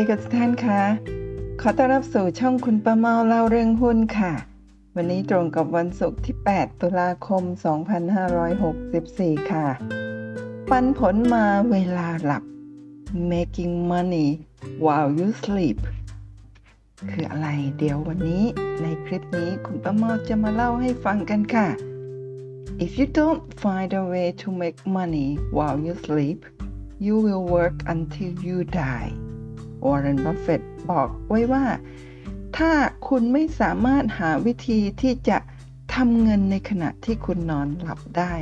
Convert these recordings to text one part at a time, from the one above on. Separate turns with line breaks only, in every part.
ดีกับทุกท่านคะขอต้อนรับสู่ช่องคุณป้าเมาเล่าเรื่องหุ้นค่ะ วันนี้ตรงกับวันศุกร์ที่ 8 ตุลาคม 2564 ค่ะ ปันผลมาเวลาหลับ making money while you sleep คืออะไรเดี๋ยววันนี้ในคลิปนี้คุณป้าเมาจะมาเล่าให้ฟังกันค่ะ If you don't find a way to make money while you sleep you will work until you die วอร์เรน บัฟเฟตบอกไว้ว่า ถ้าคุณไม่สามารถหาวิธีที่จะทำเงินในขณะที่คุณนอนหลับได้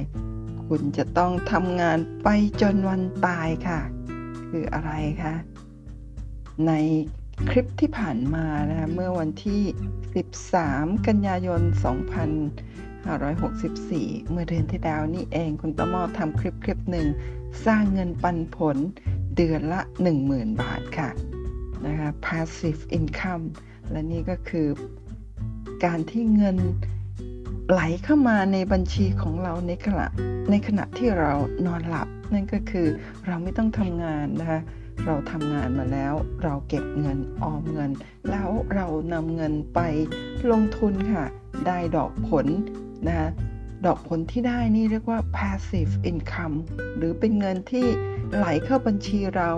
คุณจะต้องทำงานไปจนวันตายค่ะ คืออะไรคะ ในคลิปที่ผ่านมานะเมื่อวันที่ 13 กันยายน 2564 เมื่อเดือนที่แล้วนี่เองคุณประมอทำคลิปคลิปหนึ่ง สร้างเงินปันผลเดือนละ 10,000 บาทค่ะ นะคะ passive income และนี่ก็คือการที่เงินไหลเข้ามาในบัญชีของเราในขณะในขณะที่เรานอนหลับ นั่นก็คือเราไม่ต้องทำงานนะคะเราทำงานมาแล้ว เราเก็บเงินออมเงิน แล้วเรานำเงินไปลงทุนค่ะ ได้ดอกผลนะคะดอกผลที่ได้นี่เรียกว่า passive income หรือเป็นเงินที่ไหลเข้าบัญชีเรา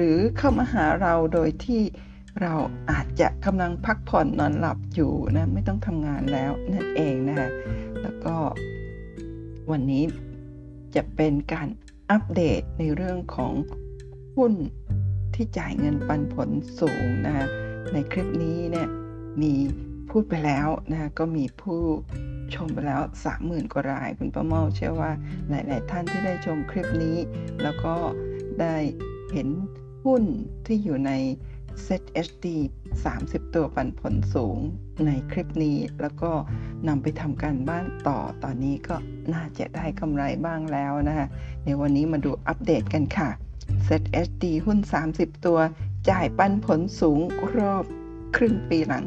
หรือเข้ามาหาเราโดยที่เราอาจจะกำลังพักผ่อนนอนหลับอยู่นะไม่ต้องทำงานแล้วนั่นเองนะคะแล้วก็วันนี้จะเป็นการอัปเดตในเรื่องของหุ้นที่จ่ายเงินปันผลสูงนะคะในคลิปนี้เนี่ยมีพูดไปแล้วนะก็มีผู้ชมไปแล้ว 30,000 กว่าราย คุณประเมาเชื่อว่าหลาย ๆ ท่านที่ได้ชมคลิปนี้ แล้วก็ได้เห็น หุ้นที่อยู่ใน Set HD 30 ตัวปันผลสูงในคลิปนี้ แล้วก็นำไปทำการบ้านต่อตอนนี้ก็น่าจะได้กำไรบ้างแล้วนะคะในวันนี้มาดูอัปเดตกันค่ะ Set HD หุ้น 30 ตัว จ่ายปันผลสูงรอบครึ่งปีหลัง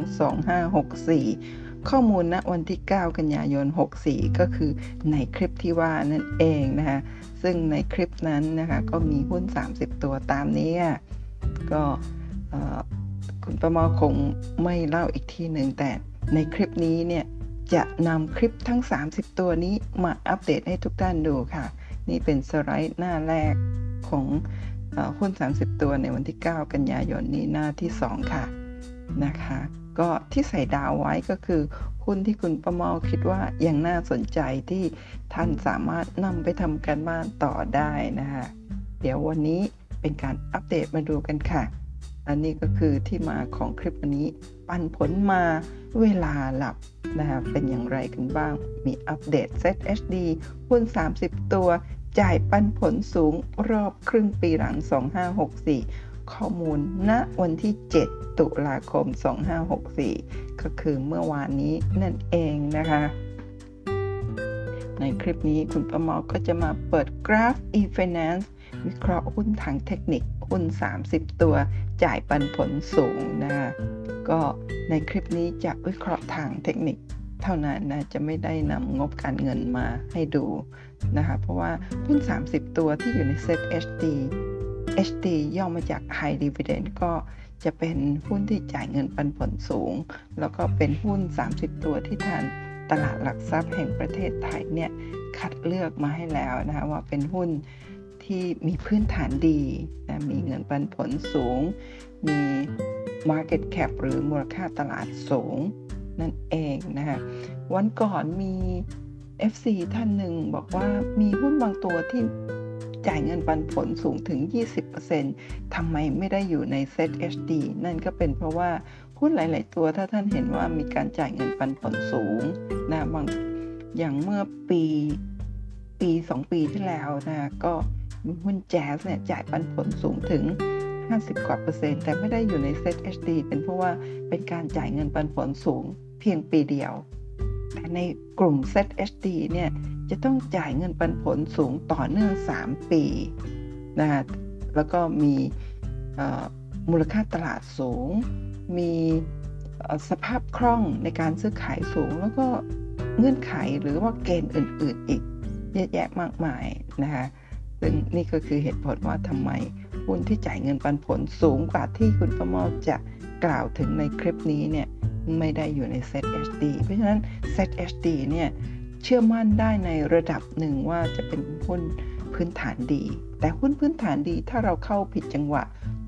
2564 ข้อมูลณนะวันที่ 9 กันยายน 64 ก็คือในคลิปที่ว่านั่นเองนะคะ ซึ่งในคลิปนั้นนะคะก็มีหุ้น 30 ตัวตามนี้ก็คุณประมอคงไม่เล่าอีกทีหนึ่งแต่ในคลิปนี้เนี่ยจะนำคลิปทั้ง 30 ตัวนี้มาอัปเดตให้ทุกท่านดูค่ะ นี่เป็นสไลด์หน้าแรกของหุ้น 30 ตัวในวันที่ 9 กันยายนนี้หน้าที่ 2 ค่ะนะคะ ก็ที่ใส่ดาวไว้ก็คือหุ้นที่คุณประมอคิดว่ายังน่าสนใจที่ท่านสามารถนำไปทำการบ้านต่อได้นะคะเดี๋ยววันนี้เป็นการอัปเดตมาดูกันค่ะ อันนี้ก็คือที่มาของคลิปวันนี้ ปันผลมาเวลาหลับนะคะเป็นอย่างไรกันบ้าง มีอัปเดต Set HD หุ้น 30 ตัว จ่ายปันผลสูงรอบครึ่งปีหลัง 2564 ข้อมูลณวันที่ 7 ตุลาคม 2564 ก็คือเมื่อวานนี้นั่นเองนะคะ ในคลิปนี้คุณประมอก็จะมาเปิดกราฟ e-finance วิเคราะห์หุ้นทางเทคนิคหุ้น 30 ตัวจ่ายปันผลสูงนะคะก็ในคลิปนี้จะวิเคราะห์ทางเทคนิคเท่านั้นนะจะไม่ได้นำงบการเงินมาให้ดูนะคะเพราะว่าหุ้น 30 ตัวที่อยู่ในเซต HD HD ย่อมาจาก High Dividend ก็จะเป็นหุ้นที่จ่ายเงินปันผลสูง แล้วก็เป็นหุ้น 30 ตัวที่ทานตลาดหลักทรัพย์แห่งประเทศไทยเนี่ยคัดเลือกมาให้แล้วนะคะว่าเป็นหุ้นที่มีพื้นฐานดีนะมีเงินปันผลสูง มี Market Cap หรือมูลค่าตลาดสูงนั่นเองนะคะวันก่อนมี FC ท่านหนึ่งบอกว่ามีหุ้นบางตัวที่ จ่ายเงินปันผลสูงถึง 20%ทำไมไม่ได้อยู่ใน Set HD นั่นก็เป็นเพราะว่าหุ้นหลาย ๆ ตัวถ้าท่านเห็นว่ามีการจ่ายเงินปันผลสูงนะบางอย่างเมื่อปีปี 2 ปีที่แล้วนะก็หุ้นแจ๊สเนี่ยจ่ายปันผลสูงถึง 50 กว่าเปอร์เซ็นต์แต่ไม่ได้อยู่ในเซต HD เป็นเพราะว่าเป็นการจ่ายเงินปันผลสูงเพียงปีเดียว ในกลุ่มเซต HD เนี่ยจะต้องจ่ายเงินปันผลสูงต่อเนื่อง 3 ปีนะะแล้วก็มีมูลค่าตลาดสูง มีสภาพคล่องในการซื้อขายสูง แล้วก็เงื่อนไขหรือว่าเกณฑ์อื่น ๆ อีกเยอะแยะมากมายนะคะซึ่งนี่ก็คือเหตุผลว่าทำไมหุ้นที่จ่ายเงินปันผลสูงกว่าที่คุณประมอจะ กล่าวถึงในคลิปนี้เนี่ยไม่ได้อยู่ใน Set HD เพราะฉะนั้น Set HD เนี่ยเชื่อมั่นได้ในระดับหนึ่งว่าจะเป็นหุ้นพื้นฐานดี แต่หุ้นพื้นฐานดีถ้าเราเข้าผิดจังหวะ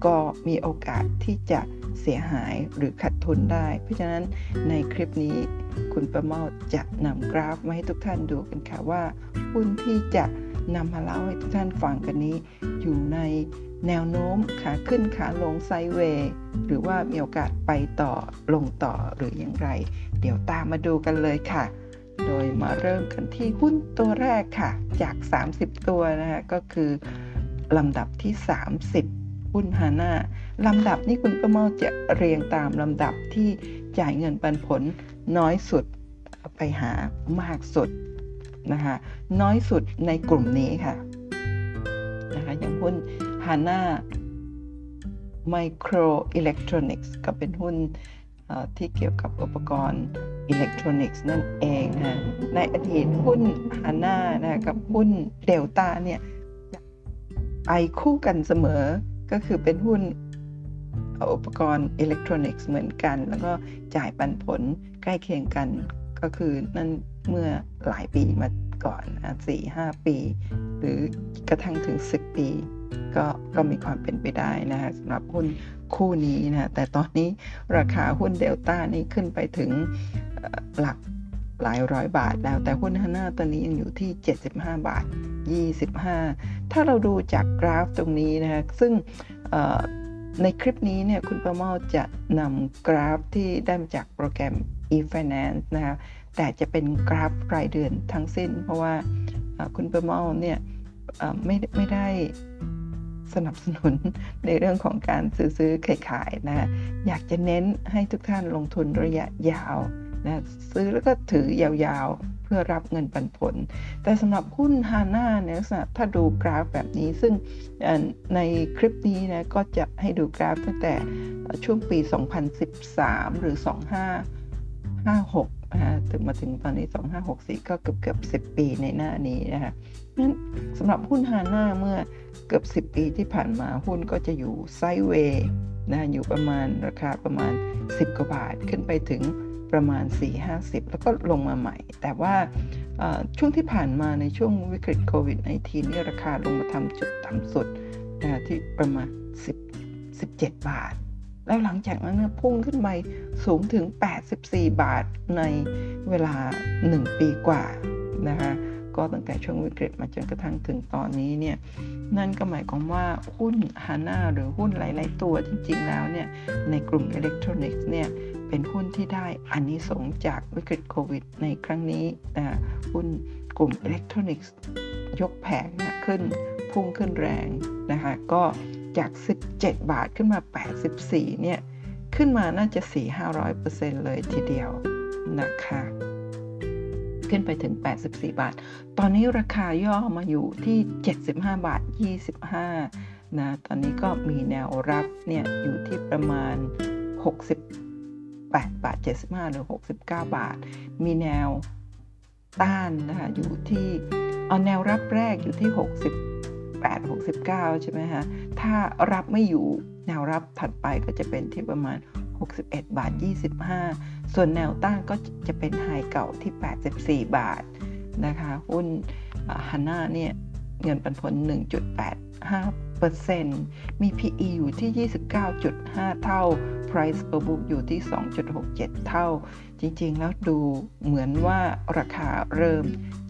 ก็มีโอกาสที่จะเสียหายหรือขาดทุนได้ เพราะฉะนั้นในคลิปนี้คุณประเมาจะนำกราฟมาให้ทุกท่านดูกันค่ะว่าหุ้นที่จะนำมาเล่าให้ทุกท่านฟังกันนี้อยู่ใน แนวโน้มขาขึ้นขาลงไซเวย์หรือว่ามีโอกาสไปต่อลงต่อหรืออย่างไร เดี๋ยวตามมาดูกันเลยค่ะ โดยมาเริ่มกันที่หุ้นตัวแรกค่ะ จาก 30 ตัวนะคะก็คือลำดับที่ 30 หุ้นฮาน่าลำดับนี้คุณประเมาจะเรียงตามลำดับที่จ่ายเงินปันผลน้อยสุดไปหามากสุดนะคะน้อยสุดในกลุ่มนี้ค่ะนะคะอย่างหุ้น ฮาน่าไมโครอิเล็กทรอนิกส์ก็เป็นหุ้นที่เกี่ยวกับอุปกรณ์อิเล็กทรอนิกส์นั่นเองนะในอดีตหุ้นฮาน่านะกับหุ้นเดลต้าเนี่ยไปคู่กันเสมอก็คือเป็นหุ้นอุปกรณ์อิเล็กทรอนิกส์เหมือนกัน แล้วก็จ่ายปันผลใกล้เคียงกันก็คือนั่นเมื่อหลายปีมาก่อนสี่ห้าปี หรือกระทั่งถึง10ปี ก็ก็มีความเป็นไปได้นะฮะสำหรับหุ้นคู่นี้นะแต่ตอนนี้ราคาหุ้นเดลต้านี่ขึ้นไปถึงหลักหลายร้อยบาทแล้วแต่หุ้นฮาน่าตอนนี้ยังอยู่ที่ 75 บาท 25 ถ้าเราดูจากกราฟตรงนี้นะฮะซึ่งในคลิปนี้เนี่ยคุณประเมาจะนำกราฟที่ได้มาจากโปรแกรม e-finance นะคะแต่จะเป็นกราฟรายเดือนทั้งสิ้น เพราะว่าคุณประเมาเนี่ยไม่ไม่ได้ สนับสนุนในเรื่องของการซื้อซื้อขายขายนะอยากจะเน้นให้ทุกท่านลงทุนระยะยาวนะซื้อแล้วก็ถือยาวๆ เพื่อรับเงินปันผล แต่สำหรับหุ้นฮาน่าเนี่ยถ้าดูกราฟแบบนี้ ซึ่งในคลิปนี้นะก็จะให้ดูกราฟตั้งแต่ช่วงปี 2013 หรือ 2556นะถึงมาถึงตอนนี้ 2564 ก็เกือบเกือบ10 ปีในหน้านี้นะคะ นั้นสำหรับหุ้นฮาน่าเมื่อเกือบ 10 ปีที่ผ่านมาหุ้นก็จะอยู่ไซด์เวย์นะอยู่ประมาณราคาประมาณ 10 กว่าบาทขึ้นไปถึงประมาณ 4-50 แล้วก็ลงมาใหม่ แต่ว่าช่วงที่ผ่านมาในช่วงวิกฤตโควิด -19 นี่ราคาลงมาทำจุดต่ำสุดนะที่ประมาณ 10 17 บาท แล้วหลังจากนั้นพุ่งขึ้นไปสูงถึง 84 บาทในเวลา 1 ปีกว่านะคะ ก็ตั้งแต่ช่วงวิกฤตมาจนกระทั่งถึงตอนนี้เนี่ยนั่นก็หมายความว่าหุ้นฮาน่าหรือหุ้นหลาย ๆ ตัวจริง ๆ แล้วเนี่ยในกลุ่มอิเล็กทรอนิกส์เนี่ยเป็นหุ้นที่ได้อันนี้สงจากวิกฤตโควิดในครั้งนี้นะหุ้นกลุ่มอิเล็กทรอนิกส์ยกแผงนะขึ้นพุ่งขึ้นแรงนะคะก็จาก 17 บาทขึ้นมา 84 เนี่ย ขึ้นมาน่าจะ 4-500%เลยทีเดียวนะคะ ขึ้นไปถึง 84 บาท ตอนนี้ราคาย่อมาอยู่ที่ 75 บาท 25 นะ ตอนนี้ก็มีแนวรับเนี่ยอยู่ที่ประมาณ 68 บาท 75 หรือ 69 บาท มีแนวต้านนะคะอยู่ที่เอาแนวรับแรกอยู่ที่ 68 69 ใช่ไหมฮะ ถ้ารับไม่อยู่แนวรับถัดไปก็จะเป็นที่ประมาณ 61 บาท 25 ส่วนแนวต้านก็จะเป็นไฮเก่าที่ 84 บาทนะคะหุ้นฮันน่าเนี่ยเงินปันผล 1.85%มี PE อยู่ที่ 29.5 เท่า Price per book อยู่ที่ 2.67 เท่า จริงๆ แล้วดูเหมือนว่าราคาเริ่ม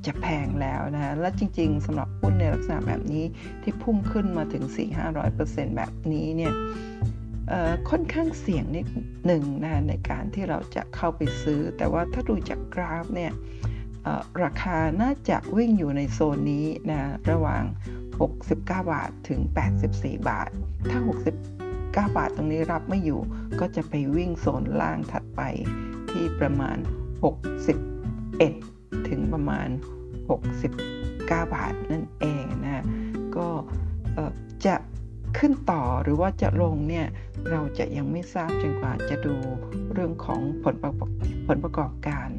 จะแพงแล้วนะและจริงๆสำหรับหุ้นในลักษณะแบบนี้ที่พุ่งขึ้นมาถึง 4-500%แบบนี้เนี่ย ค่อนข้างเสี่ยงนิดหนึ่งนะในการที่เราจะเข้าไปซื้อ แต่ว่าถ้าดูจากกราฟเนี่ยราคาน่าจะวิ่งอยู่ในโซนนี้นะระหว่าง 69 บาทถึง 84 บาท ถ้า 69 บาทตรงนี้รับไม่อยู่ ก็จะไปวิ่งโซนล่างถัดไปที่ประมาณ 61 ถึงประมาณ 69 บาทนั่นเองนะก็จะ ขึ้นต่อหรือว่าจะลงเนี่ยเราจะยังไม่ทราบจนกว่าจะดูเรื่องของผลประผลประกอบการ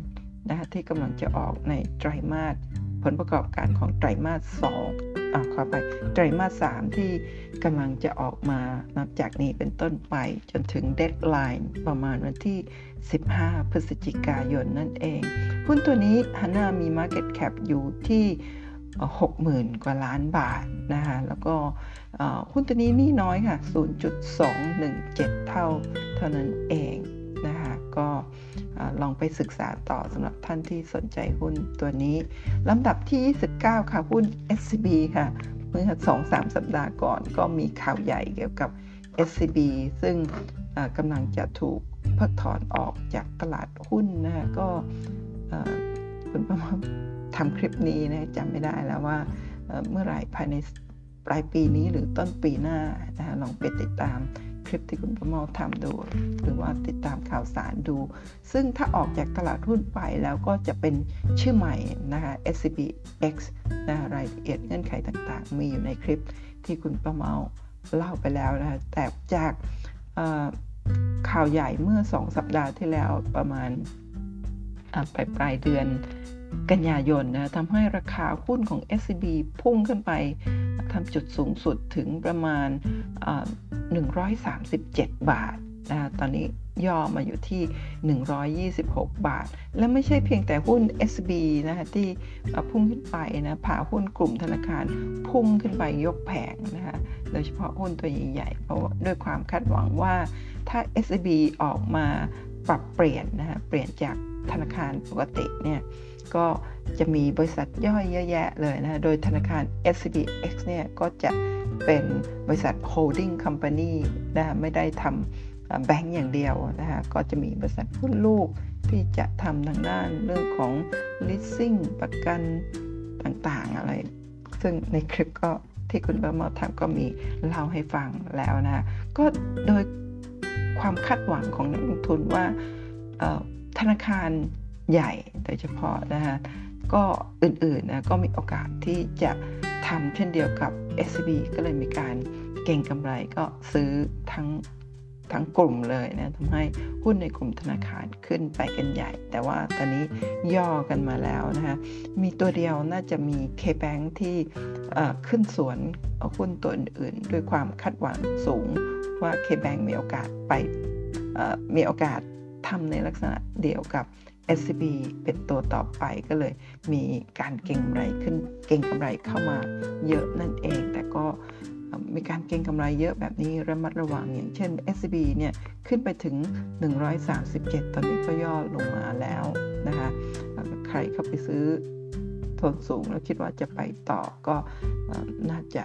นะที่กำลังจะออกในไตรมาสผลประกอบการของไตรมาส2อ่าขอไปไตรมาสสามที่กำลังจะออกมานับจากนี้เป็นต้นไปจนถึงเดดไลน์ประมาณวันที่ 15 พฤศจิกายนนั่นเอง หุ้นตัวนี้ฮันนามี Market Cap อยู่ที่ 60,000 กว่าล้านบาทนะคะแล้วก็หุ้นตัวนี้นี่น้อยค่ะ 0.217 เท่าเท่านั้นเองนะคะก็ลองไปศึกษาต่อสำหรับท่านที่สนใจหุ้นตัวนี้ลำดับที่ 29 ค่ะ หุ้น SCB ค่ะ เมื่อ 2-3 สัปดาห์ก่อนก็มีข่าวใหญ่เกี่ยวกับ SCB ซึ่งกำลังจะถูกเพิกถอนออกจากตลาดหุ้นนะก็คุณประมา ทำคลิปนี้นะจำไม่ได้แล้วว่าเมื่อไหร่ภายในปลายปีนี้หรือต้นปีหน้านะลองไปติดตามคลิปที่คุณประมอทำดู หรือว่าติดตามข่าวสารดู ซึ่งถ้าออกจากตลาดหุ้นไปแล้วก็จะเป็นชื่อใหม่นะคะ SCBX นะรายละเอียดเงื่อนไขต่างๆ มีอยู่ในคลิปที่คุณประเมาเล่าไปแล้วนะแต่จากข่าวใหญ่เมื่อ 2 สัปดาห์ที่แล้วประมาณปลายปลายเดือน กันยายนนะทำให้ราคาหุ้นของ SCB พุ่งขึ้นไปทำจุดสูงสุดถึงประมาณ 137 บาทนะตอนนี้ย่อมาอยู่ที่ 126 บาท และไม่ใช่เพียงแต่หุ้น SB นะคะที่พุ่งขึ้นไปนะผ่าหุ้นกลุ่มธนาคารพุ่งขึ้นไปยกแผงนะคะโดยเฉพาะหุ้นตัวใหญ่ๆเพราะด้วยความคาดหวังว่าถ้า SB ออกมาปรับเปลี่ยนนะคะเปลี่ยนจากธนาคารปกติเนี่ย ก็จะมีบริษัทย่อยเยอะแยะเลยนะ โดยธนาคาร SBX เนี่ยก็จะเป็นบริษัท holding company นะไม่ได้ทำแบงก์อย่างเดียวนะคะก็จะมีบริษัทหุ้นลูกที่จะทำทางด้านเรื่องของ leasing ประกันต่างๆอะไร ซึ่งในคลิปก็ที่คุณประมาทำก็มีเล่าให้ฟังแล้วนะ ก็โดยความคาดหวังของนักลงทุนว่าธนาคาร ใหญ่โดยเฉพาะนะฮะก็อื่นๆนะก็มีโอกาสที่จะทำเช่นเดียวกับ SCB ก็เลยมีการเก่งกำไรก็ซื้อทั้งทั้งกลุ่มเลยนะทำให้หุ้นในกลุ่มธนาคารขึ้นไปกันใหญ่ แต่ว่าตอนนี้ย่อกันมาแล้วนะคะมีตัวเดียวน่าจะมี K-Bank ที่ขึ้นสวนหุ้นตัวอื่นๆ ด้วยความคาดหวังสูงว่า K-Bank มีโอกาสไปมีโอกาสทำในลักษณะเดียวกับ SCB เป็นตัวต่อไปก็เลยมีการเก็งกำไรขึ้นเก็งกำไรเข้ามาเยอะนั่นเอง แต่ก็มีการเก็งกำไรเยอะแบบนี้ระมัดระวังอย่างเช่น SCB เนี่ยขึ้นไปถึง 137 ตอนนี้ก็ย่อลงมาแล้วนะคะใครเข้าไปซื้อทนสูงแล้วคิดว่าจะไปต่อก็น่าจะ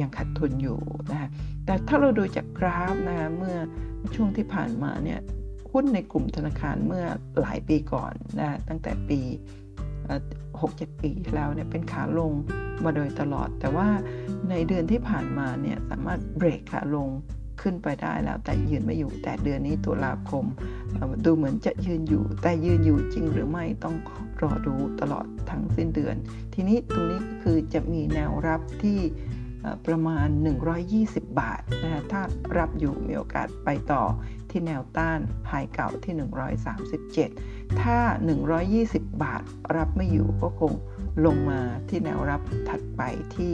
ยังขาดทุนอยู่นะคะแต่ถ้าเราดูจากกราฟนะคะเมื่อช่วงที่ผ่านมาเนี่ย หุ้นในกลุ่มธนาคารเมื่อหลายปีก่อนนะตั้งแต่ปี 6-7 ปีแล้วเนี่ยเป็นขาลงมาโดยตลอด แต่ว่าในเดือนที่ผ่านมาเนี่ยสามารถเบรกขาลงขึ้นไปได้แล้วแต่ยืนไม่อยู่แต่เดือนนี้ตุลาคม ดูเหมือนจะยืนอยู่ แต่ยืนอยู่จริงหรือไม่ต้องรอดูตลอดทั้งสิ้นเดือน ทีนี้ตรงนี้ก็คือจะมีแนวรับที่ประมาณ 120 บาทนะถ้ารับอยู่มีโอกาสไปต่อ ที่แนวต้านไฮเก่าที่ 137 ถ้า 120 บาทรับไม่อยู่ก็คงลงมาที่แนวรับถัดไปที่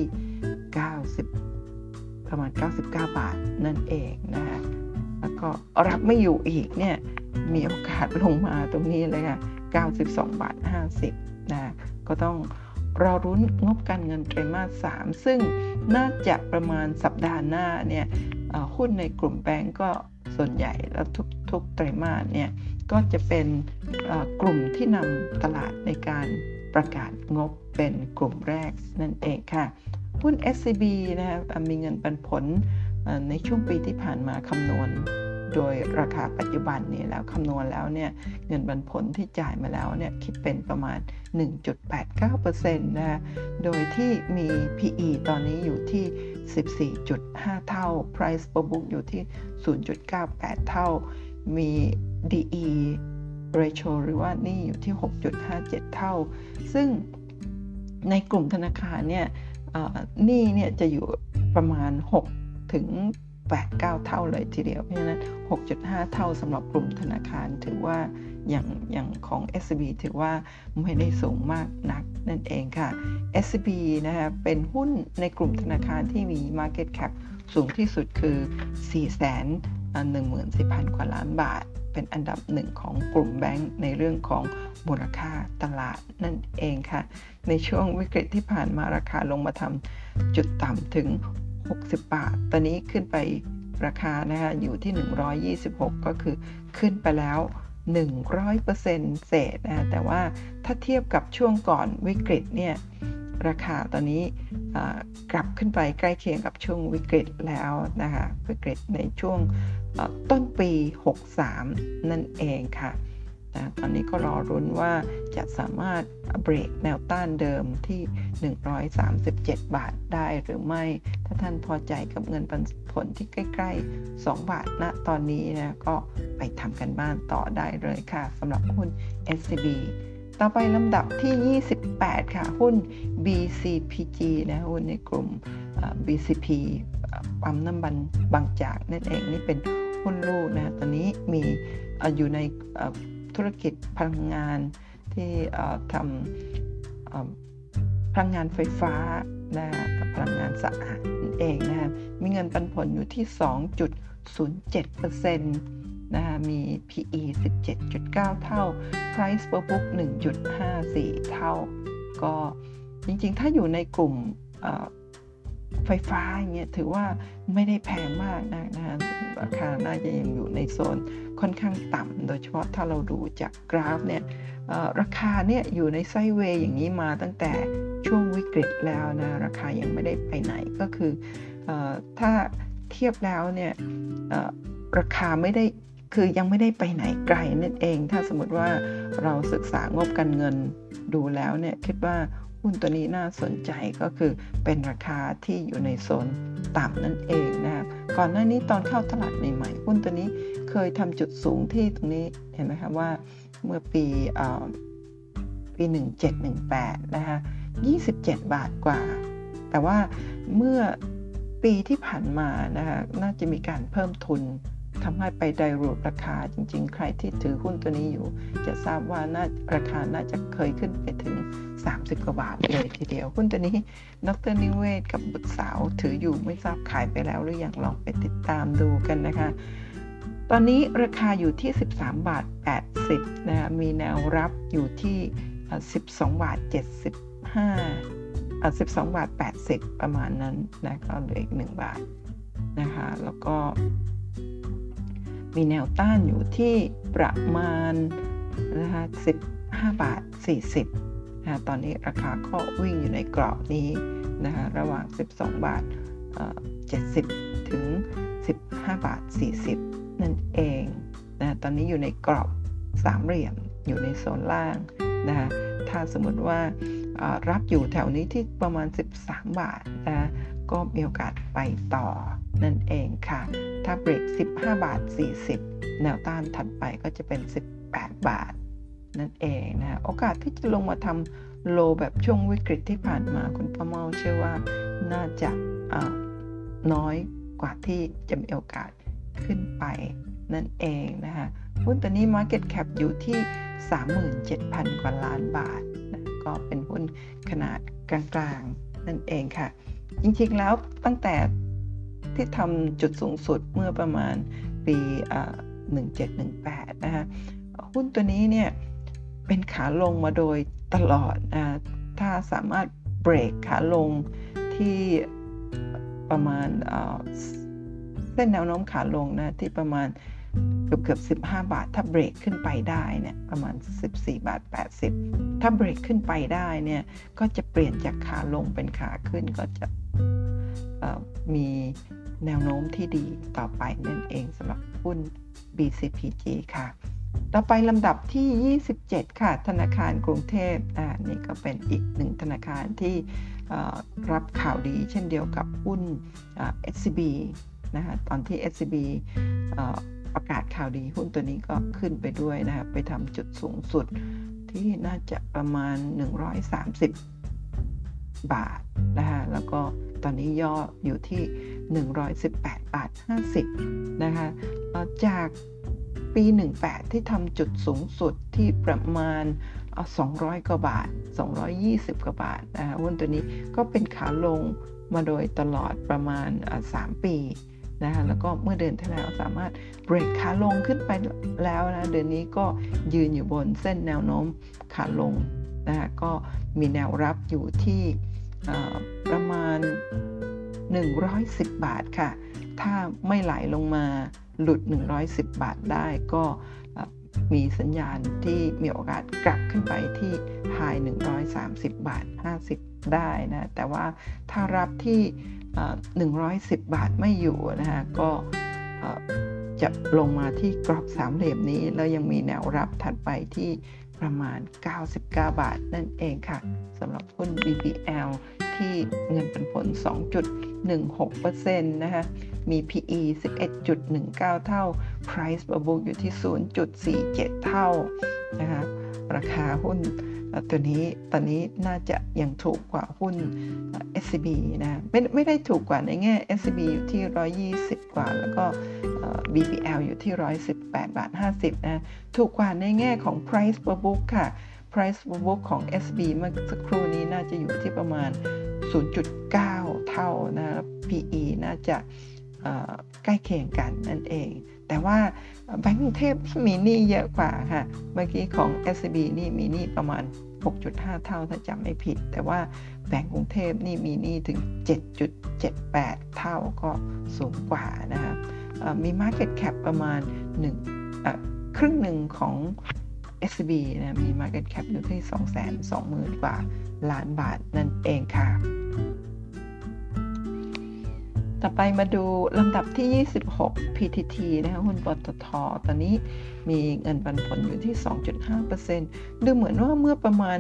90 ประมาณ 99 บาทนั่นเองนะคะแล้วก็รับไม่อยู่อีกเนี่ยมีโอกาสลงมาตรงนี้เลยค่ะ 92 บาท 50 นะ ก็ต้องรอรุ้นงบการเงินไตรมาส 3 ซึ่งน่าจะประมาณสัปดาห์หน้าเนี่ยหุ้นในกลุ่มแบงก์ก็ ส่วนใหญ่แล้วทุกๆไตรมาสเนี่ยก็จะเป็นกลุ่มที่นำตลาดในการประกาศงบเป็นกลุ่มแรกนั่นเองค่ะ หุ้น SCB นะครับมีเงินปันผลในช่วงปีที่ผ่านมาคำนวณ โดยราคาปัจจุบันนี่แล้วคำนวณแล้วเนี่ยเงินปันผลที่จ่ายมาแล้วเนี่ยคิดเป็นประมาณ 1.89%นะโดยที่มี PE ตอนนี้อยู่ที่ 14.5 เท่า Price per book อยู่ที่ 0.98 เท่า มี DE ratio หรือว่านี่อยู่ที่ 6.57 เท่า ซึ่งในกลุ่มธนาคารเนี่ยนี่เนี่ยจะอยู่ประมาณ 6 ถึง 8-9 เท่าเลยทีเดียว เพราะฉะนั้น 6.5 เท่าสำหรับกลุ่มธนาคารถือว่าอย่างอย่างของ SB ถือว่าไม่ได้สูงมากนักนั่นเองค่ะ SB นะคะเป็นหุ้นในกลุ่มธนาคารที่มี Market Cap สูงที่สุดคือ 4 1 4 0 0 0 กว่าล้านบาท เป็นอันดับหนึ่งของกลุ่มแบงก์ในเรื่องของมูลค่าตลาดนั่นเองค่ะ ในช่วงวิกฤตที่ผ่านมาราคาลงมาทำจุดต่ำถึง 60 บาท ตอนนี้ขึ้นไปราคานะคะอยู่ที่ 126 ก็คือขึ้นไปแล้ว 100%เศษนะแต่ว่าถ้าเทียบกับช่วงก่อนวิกฤตเนี่ยราคาตอนนี้กลับขึ้นไปใกล้เคียงกับช่วงวิกฤตแล้วนะคะวิกฤตในช่วงต้นปี 63 นั่นเองค่ะ นะตอนนี้ก็รอรุ้นว่าจะสามารถเบรกแนวต้านเดิมที่ 137 บาทได้หรือไม่ ถ้าท่านพอใจกับเงินปันผลที่ใกล้ ๆ 2 บาทณนะตอนนี้นะก็ไปทำกันบ้านต่อได้เลยค่ะสำหรับหุ้น SCB ต่อไปลำดับที่ 28 ค่ะ หุ้น BCPG นะหุ้นในกลุ่ม BCP ปั๊มน้ำมันบางจากนั่นเองนี่เป็นหุ้นลูกนะ ตอนนี้มีอยู่ใน ธุรกิจพลังงานที่ทำพลังงานไฟฟ้านะพลังงานสะอาดเองนะมีเงินปันผลอยู่ที่ 2.07%นะคะมี PE 17.9 เท่า Price per book 1.54 เท่า ก็จริงๆ ถ้าอยู่ในกลุ่มไฟฟ้าอย่างเงี้ยถือว่าไม่ได้แพงมากนะนะราคาน่าจะยังอยู่ในโซน ค่อนข้างต่ำโดยเฉพาะถ้าเราดูจากกราฟเนี่ยราคาเนี่ยอยู่ในไซเวย์อย่างนี้มาตั้งแต่ช่วงวิกฤตแล้วนะราคายังไม่ได้ไปไหนก็คือถ้าเทียบแล้วเนี่ยราคาไม่ได้คือยังไม่ได้ไปไหนไกลนั่นเอง ถ้าสมมติว่าเราศึกษางบการเงินดูแล้วเนี่ยคิดว่า หุ้นตัวนี้น่าสนใจก็คือเป็นราคาที่อยู่ในโซนต่ำนั่นเองนะครับก่อนหน้านี้ตอนเข้าตลาดใหม่ๆหุ้นตัวนี้เคยทำจุดสูงที่ตรงนี้เห็นไหมครับว่าเมื่อปีปี 1718 นะคะ 27 บาทกว่า แต่ว่าเมื่อปีที่ผ่านมานะคะน่าจะมีการเพิ่มทุน ทำให้ไปไดรูดราคาจริง ๆ ใครที่ถือหุ้นตัวนี้อยู่ จะทราบว่าน่าราคาน่าจะเคยขึ้นไปถึง 30 กว่าบาทเลยทีเดียว หุ้นตัวนี้ดรนิเวศกับบุตรสาวถืออยู่ไม่ทราบขายไปแล้วหรือยังลองไปติดตามดูกันนะคะ ตอนนี้ราคาอยู่ที่ 13 บาท 80นะมีแนวรับอยู่ที่ 12 บาท 75 12 บาท 80 ประมาณนั้นนะก็เหลืออีก 1 บาทนะคะแล้วก็ มีแนวต้านอยู่ที่ประมาณนะคะ15 บาท 40นะตอนนี้ราคาก็วิ่งอยู่ในกรอบนี้นะคะระหว่าง 12 บาท 70 ถึง 15 บาท 40 นั่นเองนะตอนนี้อยู่ในกรอบสามเหลี่ยมอยู่ในโซนล่างนะถ้าสมมติว่ารับอยู่แถวนี้ที่ประมาณ 13 บาทนะก็มีโอกาสไปต่อ นั่นเองค่ะ ถ้าเบรก 15 บาท 40 แนวต้านถัดไปก็จะเป็น 18 บาท นั่นเองนะโอกาสที่จะลงมาทำโลแบบช่วงวิกฤตที่ผ่านมาคุณป้าเมาเชื่อว่าน่าจะน้อยกว่าที่จะมีโอกาสขึ้นไปนั่นเองนะคะหุ้นตัวนี้ Market Cap อยู่ที่ 37,000 กว่าล้านบาทนะก็เป็นหุ้นขนาดกลางๆ นั่นเองค่ะ จริงๆแล้วตั้งแต่ ที่ทำจุดสูงสุดเมื่อประมาณปี1718 นะคะหุ้นตัวนี้เนี่ยเป็นขาลงมาโดยตลอดอถ้าสามารถเบรกขาลงที่ประมาณเส้นแนวโน้มขาลงนะที่ประมาณเกือบเกือบ15 บาท ถ้าเบรกขึ้นไปได้เนี่ยประมาณ 14 บาท 80 ถ้าเบรกขึ้นไปได้เนี่ยก็จะเปลี่ยนจากขาลงเป็นขาขึ้นก็จะมี แนวโน้มที่ดีต่อไปนั่นเองสำหรับหุ้น BCPG ค่ะ ต่อไปลำดับที่ 27 ค่ะ ธนาคารกรุงเทพอ่านี่ก็เป็นอีกหนึ่งธนาคารที่รับข่าวดีเช่นเดียวกับหุ้น SCB นะคะตอนที่ SCB ประกาศข่าวดีหุ้นตัวนี้ก็ขึ้นไปด้วยนะคะไปทำจุดสูงสุดที่น่าจะประมาณ 130 บาทนะคะแล้วก็ตอนนี้ย่ออยู่ที่ 118บาท50นะคะจากปี 18 ที่ทำจุดสูงสุดที่ประมาณ 200 กว่าบาท 220 กว่าบาทนะคะหุ้นตัวนี้ก็เป็นขาลงมาโดยตลอดประมาณ 3 ปีนะคะแล้วก็เมื่อเดือนที่แล้วสามารถเบรกขาลงขึ้นไปแล้วนะเดือนนี้ก็ยืนอยู่บนเส้นแนวโน้มขาลงนะคะก็มีแนวรับอยู่ที่ประมาณ 110 บาทค่ะ ถ้าไม่ไหลลงมาหลุด 110 บาทได้ก็มีสัญญาณที่มีโอกาสกลับขึ้นไปที่ไฮ130 บาท 50 ได้นะ แต่ว่าถ้ารับที่ 110 บาทไม่อยู่นะฮะ ก็จะลงมาที่กรอบสามเหลี่ยมนี้ แล้วยังมีแนวรับถัดไปที่ ประมาณ 99 บาทนั่นเองค่ะสำหรับหุ้น BBL ที่เงินปันผล 2.16%นะคะ มี PE 11.19 เท่า Price per book อยู่ที่ 0.47 เท่านะคะ ราคาหุ้น ตัวนี้ตอนนี้น่าจะยังถูกกว่าหุ้น SCB นะไม่ไม่ได้ถูกกว่าในแง่ SCB อยู่ที่ 120 กว่า แล้วก็ BPL อยู่ที่ 118 บาท 50 นะถูกกว่าในแง่ของ price per book ค่ะ price per book ของ SB เมื่อสักครู่นี้น่าจะอยู่ที่ประมาณ 0.9 เท่านะ PE น่าจะใกล้เคียงกันนั่นเอง แต่ว่า แบงก์กรุงเทพมีหนี้เยอะกว่าค่ะ เมื่อกี้ของ SCB นี่มีหนี้ประมาณ 6.5 เท่าถ้าจำไม่ผิด แต่ว่าแบงก์กรุงเทพนี่มีหนี้ถึง 7.78 เท่าก็สูงกว่านะคะมี Market Cap ประมาณ1ครึ่งหนึ่งของ SCB นะมี Market Cap อยู่ที่ 220,000 กว่าล้านบาทนั่นเองค่ะ ต่อไปมาดูลำดับที่ 26 PTT นะคะหุ้นปตท ตอนนี้มีเงินปันผลอยู่ที่ 2.5%ดูเหมือนว่าเมื่อประมาณ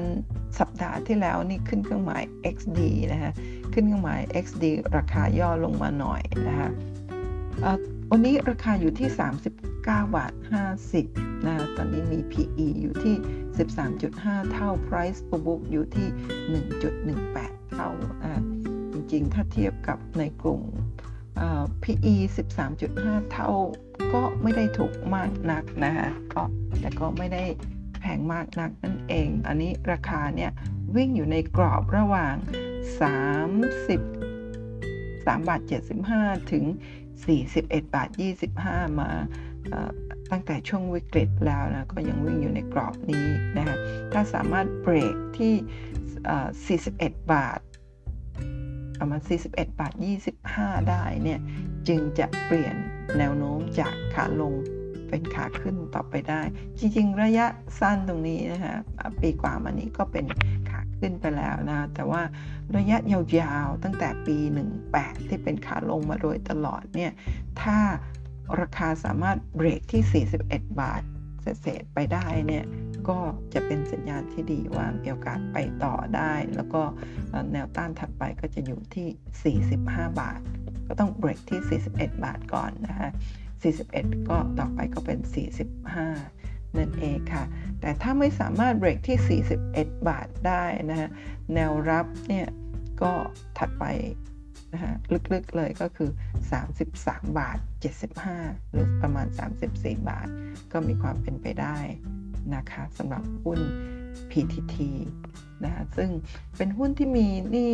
สัปดาห์ที่แล้วนี่ขึ้นเครื่องหมาย XD นะคะขึ้นเครื่องหมาย XD ราคาย่อลงมาหน่อยนะคะวันนี้ราคาอยู่ที่ 39 บาท 50นะตอนนี้มี PE อยู่ที่ 13.5 เท่า Price per book อยู่ที่ 1.18 เท่าจริงๆ ถ้าเทียบกับในกลุ่ม PE 13.5 เท่าก็ไม่ได้ถูกมากนักนะคะก็แต่ก็ไม่ได้แพงมากนักนั่นเอง อันนี้ราคาเนี่ยวิ่งอยู่ในกรอบระหว่าง 30 3บาท75 ถึง 41 บาท 25 มาตั้งแต่ช่วงวิกฤตแล้วนะ ก็ยังวิ่งอยู่ในกรอบนี้นะคะถ้าสามารถเบรกที่ 41 บาท ประมาณ 41 บาท 25 ได้เนี่ย จึงจะเปลี่ยนแนวโน้มจากขาลงเป็นขาขึ้นต่อไปได้ จริง ๆ ระยะสั้นตรงนี้นะฮะปีกว่ามานี้ก็เป็นขาขึ้นไปแล้วนะ แต่ว่าระยะยาวๆตั้งแต่ปี 18 ที่เป็นขาลงมาโดยตลอดเนี่ย ถ้าราคาสามารถเบรกที่ 41 บาทเศษไปได้เนี่ย ก็จะเป็นสัญญาณที่ดีว่ามีโอกาสไปต่อได้ แล้วก็แนวต้านถัดไปก็จะอยู่ที่ 45 บาท ก็ต้องเบรกที่ 41 บาทก่อนนะคะ41 ก็ต่อไปก็เป็น 45 นั่นเองค่ะ แต่ถ้าไม่สามารถเบรกที่ 41 บาทได้นะฮะแนวรับเนี่ยก็ถัดไปนะฮะลึกๆเลยก็คือ 33 บาท 75 หรือประมาณ 34 บาท ก็มีความเป็นไปได้ นะคะสำหรับหุ้น PTT นะคะซึ่งเป็นหุ้นที่มีหนี้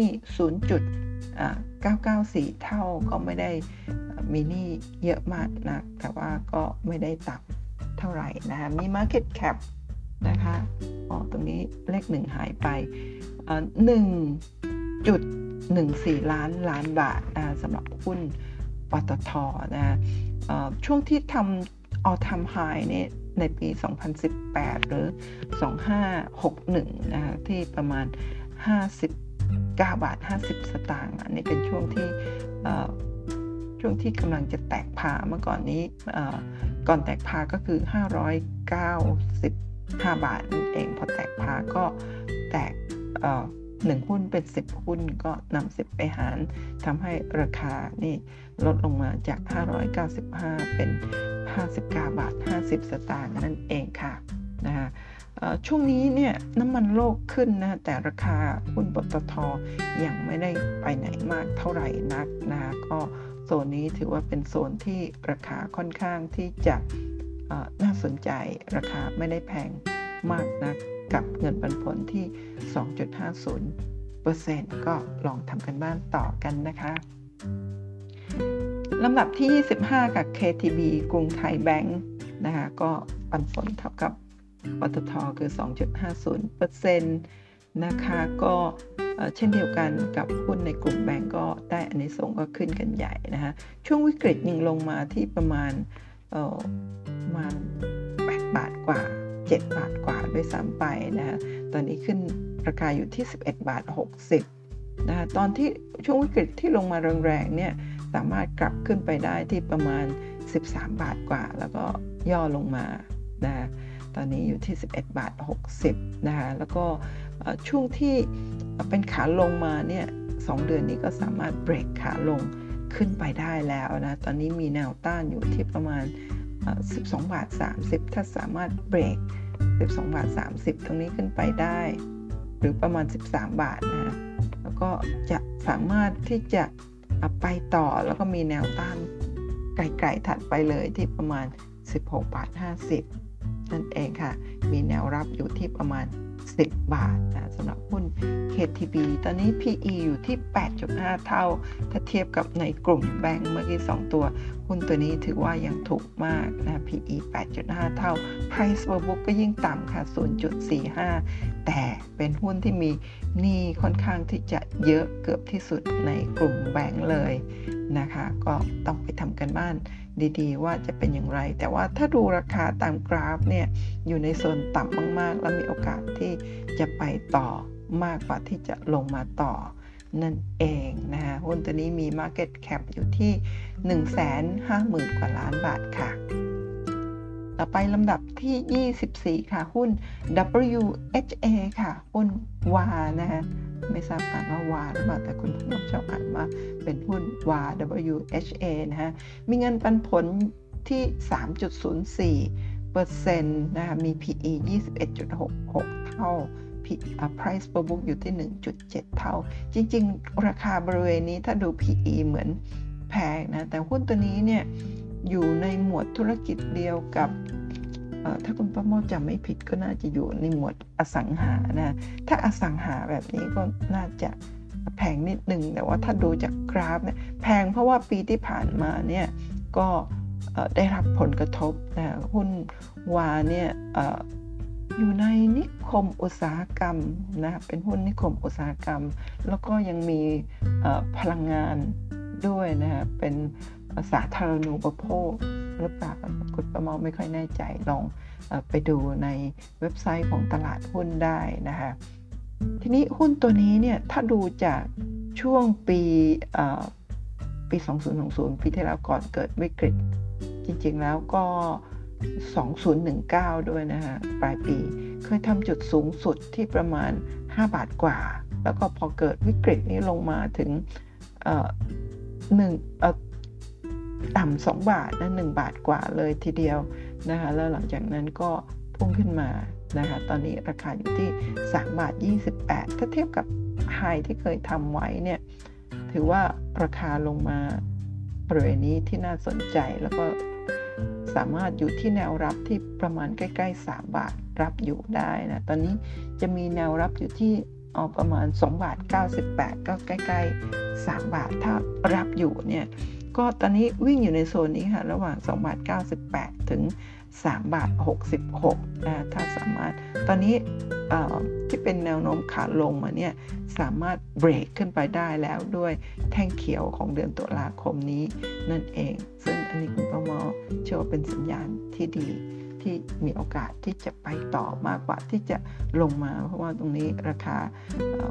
0.994 เท่าก็ไม่ได้มีหนี้เยอะมากนะแต่ว่าก็ไม่ได้ต่ำเท่าไหร่นะคะมี Market Cap นะคะอ๋อตรงนี้เลขหนึ่งหายไป1.14ล้านล้านบาทนะสำหรับหุ้นปตทนะช่วงที่ทำ all time high เนี่ย ในปี 2018 หรือ 2561 นะคะที่ประมาณ59บาท 50 สตางค์อันนี้เป็นช่วงที่ช่วงที่กำลังจะแตกพาเมื่อก่อนนี้ก่อนแตกพาก็คือ 595 บาทนั่นเอง พอแตกพาก็แตกหนึ่งหุ้นเป็น 10 หุ้นก็นำ10 ไปหารทำให้ราคานี่ ลดลงมาจาก 595 เป็น 59 บาท 50 สตางค์นั่นเองค่ะนะคะช่วงนี้เนี่ยน้ำมันโลกขึ้นนะแต่ราคาหุ้นปตทยังไม่ได้ไปไหนมากเท่าไหร่นักนะก็โซนนี้ถือว่าเป็นโซนที่ราคาค่อนข้างที่จะน่าสนใจราคาไม่ได้แพงมากนะกับเงินปันผลที่ 2.50%ก็ลองทำกันบ้านต่อกันนะคะ ลำดับที่ 25 กับ KTB กรุงไทยแบงค์นะคะก็ปันผลเท่ากับปตทคือ 2.50%นะคะก็เช่นเดียวกันกับหุ้นในกลุ่มแบงก์ก็ได้อันนี้ส่งก็ขึ้นกันใหญ่นะคะช่วงวิกฤตยิงลงมาที่ประมาณประมาณ8บาทกว่า 7 บาทกว่าด้วยซ้ำไปนะคะตอนนี้ขึ้นราคาอยู่ที่ 11 บาท 60นะคะตอนที่ช่วงวิกฤตที่ลงมาแรงๆเนี่ย สามารถกลับขึ้นไปได้ที่ประมาณ 13 บาทกว่า แล้วก็ย่อลงมานะตอนนี้อยู่ที่ 11 บาท 60นะคะแล้วก็ช่วงที่เป็นขาลงมาเนี่ยสเดือนนี้ก็สามารถเบรกขาลงขึ้นไปได้แล้วนะ ตอนนี้มีแนวต้านอยู่ที่ประมาณ 12 บาท 30 ถ้าสามารถเบรก 12 บาท 30 ตรงนี้ขึ้นไปได้ หรือประมาณ 13 บาทนะ แล้วก็จะสามารถที่จะ ไปต่อแล้วก็มีแนวต้านไกลๆถัดไปเลยที่ประมาณ 16 บาท 50 นั่นเองค่ะ มีแนวรับอยู่ที่ประมาณ 10 บาทนะสำหรับหุ้น KTB ตอนนี้ PE อยู่ที่ 8.5 เท่า ถ้าเทียบกับในกลุ่มแบงก์เมื่อกี้ 2 ตัว หุ้นตัวนี้ถือว่ายังถูกมากนะ PE 8.5 เท่า Price per book ก็ยิ่งต่ำค่ะ 0.45 แต่เป็นหุ้นที่มี นี้ค่อนข้างที่จะเยอะเกือบที่สุดในกลุ่มแบงก์เลยนะคะ ก็ต้องไปทำกันบ้านดีๆ ว่าจะเป็นอย่างไร แต่ว่าถ้าดูราคาตามกราฟเนี่ยอยู่ในโซนต่ำมากๆ แล้วมีโอกาสที่จะไปต่อมากกว่าที่จะลงมาต่อนั่นเองนะคะหุ้นตัวนี้มี Market Cap อยู่ที่ 150,000 กว่าล้านบาทค่ะ ต่อไปลำดับที่ 24 ค่ะ หุ้น WHA ค่ะ หุ้นวานะคะไม่ทราบอ่านว่าวาหรือเปล่าแต่คุณผู้ชมชอบอ่านว่าเป็นหุ้นวา WHA นะฮะ มีเงินปันผลที่ 3.04เปอร์เซ็นต์นะคะ มี PE 21.66 เท่า Price per book อยู่ที่ 1.7 เท่า จริง ๆ ราคาบริเวณนี้ถ้าดู PE เหมือนแพงนะ แต่หุ้นตัวนี้เนี่ย อยู่ในหมวดธุรกิจเดียวกับถ้าคุณป้าโมจำไม่ผิดก็น่าจะอยู่ในหมวดอสังหานะถ้าอสังหาแบบนี้ก็น่าจะแพงนิดนึงแต่ว่าถ้าดูจากกราฟเนี่ยแพงเพราะว่าปีที่ผ่านมาเนี่ยก็ได้รับผลกระทบนะหุ้นวาเนี่ยอยู่ในนิคมอุตสาหกรรมนะเป็นหุ้นนิคมอุตสาหกรรม แล้วก็ยังมีพลังงานด้วยนะฮะเป็น สาธารณูปโภคหรือเปล่าคุณประมาไม่ค่อยแน่ใจลองอไปดูในเว็บไซต์ของตลาดหุ้นได้นะคะทีนี้หุ้นตัวนี้เนี่ยถ้าดูจากช่วงปีปี 2020 ปีที่แล้วก่อนเกิดวิกฤต จริงๆแล้วก็ 2019 ด้วยนะฮะปลายปี เคยทำจุดสูงสุดที่ประมาณ 5 บาทกว่า แล้วก็พอเกิดวิกฤตนี้ลงมาถึงหนึ่ง ต่ำสองบาทนะหนึ่งบาทกว่าเลยทีเดียวนะคะแล้วหลังจากนั้นก็พุ่งขึ้นมานะคะตอนนี้ราคาอยู่ที่ 3 บาท 28 ถ้าเทียบกับไฮที่เคยทำไว้เนี่ยถือว่าราคาลงมาบริเวณนี้ที่น่าสนใจแล้วก็สามารถอยู่ที่แนวรับที่ประมาณใกล้ ๆ 3 บาทรับอยู่ได้นะตอนนี้จะมีแนวรับอยู่ที่เอาประมาณ 2 บาท 98 ก็ใกล้ ๆ 3 บาทถ้ารับอยู่เนี่ย ก็ตอนนี้วิ่งอยู่ในโซนนี้ค่ะ ระหว่าง 2 บาท 98 ถึง 3 บาท 66นะถ้าสามารถตอนนี้ที่เป็นแนวโน้มขาลงมาเนี่ยสามารถเบรกขึ้นไปได้แล้วด้วยแท่งเขียวของเดือนตุลาคมนี้นั่นเอง ซึ่งอันนี้คุณประมอเชื่อว่าเป็นสัญญาณที่ดี ที่มีโอกาสที่จะไปต่อมากกว่าที่จะลงมา เพราะว่าตรงนี้ราคา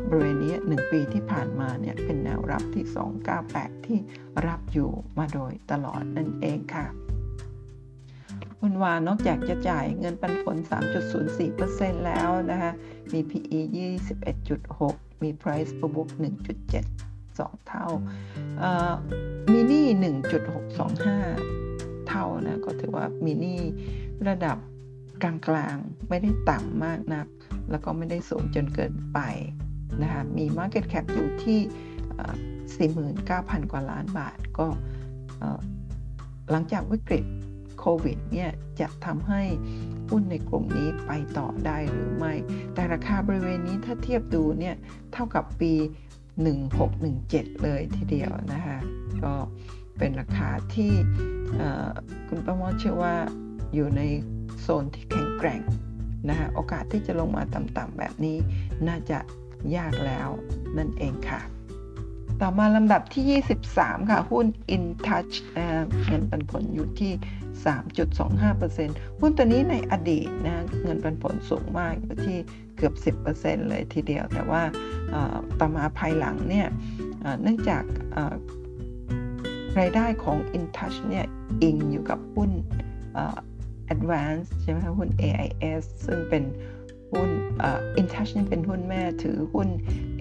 บริเวณนี้ 1 ปีที่ผ่านมาเนี่ยเป็นแนวรับที่ 298 ที่รับอยู่มาโดยตลอดนั่นเองค่ะคุณวานอกจากจะจ่ายเงินปันผล 3.04%แล้วนะคะมี PE 21.6 มี Price per book 1.7 2 เท่า มินี่ 1.625 เท่านะ ก็ถือว่ามินี่ ระดับกลางๆ ไม่ได้ต่ำมากนัก แล้วก็ไม่ได้สูงจนเกินไปนะคะมี Market Cap อยู่ที่ 49,000 กว่าล้านบาท ก็หลังจากวิกฤตโควิดเนี่ยจะทำให้หุ้นในกลุ่มนี้ไปต่อได้หรือไม่ แต่ราคาบริเวณนี้ถ้าเทียบดูเนี่ยเท่ากับปี 1617 เลยทีเดียวนะคะ ก็เป็นราคาที่คุณประมอเชื่อว่า อยู่ในโซนที่แข็งแกร่งนะคะโอกาสที่จะลงมาต่ำๆแบบนี้น่าจะยากแล้วนั่นเองค่ะ ต่อมาลำดับที่ 23 ค่ะ หุ้น InTouch เงินปันผลอยู่ที่ 3.25%หุ้นตัวนี้ในอดีตนะเงินปันผลสูงมากอยู่ที่เกือบ 10%เลยทีเดียว แต่ว่าต่อมาภายหลังเนี่ยเนื่องจากรายได้ของ InTouch เนี่ยอิงอยู่กับหุ้น Advance ใช่ไหมคะหุ้น AIS ซึ่งเป็นหุ้น InTouch นี่เป็นหุ้นแม่ถือหุ้น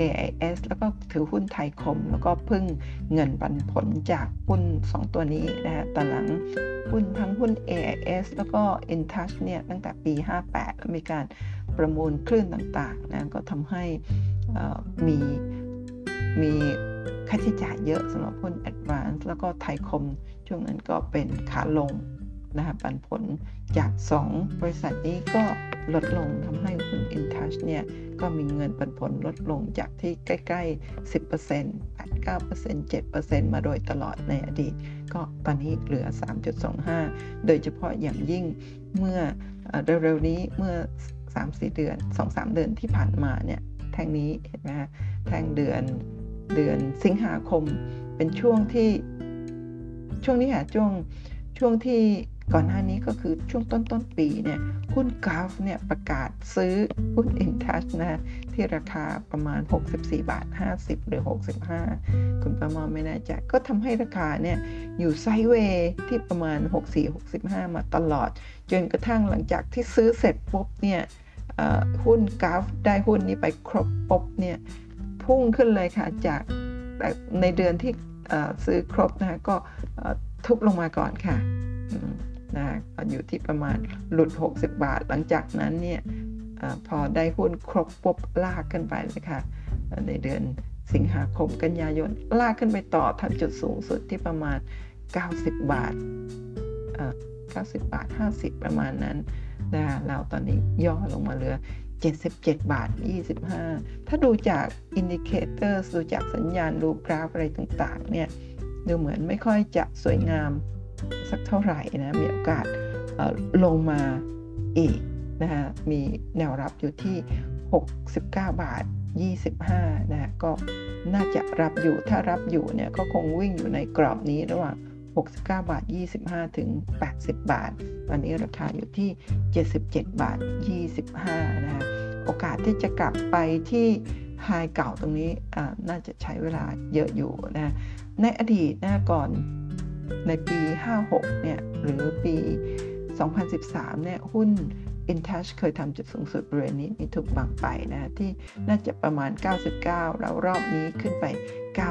AIS แล้วก็ถือหุ้นไทยคม แล้วก็พึ่งเงินปันผลจากหุ้น 2 ตัวนี้นะฮะตอนหลังหุ้นทั้งหุ้น AIS แล้วก็ InTouch เนี่ยตั้งแต่ปี 58แล้วมีการประมูลคลื่นต่างๆนะก็ทำให้มีมีค่าใช้จ่ายเยอะสำหรับหุ้น Advance แล้วก็ไทยคม ช่วงนั้นก็เป็นขาลง นะคะปันผลจาก 2 บริษัทนี้ก็ลดลงทำให้หุ้น InTouch เนี่ย ก็มีเงินปันผลลดลงจากที่ใกล้ ๆ 10% 8 9% 7%มาโดยตลอดในอดีต ก็ตอนนี้เหลือ 3.25 โดยเฉพาะอย่างยิ่งเมื่อเร็วๆนี้เมื่อ 3-4 เดือน 2-3 เดือนที่ผ่านมาเนี่ย แท่งนี้เห็นไหมฮะแท่งเดือนเดือนสิงหาคมเป็นช่วงที่ช่วงนี้ค่ะช่วงช่วงที่ ก่อนหน้านี้ก็คือช่วงต้นต้นปีเนี่ยหุ้นกราฟเนี่ยประกาศซื้อหุ้น InTouch นะที่ราคาประมาณ 64 บาท 50 หรือ 65 คุณประมาณไม่แน่ใจก็ทำให้ราคาเนี่ยอยู่ไซเวย์ที่ประมาณ 64-65 มาตลอด จนกระทั่งหลังจากที่ซื้อเสร็จปุ๊บเนี่ยหุ้นกราฟได้หุ้นนี้ไปครบปุ๊บเนี่ยพุ่งขึ้นเลยค่ะจากในเดือนที่ซื้อครบนะก็ทุบลงมาก่อนค่ะ นะอยู่ที่ประมาณหลุด 60 บาท หลังจากนั้นเนี่ยอพอได้หุ้นครบปุ๊บลากขึ้นไปเลยค่ะ ในเดือนสิงหาคมกันยายน ลากขึ้นไปต่อทำจุดสูงสุดที่ประมาณ 90 บาท 90 บาท 50 ประมาณนั้นนะเราตอนนี้ย่อลงมาเหลือ 77 บาท 25 ถ้าดูจาก indicator ดูจากสัญญาณดูกราฟอะไรต่างๆเนี่ยดูเหมือนไม่ค่อยจะสวยงาม สักเท่าไหร่นะ มีโอกาสลงมาอีกนะคะมีแนวรับอยู่ที่ 69 บาท 25นะก็น่าจะรับอยู่ถ้ารับอยู่เนี่ยก็คงวิ่งอยู่ในกรอบนี้ระหว่าง 69 บาท 25 ถึง 80 บาท ตอนนี้ราคาอยู่ที่ 77 บาท 25นะคะโอกาสที่จะกลับไปที่ไฮเก่าตรงนี้น่าจะใช้เวลาเยอะอยู่นะในอดีตนะก่อน ในปี 56 เนี่ย หรือปี 2013 เนี่ย หุ้น InTouch เคยทำจุดสูงสุดบริเวณนี้มีถูกบังไปนะที่น่าจะประมาณ 99 แล้วรอบนี้ขึ้นไป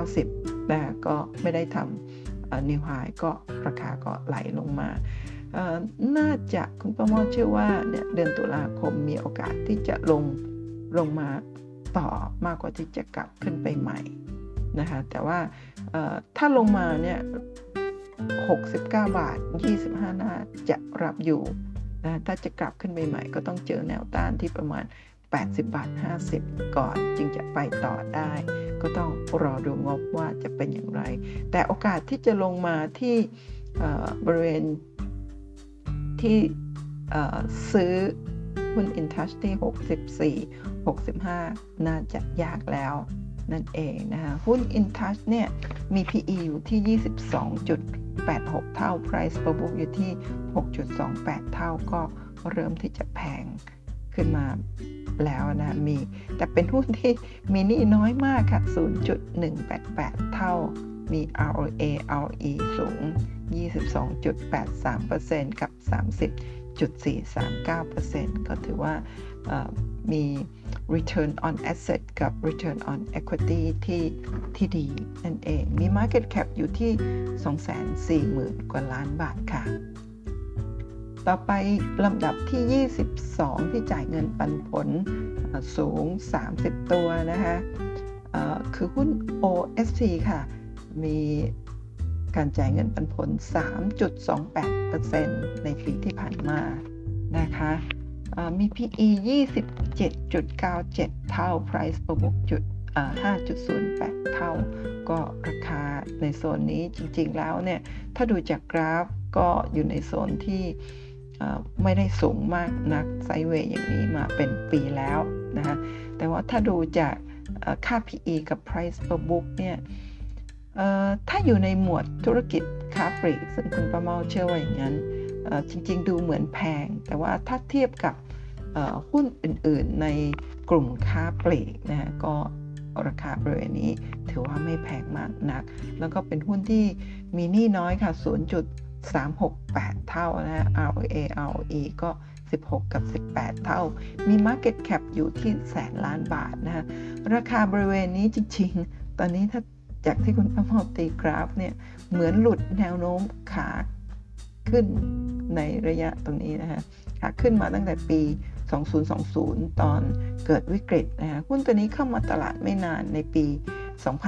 90นะก็ไม่ได้ทำนิวไฮก็ราคาก็ไหลลงมาน่าจะคุณประมอเชื่อว่าเนี่ยเดือนตุลาคมมีโอกาสที่จะลงลงมาต่อมากกว่าที่จะกลับขึ้นไปใหม่นะคะแต่ว่าถ้าลงมาเนี่ย 69 บาท 25 หน้าจะรับอยู่นะถ้าจะกลับขึ้นไปใหม่ก็ต้องเจอแนวต้านที่ประมาณ 80 บาท 50 ก่อนจึงจะไปต่อได้ ก็ต้องรอดูงบว่าจะเป็นอย่างไร แต่โอกาสที่จะลงมาที่บริเวณที่ซื้อหุ้น InTouch ที่ 64 65 น่าจะยากแล้ว นั่นเองนะคะหุ้น InTouch เนี่ยมี PE อยู่ที่ 22.86 เท่า Price per book อยู่ที่ 6.28 เท่าก็เริ่มที่จะแพงขึ้นมาแล้วนะมี แต่เป็นหุ้นที่มีนี่น้อยมากค่ะ 0.188 เท่ามี ROA ROE สูง 22.83%กับ 30.439%ก็ถือว่า มี return on asset กับ return on equity ที่ที่ดีนั่นเอง มี market cap อยู่ที่ 240,000 กว่าล้านบาทค่ะ ต่อไปลำดับที่ 22 ที่จ่ายเงินปันผลสูง 30 ตัวนะคะคือหุ้น OST ค่ะ มีการจ่ายเงินปันผล 3.28%ในปีที่ผ่านมานะคะ มี PE 27.97 เท่า Price per book จุด5.08 เท่า ก็ราคาในโซนนี้จริงๆแล้วเนี่ย ถ้าดูจากกราฟก็อยู่ในโซนที่ไม่ได้สูงมากนักไซเวย์อย่างนี้มาเป็นปีแล้วนะคะแต่ว่าถ้าดูจากค่า PE กับ Price per book เนี่ยถ้าอยู่ในหมวดธุรกิจค้าปลีกซึ่งคุณประเมาเชื่อว่าอย่างนั้นจริง ๆ ดูเหมือนแพง แต่ว่าถ้าเทียบกับ หุ้นอื่นๆในกลุ่มค้าปลีกนะฮะก็ราคาบริเวณนี้ถือว่าไม่แพงมากนัก แล้วก็เป็นหุ้นที่มีหนี้น้อยค่ะ 0.368 เท่านะ ROA ROE ก็ 16 กับ 18 เท่า มี Market Cap อยู่ที่แสนล้านบาทนะคะราคาบริเวณนี้จริงๆ ตอนนี้ถ้าจากที่คุณประมอตีกราฟเนี่ย เหมือนหลุดแนวโน้มขาขึ้นในระยะตรงนี้นะคะขาขึ้นมาตั้งแต่ปี 2020 ตอนเกิดวิกฤตนะคะหุ้นตัวนี้เข้ามาตลาดไม่นานในปี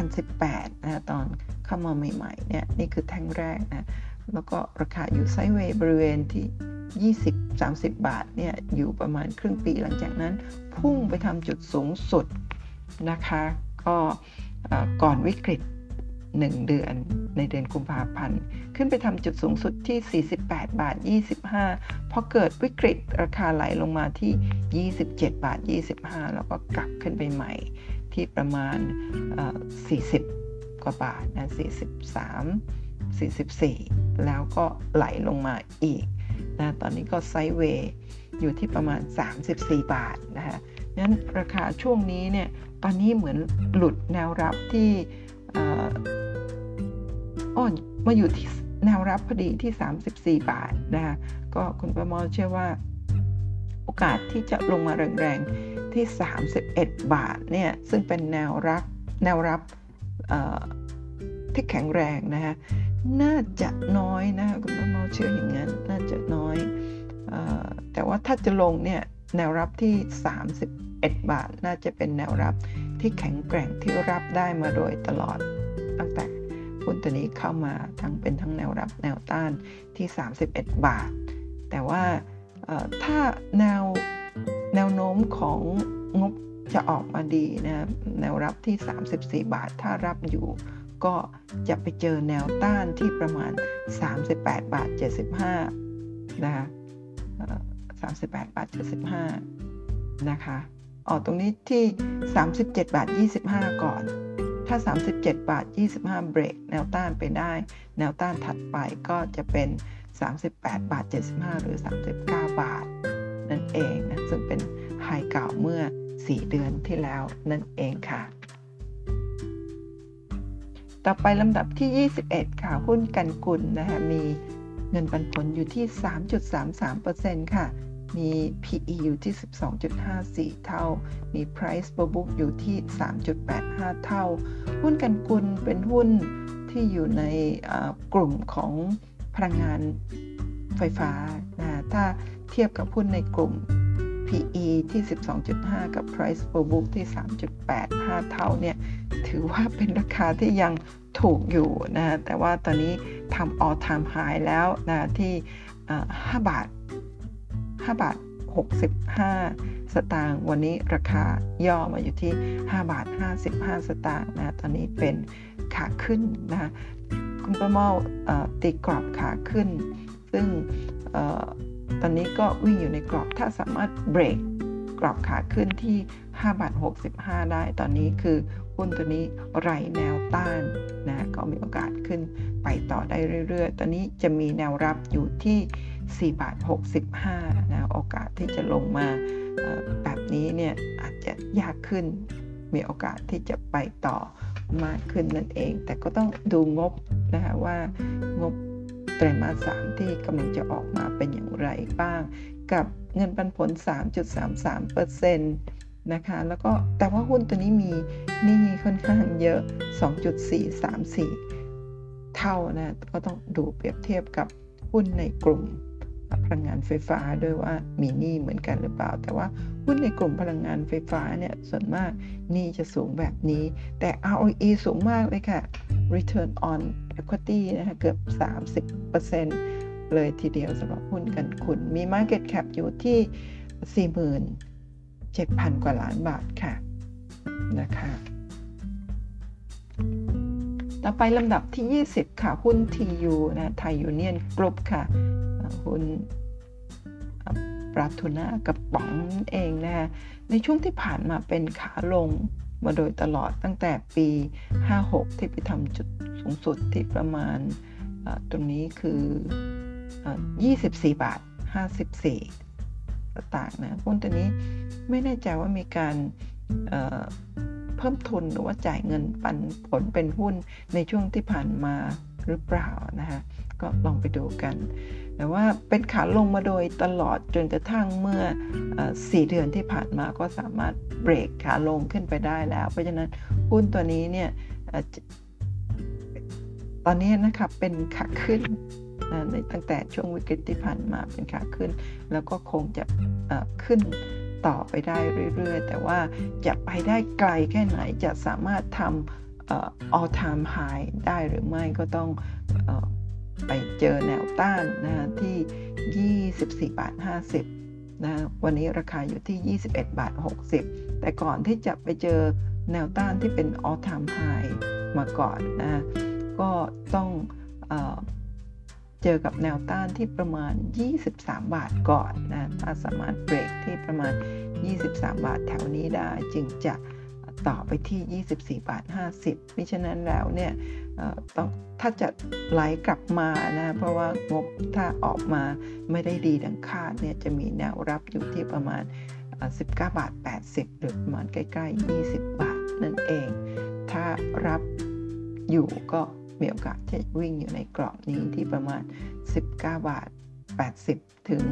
2018นะตอนเข้ามาใหม่ๆเนี่ยนี่คือแท่งแรกนะแล้วก็ราคาอยู่ไซด์เวย์บริเวณที่ 20-30 บาทเนี่ยอยู่ประมาณครึ่งปีหลังจากนั้น พุ่งไปทำจุดสูงสุดนะคะก็ก่อนวิกฤต 1 เดือนในเดือนกุมภาพันธ์ ขึ้นไปทำจุดสูงสุดที่ 48 บาท 25 พอเกิดวิกฤตราคาไหลลงมาที่ 27 บาท 25 แล้วก็กลับขึ้นไปใหม่ที่ประมาณ 40 กว่าบาทนะ 43 44 แล้วก็ไหลลงมาอีกนะตอนนี้ก็ไซด์เวย์อยู่ที่ประมาณ 34 บาทนะคะนั้นราคาช่วงนี้เนี่ย ตอนนี้เหมือนหลุดแนวรับที่ อ่อนมาอยู่ที่แนวรับพอดีที่ 34 บาทนะคะก็คุณประมอเชื่อว่าโอกาสที่จะลงมาแรงๆที่ 31 บาทเนี่ยซึ่งเป็นแนวรับแนวรับที่แข็งแรงนะคะน่าจะน้อยนะคุณประมอเชื่ออย่างนั้นน่าจะน้อยอแต่ว่าถ้าจะลงเนี่ยแนวรับที่ 1 บาทน่าจะเป็นแนวรับที่แข็งแกร่งที่รับได้มาโดยตลอด ตั้งแต่หุ้นตัวนี้เข้ามาทั้งเป็นทั้งแนวรับแนวต้านที่ 31 บาท แต่ว่าถ้าแนวแนวโน้มของงบจะออกมาดีนะแนวรับที่ 34 บาท ถ้ารับอยู่ก็จะไปเจอแนวต้านที่ประมาณ 38 บาท 75 นะคะ38 บาท 75 นะคะ ออกตรงนี้ที่ 37 บาท 25 ก่อน ถ้า 37 บาท 25 เบรกแนวต้านไปได้ แนวต้านถัดไปก็จะเป็น 38 บาท 75 หรือ 39 บาท นั่นเองนะ ซึ่งเป็นไฮเก่าเมื่อ 4 เดือนที่แล้วนั่นเองค่ะ ต่อไปลำดับที่ 21 ค่ะ หุ้นกันกุลนะคะมีเงินปันผลอยู่ที่ 3.33%ค่ะ มี PE อยู่ที่ 12.54 เท่า มี Price per book อยู่ที่ 3.85 เท่า หุ้นกันกุลเป็นหุ้นที่อยู่ในกลุ่มของพลังงานไฟฟ้านะถ้าเทียบกับหุ้นในกลุ่ม PE ที่ 12.5 กับ Price per book ที่ 3.85 เท่าเนี่ย ถือว่าเป็นราคาที่ยังถูกอยู่นะ แต่ว่าตอนนี้ทำ all time high แล้วนะที่ 5 บาท 5 บาท 65 สตางค์วันนี้ราคาย่อมาอยู่ที่ 5 บาท 55 สตางค์นะตอนนี้เป็นขาขึ้นนะคุณประเมาตีกรอบขาขึ้น ซึ่งตอนนี้ก็วิ่งอยู่ในกรอบถ้าสามารถเบรกกรอบขาขึ้นที่5บาท65 ได้ตอนนี้คือหุ้นตัวนี้ไรแนวต้านนะก็มีโอกาสขึ้นไปต่อได้เรื่อยๆ ตอนนี้จะมีแนวรับอยู่ที่ 4 บาท 65 นะ โอกาสที่จะลงมาแบบนี้เนี่ยอาจจะยากขึ้น มีโอกาสที่จะไปต่อมากขึ้นนั่นเอง แต่ก็ต้องดูงบนะคะว่างบไตรมาสสามที่กำลังจะออกมาเป็นอย่างไรบ้าง กับเงินปันผล 3.33%นะคะ แล้วก็แต่ว่าหุ้นตัวนี้มีหนี้ค่อนข้างเยอะ 2.434 เท่านะ ก็ต้องดูเปรียบเทียบกับหุ้นในกลุ่ม พลังงานไฟฟ้าด้วยว่ามีหนี้เหมือนกันหรือเปล่า แต่ว่าหุ้นในกลุ่มพลังงานไฟฟ้าเนี่ยส่วนมากหนี้จะสูงแบบนี้ แต่ ROE สูงมากเลยค่ะ return on equity นะคะเกือบ 30%เลยทีเดียวสำหรับหุ้นกันคุณมี market cap อยู่ที่ 47,000 กว่าล้านบาทค่ะนะคะต่อไปลำดับที่ 20 ค่ะ หุ้น TU นะไทยยูเนียนกรุ๊ปค่ะ หุ้น ปราทูน่ากระป๋องเองนะคะในช่วงที่ผ่านมาเป็นขาลงมาโดยตลอดตั้งแต่ปี 56 ที่ไปทำจุดสูงสุดที่ประมาณตรงนี้คือ 24 บาท 54สตางนะหุ้นตัวนี้ไม่แน่ใจว่ามีการเพิ่มทุนหรือว่าจ่ายเงินปันผลเป็นหุ้นในช่วงที่ผ่านมาหรือเปล่านะคะก็ลองไปดูกัน แต่ว่าเป็นขาลงมาโดยตลอดจนกระทั่งเมื่อ 4 เดือนที่ผ่านมาก็สามารถเบรกขาลงขึ้นไปได้แล้ว เพราะฉะนั้นหุ้นตัวนี้เนี่ยตอนนี้นะครับเป็นขาขึ้นในตั้งแต่ช่วงวิกฤตที่ผ่านมาเป็นขาขึ้น แล้วก็คงจะขึ้นต่อไปได้เรื่อยๆ แต่ว่าจะไปได้ไกลแค่ไหนจะสามารถทำ all time high ได้หรือไม่ก็ต้อง ไปเจอแนวต้านนะที่ 24 บาท 50นะวันนี้ราคาอยู่ที่ 21 บาท 60 แต่ก่อนที่จะไปเจอแนวต้านที่เป็น all time high มาก่อนนะก็ต้องเจอกับแนวต้านที่ประมาณ 23 บาทก่อนนะถ้าสามารถเบรกที่ประมาณ 23 บาทแถวนี้ได้จึงจะต่อไปที่ 24 บาท 50 มิฉะนั้นแล้วเนี่ย ต้องถ้าจะไหลกลับมานะเพราะว่างบถ้าออกมาไม่ได้ดีดังคาดเนี่ยจะมีแนวรับอยู่ที่ประมาณ 19บาท80 หรือประมาณใกล้ ๆ 20 บาทนั่นเอง ถ้ารับอยู่ก็มีโอกาสจะวิ่งอยู่ในกรอบนี้ที่ประมาณ 19 บาท 80 ถึง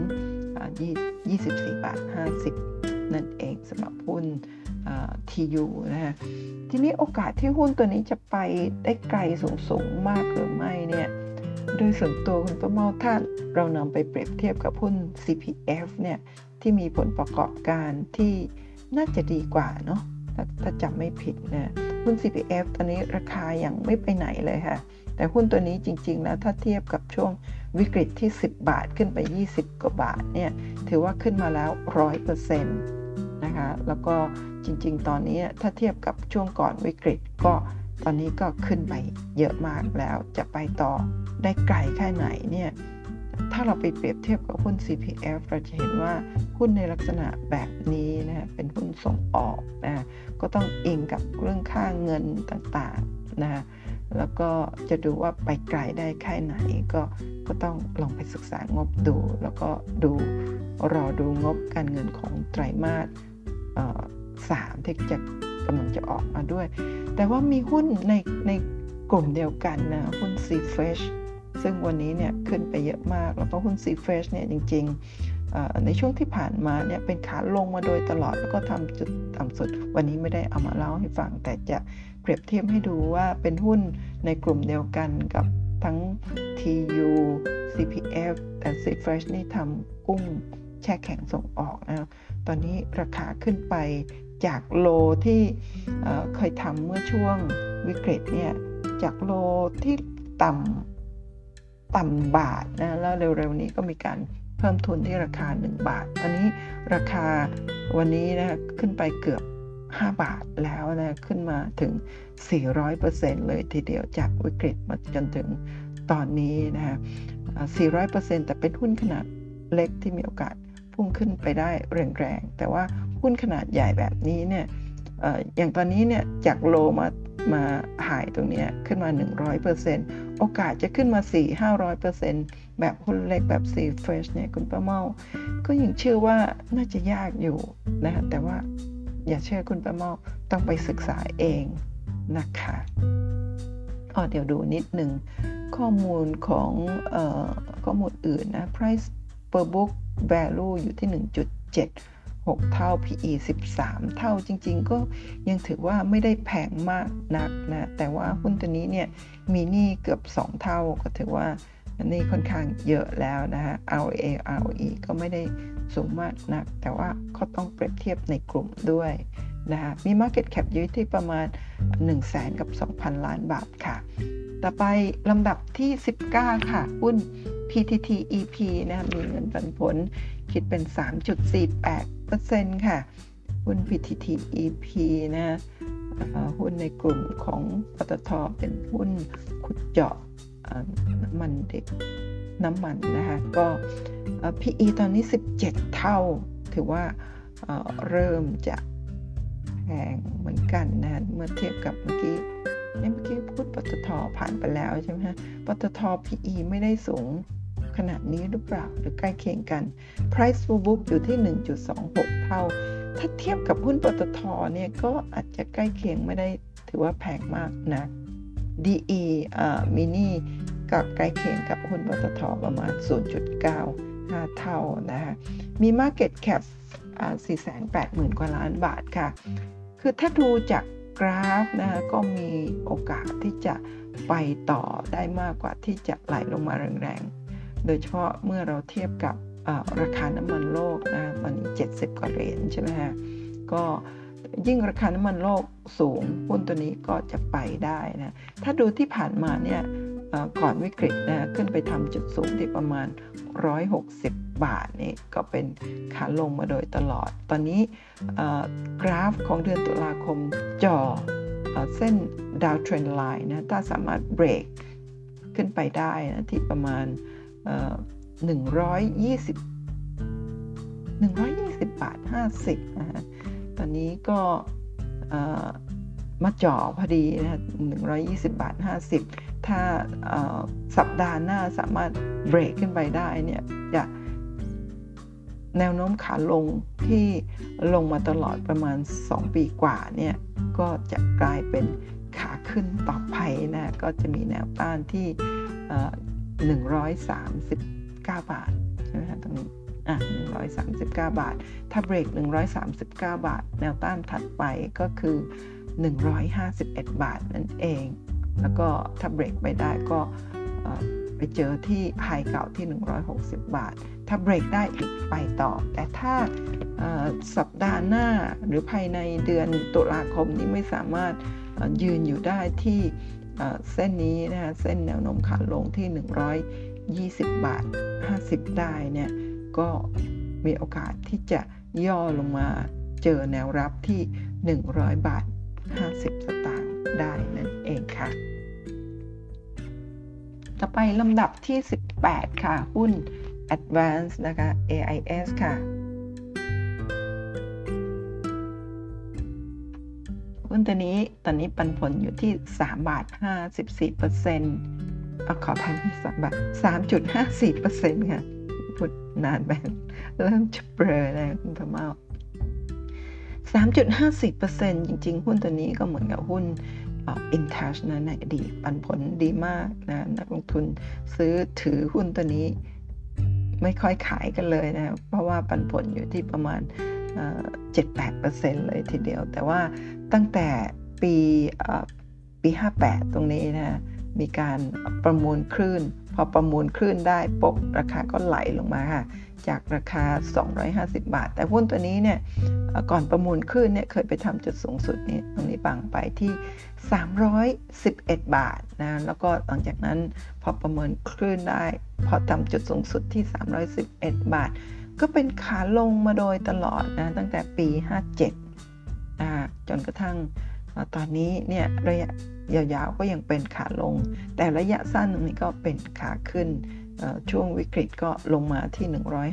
24 บาท 50 นั่นเองสำหรับหุ้น ทียูนะฮะทีนี้โอกาสที่หุ้นตัวนี้จะไปได้ไกลสูงสูงมากหรือไม่เนี่ยโดยส่วนตัวคุณประเมาถ้าเรานำไปเปรียบเทียบกับหุ้น CPF เนี่ยที่มีผลประกอบการที่น่าจะดีกว่าเนาะถ้าจำไม่ผิดนะหุ้น CPF ตอนนี้ราคายัางไม่ไปไหนเลยค่ะ แต่หุ้นตัวนี้จริง ๆ แล้วถ้าเทียบกับช่วงวิกฤตที่ 10 บาทขึ้นไป 20 กว่าบาทเนี่ยถือว่าขึ้นมาแล้ว 100% นะคะแล้วก็จริงๆ ตอนนี้ถ้าเทียบกับช่วงก่อนวิกฤต ก็ตอนนี้ก็ขึ้นไปเยอะมากแล้วจะไปต่อได้ไกลแค่ไหนเนี่ยถ้าเราไปเปรียบเทียบกับหุ้น CPF เราจะเห็นว่าหุ้นในลักษณะแบบนี้นะเป็นหุ้นส่งออกนะก็ต้องอิงกับเรื่องค่าเงินต่างๆนะแล้วก็จะดูว่าไปไกลได้แค่ไหนก็ก็ต้องลองไปศึกษางบดู แล้วก็ดู รอดูงบการเงินของไตรมาสสามที่จะกำลังจะออกมาด้วย แต่ว่ามีหุ้นในในกลุ่มเดียวกันนะหุ้น C Fresh ซึ่งวันนี้เนี่ยขึ้นไปเยอะมาก แล้วก็หุ้น C Fresh เนี่ยจริงๆ ในช่วงที่ผ่านมาเนี่ยเป็นขาลงมาโดยตลอดแล้วก็ทำจุดต่ำสุด วันนี้ไม่ได้เอามาเล่าให้ฟัง แต่จะเปรียบเทียบให้ดูว่าเป็นหุ้นในกลุ่มเดียวกันกับทั้ง TU CPF แต่ C Fresh นี่ทำกุ้ง แช่แข็งส่งออกนะตอนนี้ราคาขึ้นไปจากโลที่เคยทำเมื่อช่วงวิกฤตเนี่ยจากโลที่ต่ำต่ำบาทนะแล้วเร็วๆนี้ก็มีการเพิ่มทุนที่ราคา 1 บาท ตอนนี้ราคาวันนี้นะขึ้นไปเกือบ 5 บาทแล้วนะขึ้นมาถึง 400%เลยทีเดียวจากวิกฤตมาจนถึงตอนนี้นะฮะ400%แต่เป็นหุ้นขนาดเล็กที่มีโอกาส พุ่งขึ้นไปได้แรงๆ แต่ว่าหุ้นขนาดใหญ่แบบนี้เนี่ยอย่างตอนนี้เนี่ยจากโลมามาหายตรงนี้ขึ้นมา 100%โอกาสจะขึ้นมา 4-500%แบบหุ้นเล็กแบบ C Fresh เนี่ยคุณป้าเมาก็ยังเชื่อว่าน่าจะยากอยู่นะแต่ว่าอย่าเชื่อคุณป้าเมาต้องไปศึกษาเองนะคะอ๋อเดี๋ยวดูนิดหนึ่งข้อมูลของออข้อมูลอื่นนะ price per book value อยู่ที่ 1.7 6 เท่า PE 13 เท่าจริง ๆ ก็ยังถือว่าไม่ได้แพงมากนักนะ แต่ว่าหุ้นตัวนี้เนี่ยมีหนี้เกือบ 2 เท่าก็ถือว่านี่ค่อนข้างเยอะแล้วนะฮะ ROA ROE ก็ไม่ได้สูงมากนัก แต่ว่าเขาต้องเปรียบเทียบในกลุ่มด้วย นะคะมี Market Cap อยู่ที่ประมาณ 1 0 0 0 0แสนกับ 2,000 ล้านบาทค่ะ ต่อไปลำดับที่ 19 ค่ะ หุ้น PTT EP นะมีเงินปันผลคิดเป็น 3.48%ค่ะ หุ้น PTT EP นะหุ้นในกลุ่มของปตทเป็นหุ้นขุดเจาะน้ำมันเด็กน้ำมันนะคะก็ PE ตอนนี้ 17 เท่า ถือว่าเริ่มจะ พงเหมือนกันนะเมื่อเทียบกับเมื่อกี้เมื่อกี้พูดปตทผ่านไปแล้วใช่ไหมฮะปตท PE ไม่ได้สูงขนาดนี้หรือเปล่าหรือใกล้เคียงกัน Price to book อยู่ที่ 1.26 เท่า ถ้าเทียบกับหุ้นปตทเนี่ยก็อาจจะใกล้เคียงไม่ได้ถือว่าแพงมากนะ DE อ่ามินิก็ใกล้เคียงกับหุ้นปตทประมาณ 0.95 เท่านะคะมี Market Cap อ่า480,000 กว่าล้านบาทค่ะ คือถ้าดูจากกราฟนะคะก็มีโอกาสที่จะไปต่อได้มากกว่าที่จะไหลลงมาแรงๆ โดยเฉพาะเมื่อเราเทียบกับราคาน้ำมันโลกนะตอนนี้ 70 กว่าเหรียญใช่ไหมฮะก็ยิ่งราคาน้ำมันโลกสูงหุ้นตัวนี้ก็จะไปได้นะ ถ้าดูที่ผ่านมาเนี่ย ก่อนวิกฤตนะขึ้นไปทำจุดสูงที่ประมาณ 160 บาทนี่ก็เป็นขาลงมาโดยตลอด ตอนนี้กราฟของเดือนตุลาคมจอเส้นดาวเทรนไลน์นะถ้าสามารถเบรกขึ้นไปได้นะที่ประมาณ 120 120 บาท 50นะฮะตอนนี้ก็ มาจ่อพอดีนะ120 บาท 50 ถ้าสัปดาห์หน้าสามารถเบรกขึ้นไปได้เนี่ยจะแนวโน้มขาลงที่ลงมาตลอดประมาณ 2 ปีกว่าเนี่ยก็จะกลายเป็นขาขึ้นต่อไปนะก็จะมีแนวต้านที่ 139 บาทใช่ไหมคะตรงนี้อะ139 บาท ถ้าเบรก 139 บาท แนวต้านถัดไปก็คือ 151 บาทนั่นเอง แล้วก็ถ้าเบรกไปได้ก็ไปเจอที่ไฮเก่าที่ 160 บาท ถ้าเบรกได้อีกไปต่อ แต่ถ้าสัปดาห์หน้าหรือภายในเดือนตุลาคมนี้ไม่สามารถยืนอยู่ได้ที่เส้นนี้นะเส้นแนวโน้มขาลงที่ 120 บาท 50 ได้เนี่ยก็มีโอกาสที่จะย่อลงมาเจอแนวรับที่ 100 บาท 50 สตางค์ได้นั่นเองค่ะ ต่อไปลำดับที่ 18 ค่ะ หุ้น Advance นะคะ AIS ค่ะหุ้นตัวนี้ตอนนี้ปันผลอยู่ที่ 3 บาท 54เปอร์เซ็นต์ขอพันที่3บาท 3.54เปอร์เซ็นต์ค่ะพูดนานไปเริ่มจะเบลอแล้วคุณพม่า 3.50%จริงๆ หุ้นตัวนี้ก็เหมือนกับหุ้นอินทัชนะในอดีตปันผลดีมากนะนักลงทุนซื้อถือหุ้นตัวนี้ไม่ค่อยขายกันเลยนะ เพราะว่าปันผลอยู่ที่ประมาณ 7-8%เลยทีเดียว แต่ว่าตั้งแต่ปีปี 58 ตรงนี้นะ มีการประมูลคลื่น พอประมูลคลื่นได้ปุ๊บราคาก็ไหลลงมาค่ะ จากราคา 250 บาท แต่หุ้นตัวนี้เนี่ยก่อนประมูลคลื่นเนี่ยเคยไปทำจุดสูงสุดนี่ตรงนี้บังไปที่ 311 บาทนะแล้วก็หลังจากนั้นพอประเมินคลื่นได้ พอทำจุดสูงสุดที่ 311 บาท ก็เป็นขาลงมาโดยตลอดนะตั้งแต่ปี 57นะจนกระทั่งตอนนี้เนี่ยระยะ ยาวๆก็ยังเป็นขาลง แต่ระยะสั้นตรงนี้ก็เป็นขาขึ้นช่วงวิกฤตก็ลงมาที่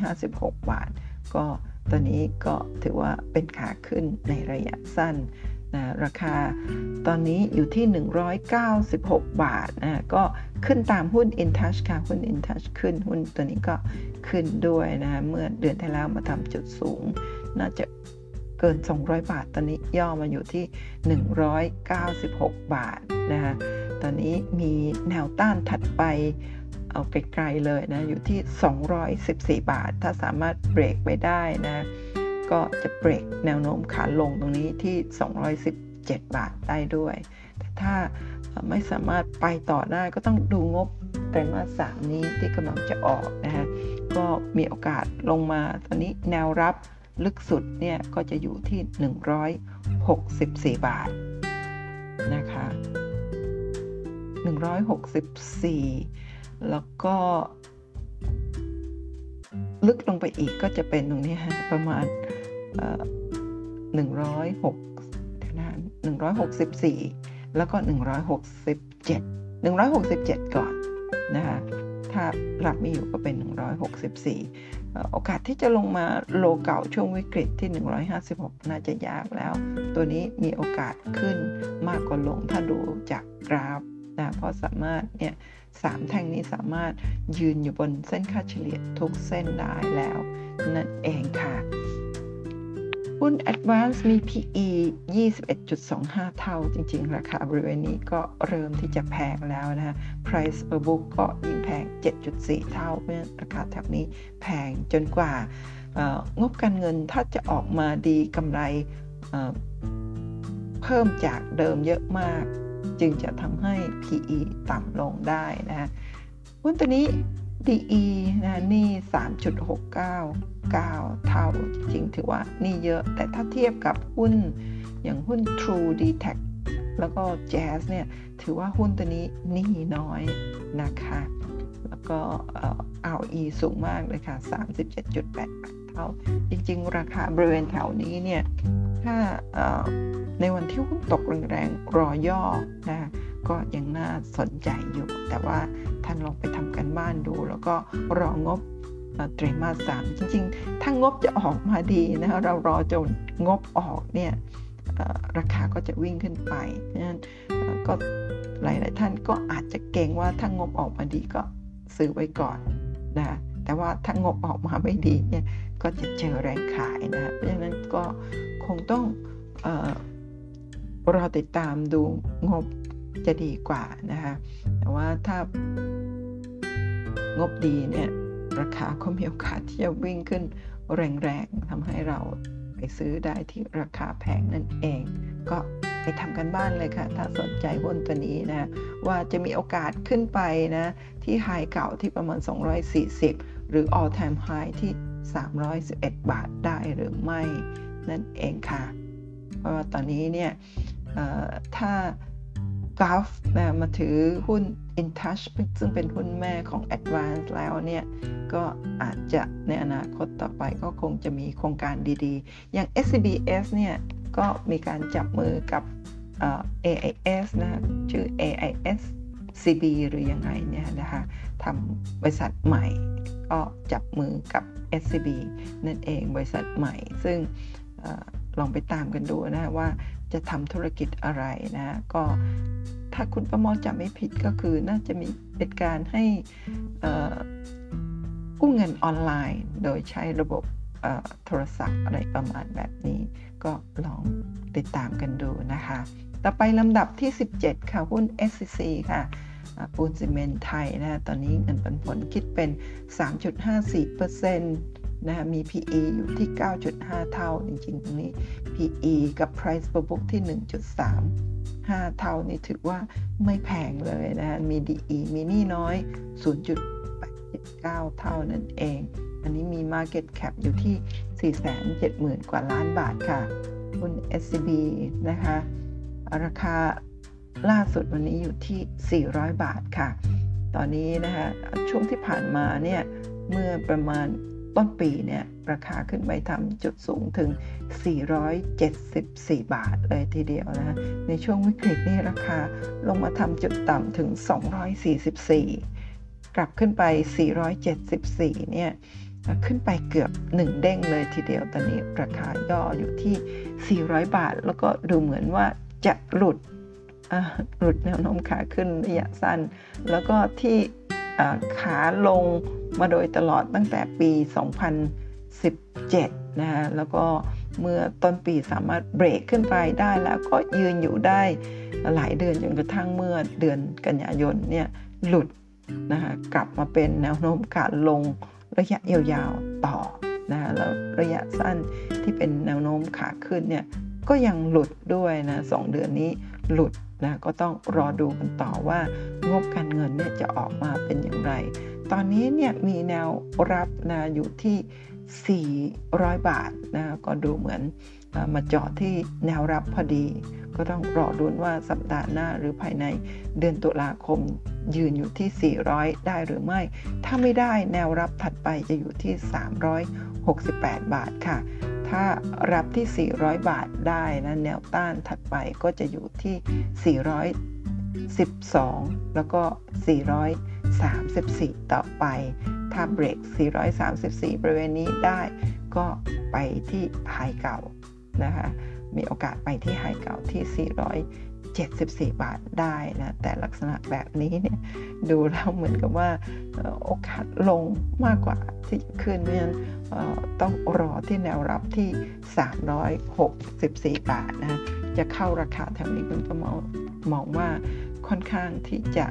156 บาท ก็ตอนนี้ก็ถือว่าเป็นขาขึ้นในระยะสั้นนะราคาตอนนี้อยู่ที่ 196 บาทนะก็ขึ้นตามหุ้น InTouch ค่ะ หุ้น InTouch ขึ้นหุ้นตัวนี้ก็ขึ้นด้วยนะเมื่อเดือนที่แล้วมาทำจุดสูง น่าจะ กิน 200 บาท ตอนนี้ย่อมาอยู่ที่ 196 บาทนะคะตอนนี้มีแนวต้านถัดไปเอาไกลๆเลยนะ อยู่ที่ 214 บาท ถ้าสามารถเบรกไปได้นะ ก็จะเบรกแนวโน้มขาลงตรงนี้ที่ 217 บาทได้ด้วย แต่ถ้าไม่สามารถไปต่อได้ก็ต้องดูงบไตรมาสสามนี้ที่กำลังจะออกนะฮะก็มีโอกาสลงมาตอนนี้แนวรับ ลึกสุดเนี่ยก็จะอยู่ที่ 164 บาทนะคะ 164 แล้วก็ลึกลงไปอีกก็จะเป็นตรงนี้ฮะประมาณ106นะ164แล้วก็167 167ก่อนนะคะถ้ารับไม่อยู่ก็เป็น164 โอกาสที่จะลงมาโลเก่าช่วงวิกฤตที่ 156 น่าจะยากแล้ว ตัวนี้มีโอกาสขึ้นมากกว่าลงถ้าดูจากกราฟนะเพราะสามารถเนี่ยสามแท่งนี้สามารถยืนอยู่บนเส้นค่าเฉลี่ยทุกเส้นได้แล้ว นั่นเองค่ะ หุ้น Advance มี PE 21.25 เท่า จริงๆ ราคาบริเวณนี้ก็เริ่มที่จะแพงแล้วนะ Price per book ก็ยิ่งแพง 7.4 เท่า เพราะราคาแถบนี้แพงจนกว่างบการเงินถ้าจะออกมาดีกำไรเพิ่มจากเดิมเยอะมาก จึงจะทำให้ PE ต่ำลงได้นะหุ้นตัวนี้ DE นะนี่3.699 เท่า จริงถือว่านี่เยอะ แต่ถ้าเทียบกับหุ้นอย่างหุ้น True d t a c แล้วก็ Jazz เนี่ยถือว่าหุ้นตัวนี้นี่น้อยนะคะ แล้วก็ ROE สูงมากเลยค่ะ 37.8 เท่าจริง ๆ ราคาบริเวณแถวนี้เนี่ยถ้าในวันที่หุ้นตกแรงๆรอย่อนะก็ยังน่าสนใจอยู่ แต่ว่าท่านลองไปทำกันบ้านดู แล้วก็รองบไตรมาสสามจริง ๆ ถ้างบจะออกมาดีนะคะเรารอจนงบออกเนี่ยราคาก็จะวิ่งขึ้นไปนั้นก็หลาย ๆ ท่านก็อาจจะเก่งว่าถ้างบออกมาดีก็ซื้อไว้ก่อนนะ แต่ว่าถ้างบออกมาไม่ดีเนี่ยก็จะเจอแรงขายนะเพราะฉะนั้นก็คงต้องรอติดตามดูงบจะดีกว่านะคะแต่ว่าถ้างบดีเนี่ยราคาก็มีโอกาสที่จะวิ่งขึ้นแรงๆทำให้เราไปซื้อได้ที่ราคาแพงนั่นเอง ก็ไปทำกันบ้านเลยค่ะ ถ้าสนใจหุ้นตัวนี้นะ ว่าจะมีโอกาสขึ้นไปนะ ที่ไฮเก่าที่ประมาณ 240 หรือ all time high ที่ 311 บาทได้หรือไม่นั่นเองค่ะ เพราะว่าตอนนี้เนี่ยถ้ากราฟนะมาถือหุ้น InTouch ซึ่งเป็นหุ้นแม่ของ Advance แล้วเนี่ย ก็อาจจะในอนาคตต่อไปก็คงจะมีโครงการดีๆ อย่าง SCBS เนี่ยก็มีการจับมือกับ AIS นะชื่อ AIS CB หรือยังไงเนี่ยนะคะ ทำบริษัทใหม่ ก็จับมือกับ SCB นั่นเองบริษัทใหม่ ซึ่งลองไปตามกันดูนะว่าจะทำธุรกิจอะไรนะก็ถ้าคุณประมอจำไม่ผิดก็คือน่าจะมีเป็นการให้กู้เงินออนไลน์ โดยใช้ระบบโทรศัพท์อะไรประมาณแบบนี้ ก็ลองติดตามกันดูนะคะ ต่อไปลำดับที่ 17 ค่ะ หุ้น SCC ค่ะ ปูนซีเมนต์ไทยนะตอนนี้เงินปันผลคิดเป็น 3.54%นะมี PE อยู่ที่ 9.5 เท่า จริงๆ ตรงนี้ PE กับ Price per book ที่ 1.3 5 เท่านี่ถือว่าไม่แพงเลยนะมี DE มีนี่น้อย 0.89 เท่านั่นเอง อันนี้มี Market Cap อยู่ที่ 470,000 กว่าล้านบาทค่ะหุ้น SCB นะคะ ราคา ล่าสุดวันนี้อยู่ที่ 400 บาทค่ะ ตอนนี้นะคะช่วงที่ผ่านมาเนี่ยเมื่อประมาณต้นปีเนี่ยราคาขึ้นไปทำจุดสูงถึง 474 บาทเลยทีเดียวนะในช่วงวิกฤตนี่ราคาลงมาทำจุดต่ำถึง 244 กลับขึ้นไป 474 เนี่ยขึ้นไปเกือบ 1 เด้งเลยทีเดียวตอนนี้ราคาย่ออยู่ที่ 400 บาท แล้วก็ดูเหมือนว่าจะหลุด หลุดแนวโน้มขาขึ้นระยะสั้น แล้วก็ที่ขาลงมาโดยตลอดตั้งแต่ปี 2017 นะฮะ แล้วก็เมื่อต้นปีสามารถเบรกขึ้นไปได้แล้วก็ยืนอยู่ได้หลายเดือนจนกระทั่งเมื่อเดือนกันยายนเนี่ยหลุดนะคะกลับมาเป็นแนวโน้มกาลงระยะยาวๆต่อนะะแล้วระยะสั้นที่เป็นแนวโน้มขาขึ้นเนี่ยก็ยังหลุดด้วยนะสองเดือนนี้หลุด นะก็ต้องรอดูกันต่อว่างบการเงินเนี่ยจะออกมาเป็นอย่างไร ตอนนี้เนี่ยมีแนวรับนะอยู่ที่ 400 บาทนะก็ดูเหมือนมาเจาะที่แนวรับพอดี ก็ต้องรอรุ้นว่าสัปดาห์หน้าหรือภายในเดือนตุลาคมยืนอยู่ที่ 400 ได้หรือไม่ ถ้าไม่ได้แนวรับถัดไปจะอยู่ที่ 368 บาทค่ะ ถ้ารับที่ 400 บาทได้นะแนวต้านถัดไปก็จะอยู่ที่ 412 แล้วก็ 434 ต่อไป ถ้าเบรก 434 บริเวณนี้ได้ก็ไปที่ไฮเก่านะคะมีโอกาสไปที่ไฮเก่าที่ 74 บาทได้นะ แต่ลักษณะแบบนี้เนี่ยดูแล้วเหมือนกับว่าโอกาสลงมากกว่าที่จะขึ้นเพราะฉะนั้นต้องรอที่แนวรับที่ 364 บาทนะจะเข้าราคาแถวนี้คุณก็มองมองว่าค่อนข้างที่จะ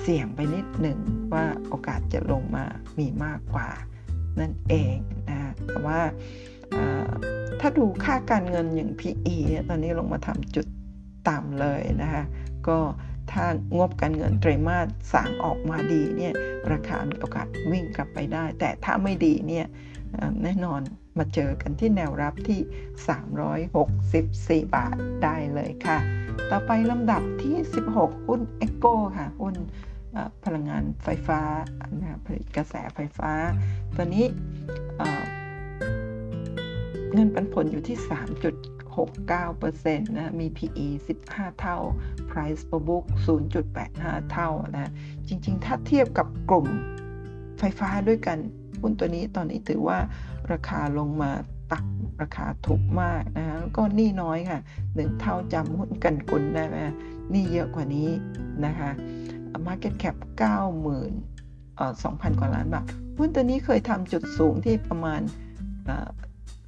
เสี่ยงไปนิดหนึ่งว่าโอกาสจะลงมามีมากกว่านั่นเองนะแต่ว่าถ้าดูค่าการเงินอย่าง PE ตอนนี้ลงมาทำจุด ต่ำเลยนะคะก็ถ้างบการเงินไตรมาสสามออกมาดีเนี่ยราคามีโอกาสวิ่งกลับไปได้ แต่ถ้าไม่ดีเนี่ยแน่นอนมาเจอกันที่แนวรับที่ 364 บาทได้เลยค่ะ ต่อไปลำดับที่ 16 หุ้น e c o ค่ะหุ้นพลังงานไฟฟ้าผลิตกระแสไฟฟ้าตอนนี้เงินปันผลอยู่ที่ 3.69%นะ มี PE 15 เท่า Price per book 0.85 เท่านะ จริง ๆ ถ้าเทียบกับกลุ่มไฟฟ้าด้วยกัน หุ้นตัวนี้ตอนนี้ถือว่าราคาลงมาตักราคาถูกมากนะแล้วก็นี่น้อยค่ะหนึ่งเท่าจำหุ้นกันกุลได้ไหมนี่เยอะกว่านี้นะคะ Market Cap 90,000 2,000 กว่าล้านบาทหุ้นตัวนี้เคยทำจุดสูงที่ประมาณ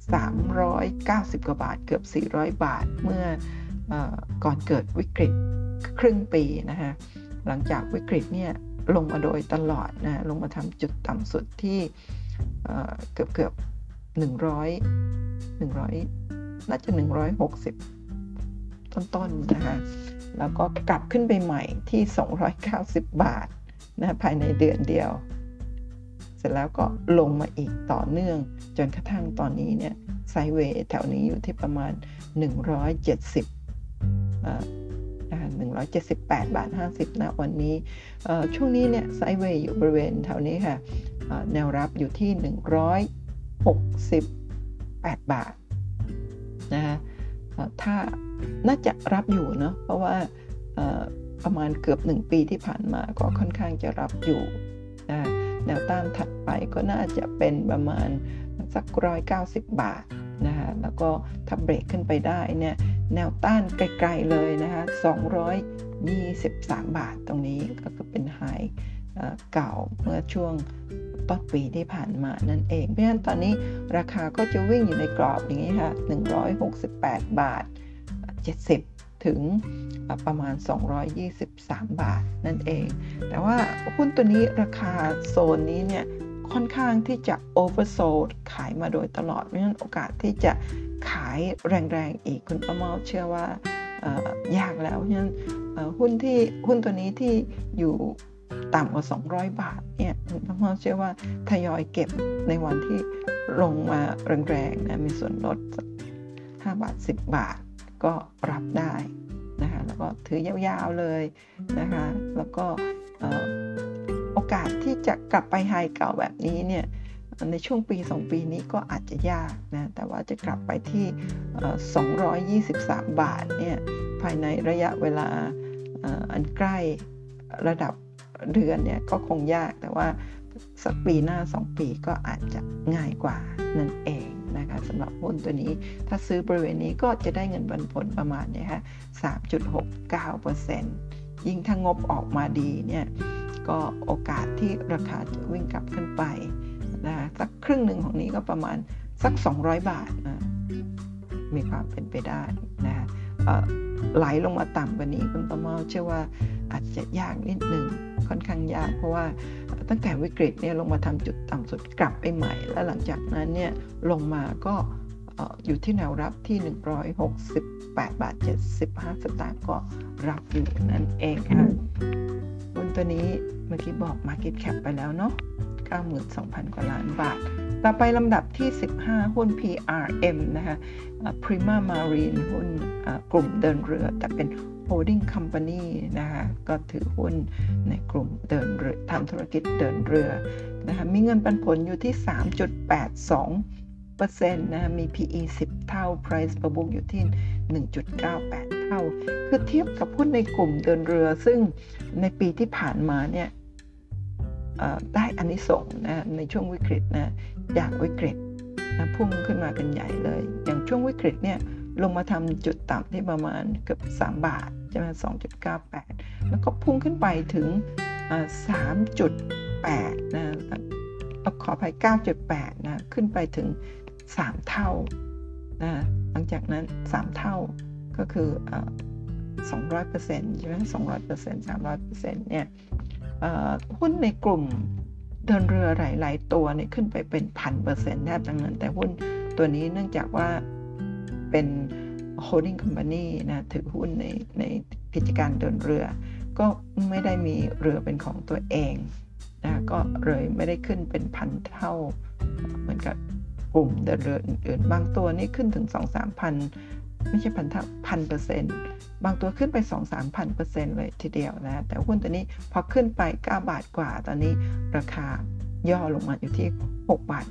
390 กว่าบาทเกือบ 400 บาทเมื่ออก่อนเกิดวิกฤตครึ่งปีนะคะหลังจากวิกฤตเนี่ยลงมาโดยตลอดนะลงมาทำจุดต่ำสุดที่เกือบเกือบ100 100 น่าจะ 160 ต้นๆนะคะแล้วก็กลับขึ้นไปใหม่ที่ 290 บาทนะภายในเดือนเดียว เสร็จแล้วก็ลงมาอีกต่อเนื่อง จนกระทั่งตอนนี้เนี่ยไซเวย์แถวนี้อยู่ที่ประมาณ 170อ่า178 บาท 50นะวันนี้ช่วงนี้เนี่ยไซเวย์อยู่บริเวณแถวนี้ค่ะแนวรับอยู่ที่ 168 บาทนะฮะถ้าน่าจะรับอยู่เนาะเพราะว่าประมาณเกือบ 1 ปีที่ผ่านมาก็ค่อนข้างจะรับอยู่นะ แนวต้านถัดไปก็น่าจะเป็นประมาณสักร้อยเก้าสิบบาทนะคะแล้วก็ถ้าเบรกขึ้นไปได้เนี่ยแนวต้านไกลๆเลยนะคะ223 บาทตรงนี้ก็คือเป็นไฮเก่าเมื่อช่วงต้นปีที่ผ่านมานั่นเอง เพราะฉะนั้นตอนนี้ราคาก็จะวิ่งอยู่ในกรอบอย่างนี้ค่ะ 168 บาท 70 ถึงประมาณ 223 บาทนั่นเอง แต่ว่าหุ้นตัวนี้ราคาโซนนี้เนี่ยค่อนข้างที่จะโอเวอร์โซลขายมาโดยตลอดเพราะฉะนั้นโอกาสที่จะขายแรงๆอีกคุณประเมาเชื่อว่ายากแล้วเพราะฉะนั้นหุ้นที่หุ้นตัวนี้ที่อยู่ต่ำกว่า 200 บาทเนี่ยคุณประเมาเชื่อว่าทยอยเก็บในวันที่ลงมาแรงๆนะมีส่วนลด 5 บาท 10 บาท ก็รับได้นะคะแล้วก็ถือยาวๆเลยนะคะแล้วก็โอกาสที่จะกลับไปไฮเก่าแบบนี้เนี่ยในช่วงปี 2 ปีนี้ก็อาจจะยากนะแต่ว่าจะกลับไปที่ 223 บาทเนี่ยภายในระยะเวลาอันใกล้ระดับเดือนเนี่ยก็คงยากแต่ว่าสักปีหน้า 2 ปีก็อาจจะง่ายกว่านั่นเอง นะคะสำหรับหุ้นตัวนี้ถ้าซื้อบริเวณนี้ก็จะได้เงินปันผลประมาณนี้ค่ะ3.69%ยิ่งถ้างบออกมาดีเนี่ยก็โอกาสที่ราคาจะวิ่งกลับขึ้นไปนะสักครึ่งหนึ่งของนี้ก็ประมาณสัก 200 บาทนะมีความเป็นไปได้นะไหลลงมาต่ำกว่านี้คุณประเมาเชื่อว่าอาจจะยากนิดหนึ่งค่อนข้างยากเพราะว่า ตั้งแต่วิกฤตเนี่ยลงมาทำจุดต่ำสุดกลับไปใหม่ แล้วหลังจากนั้นเนี่ยลงมาก็อยู่ที่แนวรับที่ 168 บาท 75 สตางค์ก็รับอยู่นั่นเองค่ะบนตัวนี้เมื่อกี้บอก Market Cap ไปแล้วเนาะ92,000 กว่าล้านบาท ต่อไปลำดับที่ 15 หุ้น PRM นะคะ Prima Marine หุ้นกลุ่มเดินเรือ แต่เป็น holding company นะคะก็ถือหุ้นในกลุ่มเดินเรือทำธุรกิจเดินเรือนะคะมีเงินปันผลอยู่ที่ 3.82%นะคะมี PE 10 เท่า Price per book อยู่ที่ 1.98 เท่า คือเทียบกับหุ้นในกลุ่มเดินเรือ ซึ่งในปีที่ผ่านมาเนี่ยได้อันนี้ส่งนะในช่วงวิกฤตนะจากวิกฤตนะพุ่งขึ้นมากันใหญ่เลย อย่างช่วงวิกฤตเนี่ยลงมาทำจุดต่ำที่ประมาณเกือบ 3 บาท ใช่ไหม2.98แล้วก็พุ่งขึ้นไปถึง3.8นะขออภัย9.8นะขึ้นไปถึง 3 เท่านะหลังจากนั้น 3 เท่าก็คือ200%ใช่ไหม200% 300%เนี่ยหุ้นในกลุ่มเดินเรือหลาย ๆ ตัวเนี่ยขึ้นไปเป็นพันเปอร์เซ็นต์แทบทั้งนั้น แต่หุ้นตัวนี้เนื่องจากว่าเป็น holding company นะถือหุ้นในในกิจการเดินเรือ ก็ไม่ได้มีเรือเป็นของตัวเองนะก็เลยไม่ได้ขึ้นเป็นพันเท่า เหมือนกับกลุ่มเดินเรืออื่นๆ บางตัวนี่ขึ้นถึง 2-3พันไม่ใช่พันเท่าพันเปอร์เซ็นต์บางตัวขึ้นไป 2 3พันเปอร์เซ็นต์เลยทีเดียวนะ แต่หุ้นตัวนี้พอขึ้นไป 9 บาทกว่า ตอนนี้ราคาย่อลงมาอยู่ที่ 6 บาท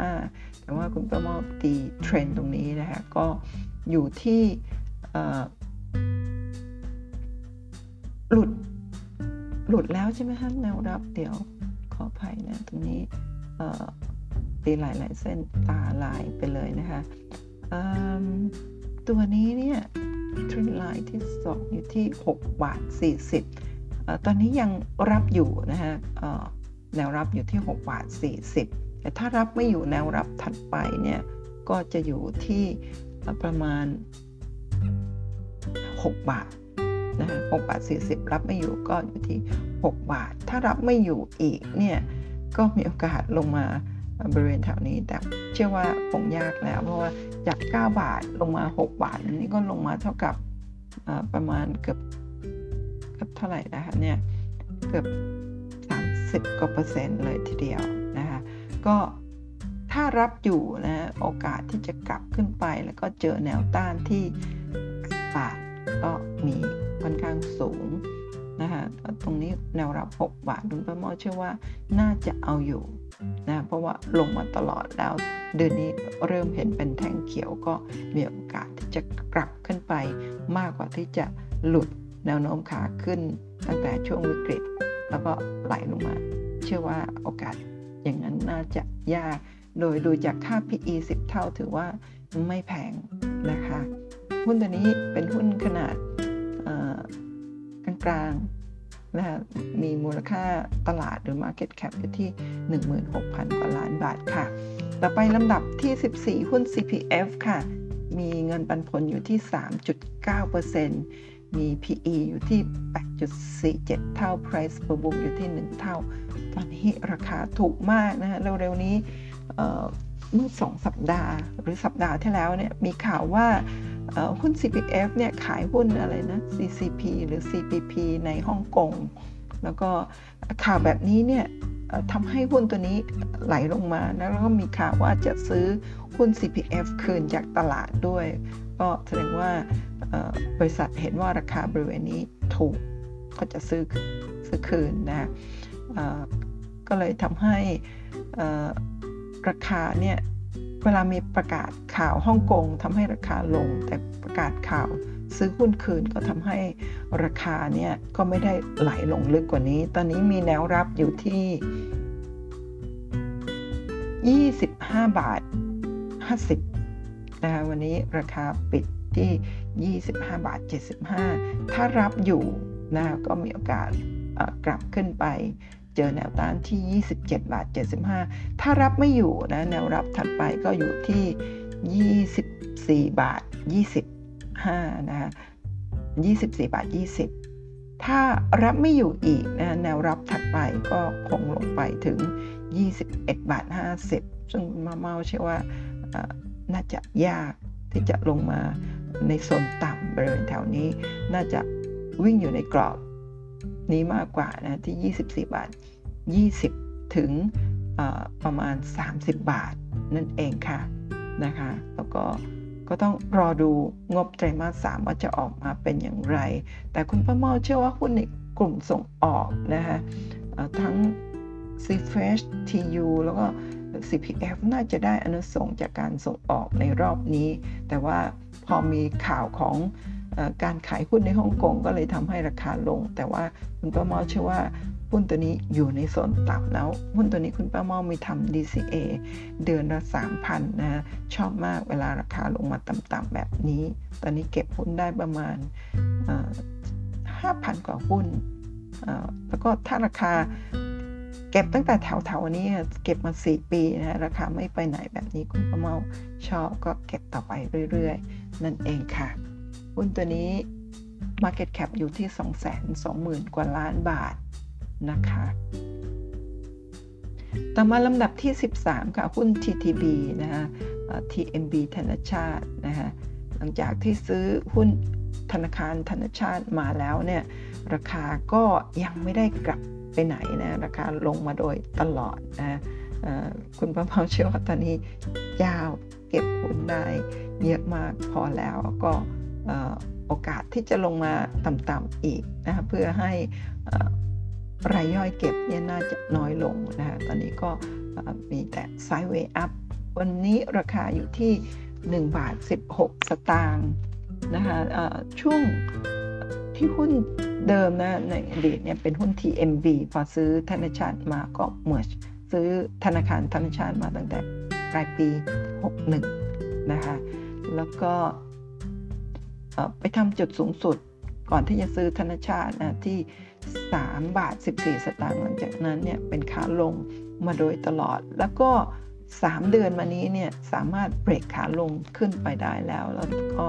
55 แต่ว่าคุณประมอบตีเทรนด์ตรงนี้นะคะก็ อยู่ที่หลุดหลุดแล้วใช่ไหมคะแนวรับเดี๋ยวขออภัยนะตรงนี้ตีหลายๆเส้นตาลายไปเลยนะคะตัวนี้เนี่ยเทรนไลน์ที่สองอยู่ที่ 6 บาท 40 ตอนนี้ยังรับอยู่นะฮะแนวรับอยู่ที่ 6 บาท 40 แต่ถ้ารับไม่อยู่แนวรับถัดไปเนี่ยก็จะอยู่ที่ ประมาณ 6 บาทนะฮะ6บาท 40 รับไม่อยู่ก็อยู่ที่ 6 บาท ถ้ารับไม่อยู่อีกเนี่ยก็มีโอกาสลงมาบริเวณแถวนี้ แต่เชื่อว่าคงยากแล้ว เพราะว่าจาก 9 บาทลงมา 6 บาทนี้ก็ลงมาเท่ากับประมาณเกือบเกือบเท่าไหร่นะคะเนี่ยเกือบ 30กว่าเปอร์เซ็นต์เลยทีเดียวนะคะก็ ถ้ารับอยู่นะโอกาสที่จะกลับขึ้นไปแล้วก็เจอแนวต้านที่บาทก็มีค่อนข้างสูงนะคะตรงนี้แนวรับ 6 บาทดุลประมอเชื่อว่าน่าจะเอาอยู่นะเพราะว่าลงมาตลอดแล้วเดือนนี้เริ่มเห็นเป็นแท่งเขียวก็มีโอกาสที่จะกลับขึ้นไป มากกว่าที่จะหลุดแนวโน้มขาขึ้นตั้งแต่ช่วงวิกฤต แล้วก็ไหลลงมา เชื่อว่าโอกาสอย่างนั้นน่าจะยาก โดยดูจากค่า PE 10 เท่าถือว่าไม่แพงนะคะ หุ้นตัวนี้เป็นหุ้นขนาดกลางๆนะคะมีมูลค่าตลาดหรือ Market Cap อยู่ที่ 16,000 กว่าล้านบาทค่ะ ต่อไปลำดับที่ 14 หุ้น CPF ค่ะ มีเงินปันผลอยู่ที่ 3.9%มี PE อยู่ที่ 8.47 เท่า Price per book อยู่ที่ 1 เท่า ตอนนี้ราคาถูกมากนะฮะเร็วๆนี้ เมื่อสองสัปดาห์ หรือสัปดาห์ที่แล้วเนี่ยมีข่าวว่าหุ้น CPF เนี่ยขายหุ้นอะไรนะ CCP หรือ CPP ในฮ่องกง แล้วก็ข่าวแบบนี้เนี่ยทำให้หุ้นตัวนี้ไหลลงมาแล้วก็มีข่าวว่าจะซื้อหุ้น CPF คืนจากตลาดด้วย ก็แสดงว่าบริษัทเห็นว่าราคาบริเวณนี้ถูกก็จะซื้อซื้อคืนนะก็เลยทำให้ ราคาเนี่ยเวลามีประกาศข่าวฮ่องกงทำให้ราคาลง แต่ประกาศข่าวซื้อหุ้นคืนก็ทำให้ราคาเนี่ยก็ไม่ได้ไหลลงลึกกว่านี้ ตอนนี้มีแนวรับอยู่ที่ 25 บาท 50นะคะวันนี้ราคาปิดที่ 25 บาท 75 ถ้ารับอยู่นะก็มีโอกาสกลับขึ้นไป เจอแนวต้านที่ 27 บาท 75 ถ้ารับไม่อยู่นะแนวรับถัดไปก็อยู่ที่ 24 บาท 25 นะฮะ24 บาท 20 ถ้ารับไม่อยู่อีกนะแนวรับถัดไปก็คงลงไปถึง 21 บาท 50 ซึ่งมาเมาเชื่อว่าน่าจะยากที่จะลงมาในโซนต่ำบริเวณแถวนี้ น่าจะวิ่งอยู่ในกรอบ นี้มากกว่านะที่ 24 บาท 20 ถึงประมาณ 30 บาทนั่นเองค่ะนะคะแล้วก็ก็ต้องรอดูงบไตรมาสสามว่าจะออกมาเป็นอย่างไร แต่คุณป้าเมาเชื่อว่าหุ้นในกลุ่มส่งออกนะคะทั้ง c f r e s h TU แล้วก็ CPF น่าจะได้อนุสงจากการส่งออกในรอบนี้ แต่ว่าพอมีข่าวของ การขายหุ้นในฮ่องกงก็เลยทำให้ราคาลง แต่ว่าคุณป้าเมาเชื่อว่าหุ้นตัวนี้อยู่ในโซนต่ำแล้ว หุ้นตัวนี้คุณป้าเมามีทำ DCA เดือนละ3,000นะชอบมากเวลาราคาลงมาต่ำๆแบบนี้ ตอนนี้เก็บหุ้นได้ประมาณ 5,000 กว่าหุ้น แล้วก็ถ้าราคาเก็บตั้งแต่แถวๆนี้เก็บมา 4 ปีนะราคาไม่ไปไหนแบบนี้คุณป้าเมาชอบก็เก็บต่อไปเรื่อย ๆ นั่นเองค่ะ หุ้นตัวนี้ Market Cap อยู่ที่ 220,000 กว่าล้านบาทนะคะ ต่อมาลำดับที่ 13 ค่ะ หุ้น TTB นะคะ TMB ธนชาตินะคะหลังจากที่ซื้อหุ้นธนาคารธนชาติมาแล้วเนี่ยราคาก็ยังไม่ได้กลับไปไหนนะราคาลงมาโดยตลอดนะคุณประเมาเชื่อว่าตอนนี้ยาวเก็บหุ้นได้เยอะมากพอแล้วก็ โอกาสที่จะลงมาต่ำๆอีกนะคะเพื่อให้รายย่อยเก็บเนี่ยน่าจะน้อยลงนะคะตอนนี้ก็มีแต่ไซด์เวย์อัพวันนี้ราคาอยู่ที่ 1 บาท 16 สตางค์นะคะช่วงที่หุ้นเดิมนะในอดีตเนี่ยเป็นหุ้น TMB พอซื้อธนาคารมาก็เมื่อซื้อธนาคารธนาคารมาตั้งแต่ปลายปี 61 นะคะ แล้วก็ ไปทำจุดสูงสุดก่อนที่จะซื้อธนชาตินะที่ 3 บาท 14 สตางค์หลังจากนั้นเนี่ยเป็นขาลงมาโดยตลอด แล้วก็ 3 เดือนมานี้เนี่ยสามารถเบรกขาลงขึ้นไปได้แล้ว แล้วก็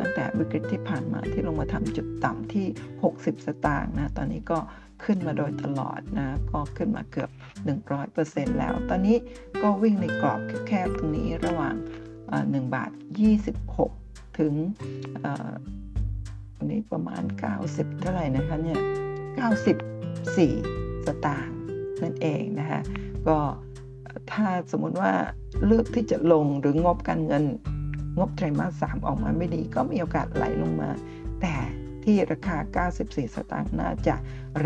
ตั้งแต่วิกฤตที่ผ่านมาที่ลงมาทำจุดต่ำที่ 60 สตางค์นะตอนนี้ก็ขึ้นมาโดยตลอดนะก็ขึ้นมาเกือบ 100%แล้ว ตอนนี้ก็วิ่งในกรอบแคบตรงนี้ระหว่าง1บาท 26 ถึงวันนี้ประมาณ 90 เท่าไหร่นะคะเนี่ย94 สตางค์นั่นเองนะคะก็ถ้าสมมุติว่าเลือกที่จะลงหรืองบการเงินงบไตรมาสมออกมาไม่ดีก็มีโอกาสไหลลงมา แต่ที่ราคา 94 สตางค์น่าจะ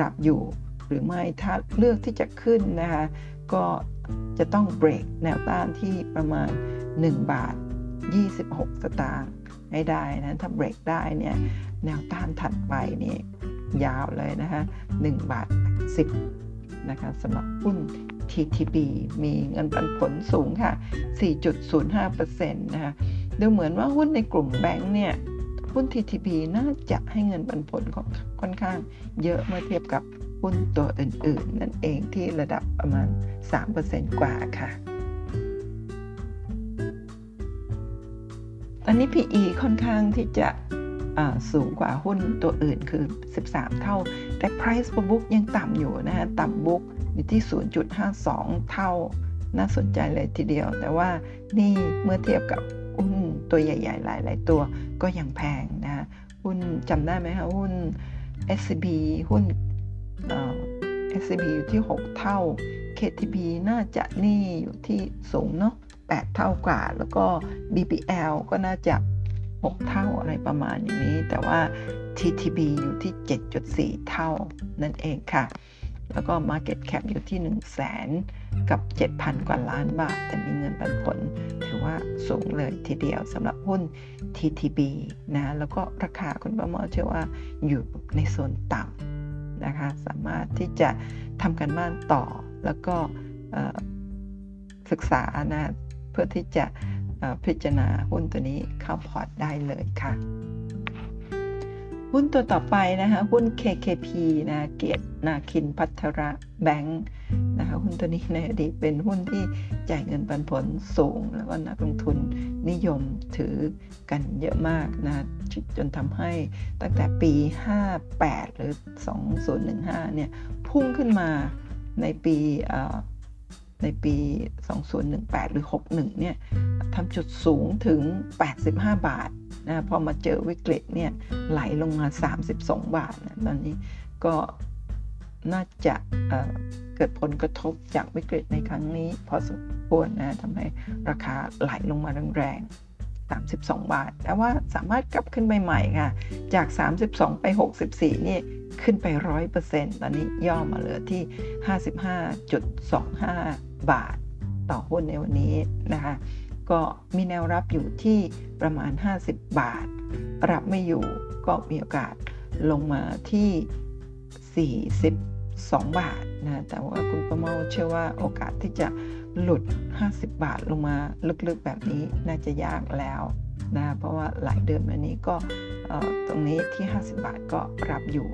รับอยู่หรือไม่ถ้าเลือกที่จะขึ้นนะคะก็จะต้องเบรกแนวต้านที่ประมาณ 1 บาท 26 สตางค์ ให้ได้นะถ้าเบรกได้เนี่ยแนวต้านถัดไปนี่ยาวเลยนะคะ1บาท 10นะคะสำหรับหุ้น TTB มีเงินปันผลสูงค่ะ 4.05%นะคะดูเหมือนว่าหุ้นในกลุ่มแบงค์เนี่ยหุ้น TTB น่าจะให้เงินปันผลของค่อนข้างเยอะเมื่อเทียบกับหุ้นตัวอื่น ๆ นั่นเองที่ระดับประมาณ 3%กว่าค่ะ อันนี้ PE ค่อนข้างที่จะสูงกว่าหุ้นตัวอื่นคือ 13 เท่า แต่ Price per book ยังต่ำอยู่นะฮะ ต่ำบุ๊กอยู่ที่ 0.52 เท่า น่าสนใจเลยทีเดียว แต่ว่านี่เมื่อเทียบกับหุ้นตัวใหญ่ ๆ หลาย ๆ ตัวก็ยังแพงนะฮะ หุ้นจำได้ไหมคะหุ้น SCB หุ้น SCB อยู่ที่ 6 เท่า KTB น่าจะนี่อยู่ที่สูงเนาะ 8 เท่ากว่า แล้วก็ BBL ก็น่าจะ 6 เท่าอะไรประมาณอย่างนี้ แต่ว่า TTB อยู่ที่ 7.4 เท่านั่นเองค่ะ แล้วก็ Market Cap อยู่ที่ 1 0 0 0 0แสนกับ 7,000 กว่าล้านบาท แต่มีเงินปันผล ถือว่าสูงเลยทีเดียวสำหรับหุ้น TTB นะ แล้วก็ราคาคุณประมินเชื่อว่าอยู่ในโซนต่ำนะคะ สามารถที่จะทำกันบ้านต่อแล้วก็ศึกษานะ เพื่อที่จะพิจารณาหุ้นตัวนี้เข้าพอร์ตได้เลยค่ะ หุ้นตัวต่อไปนะคะหุ้น KKP นะเกียรตินาคินพัทระแบงค์นะคะหุ้นตัวนี้ในอดีตเป็นหุ้นที่จ่ายเงินปันผลสูง แล้วก็นักลงทุนนิยมถือกันเยอะมากนะจนทำให้ตั้งแต่ปี 58 หรือ 2015 เนี่ย พุ่งขึ้นมาในปี ในปี 2018 หรือ 61 เนี่ยทำจุดสูงถึง 85 บาทนะพอมาเจอวิกฤตเนี่ยไหลลงมา 32 บาทนะตอนนี้ก็น่าจะเเกิดผลกระทบจากวิกฤตในครั้งนี้ พอสมควรนะทำให้ราคาไหลลงมาแรงๆ32 บาท แต่ว่าสามารถกลับขึ้นไปใหม่ค่ะ จาก 32 ไป 64 นี่ ขึ้นไป 100%ตอนนี้ย่อมาเหลือที่ 55.25 บาทต่อหุ้นในวันนี้นะคะก็มีแนวรับอยู่ที่ประมาณ 50 บาท รับไม่อยู่ก็มีโอกาสลงมาที่ 42 บาทนะแต่ว่าคุณประเมาเชื่อว่าโอกาสที่จะหลุด 50 บาทลงมาลึกๆแบบนี้น่าจะยากแล้วนะเพราะว่าหลายเดือนมานี้ก็ตรงนี้ที่ 50 บาทก็รับอยู่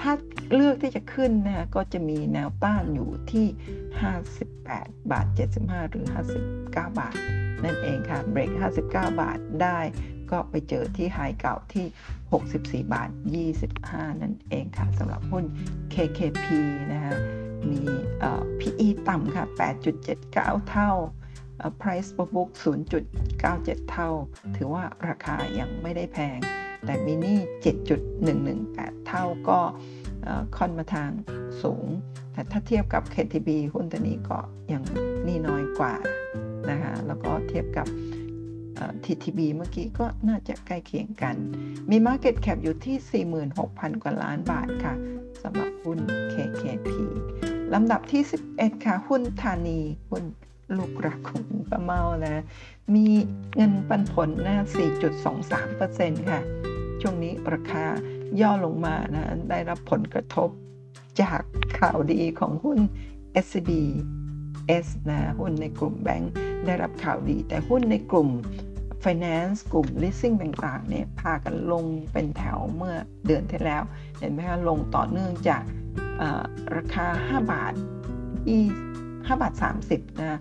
ถ้าเลือกที่จะขึ้นนะก็จะมีแนวต้านอยู่ที่ 58 บาท 75 หรือ 59 บาท นั่นเองค่ะ เบรก 59 บาทได้ก็ไปเจอที่ไฮเก่าที่ 64 บาท 25 นั่นเองค่ะสำหรับหุ้น KKP นะคะมี PE ต่ำค่ะ 8.79 เท่า Price per book 0.97 เท่า ถือว่าราคายังไม่ได้แพง แต่มินี่7.118 เท่าก็ค่อนมาทางสูง แต่ถ้าเทียบกับ KTB หุ้นตัวนี้ก็ยังนี่น้อยกว่านะคะแล้วก็เทียบกับ TTB เมื่อกี้ก็น่าจะใกล้เคียงกัน มี Market Cap อยู่ที่ 46,000 กว่าล้านบาทค่ะสำหรับหุ้น KKP ลำดับที่ 11 ค่ะ หุ้นธานีหุ้น ลูกรักของป้าเมานะ มีเงินปันผลนะ 4.23%ค่ะ ช่วงนี้ราคาย่อลงมานะ ได้รับผลกระทบจากข่าวดีของหุ้น SCB S นะหุ้นในกลุ่มแบงค์ได้รับข่าวดี แต่หุ้นในกลุ่ม Finance กลุ่ม Leasing ต่างๆเนี่ยพากันลงเป็นแถวเมื่อเดือนที่แล้ว เห็นไหมคะลงต่อเนื่องจากราคา 5 บาท 5บาท30นะ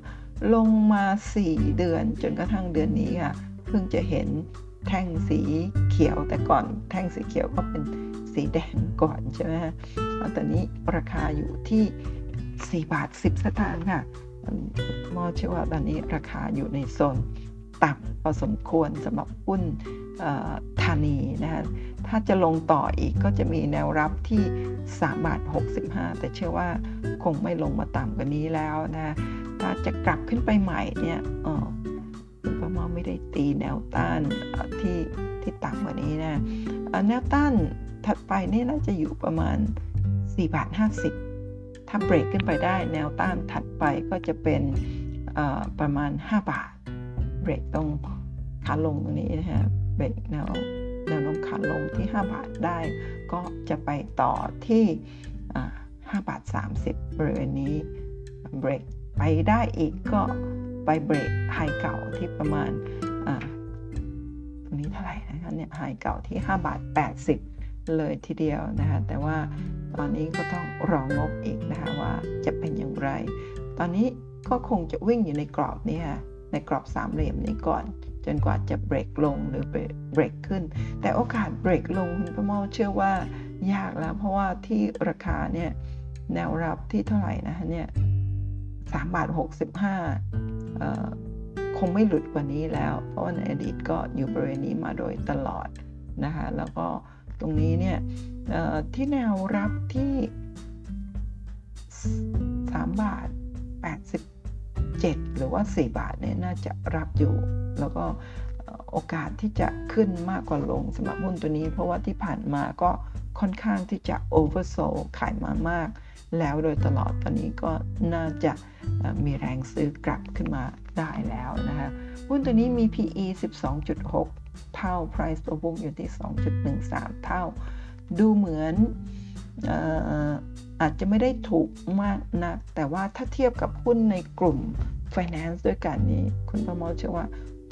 ลงมา 4 เดือนจนกระทั่งเดือนนี้ค่ะเพิ่งจะเห็นแท่งสีเขียวแต่ก่อนแท่งสีเขียวก็เป็นสีแดงก่อนใช่ไหมฮะตอนนี้ราคาอยู่ที่ 4 บาท 10 สตางค์ค่ะมอเชื่อว่าตอนนี้ราคาอยู่ในโซนต่ำพอสมควรสำหรับหุ้น ธานีนะคะถ้าจะลงต่ออีกก็จะมีแนวรับที่3บาท65 แต่เชื่อว่าคงไม่ลงมาต่ำกว่านี้แล้วนะถ้าจะกลับขึ้นไปใหม่เนี่ยคุณประมาไม่ได้ตีแนวต้านที่ที่ต่ำกว่านี้นะแนวต้านถัดไปนี่น่าจะอยู่ประมาณ4บาท50 ถ้าเบรกขึ้นไปได้แนวต้านถัดไปก็จะเป็นประมาณ 5 บาท เบรกตรงขาลงตรงนี้นะฮะ เบรกแนวแนวโน้มขาลงที่ 5 บาทได้ ก็จะไปต่อที่ 5 บาท 30 บริเวณนี้เบรกไปได้อีกก็ไปเบรกไฮเก่าที่ประมาณตรงนี้เท่าไหร่นะคะเนี่ยไฮเก่าที่ 5 บาท 80 เลยทีเดียวนะคะแต่ว่าตอนนี้ก็ต้องรองบอีกนะคะว่าจะเป็นอย่างไร ตอนนี้ก็คงจะวิ่งอยู่ในกรอบนี้ค่ะในกรอบสามเหลี่ยมนี้ก่อน จนกว่าจะเบรกลงหรือเบรกขึ้น แต่โอกาสเบรกลงคุณประเมาเชื่อว่ายากแล้ว เพราะว่าที่ราคาเนี่ยแนวรับที่เท่าไหร่นะคะเนี่ยสามบาทหกสิบห้าคงไม่หลุดกว่านี้แล้ว เพราะว่าในอดีตก็อยู่บริเวณนี้มาโดยตลอดนะคะแล้วก็ตรงนี้เนี่ยที่แนวรับที่ 3 บาท 87 หรือว่า 4 บาทเนี่ยน่าจะรับอยู่ แล้วก็โอกาสที่จะขึ้นมากกว่าลงสำหรับหุ้นตัวนี้ เพราะว่าที่ผ่านมาก็ค่อนข้างที่จะโอเวอร์โซลขายมามาก แล้วโดยตลอดตอนนี้ก็น่าจะมีแรงซื้อกลับขึ้นมาได้แล้วนะคะหุ้นตัวนี้มี PE 12.6 เท่า Price per book อยู่ที่ 2.13 เท่า ดูเหมือนอาจจะไม่ได้ถูกมากนัก แต่ว่าถ้าเทียบกับหุ้นในกลุ่ม Finance ด้วยกันนี้ คุณประมอเชื่อว่า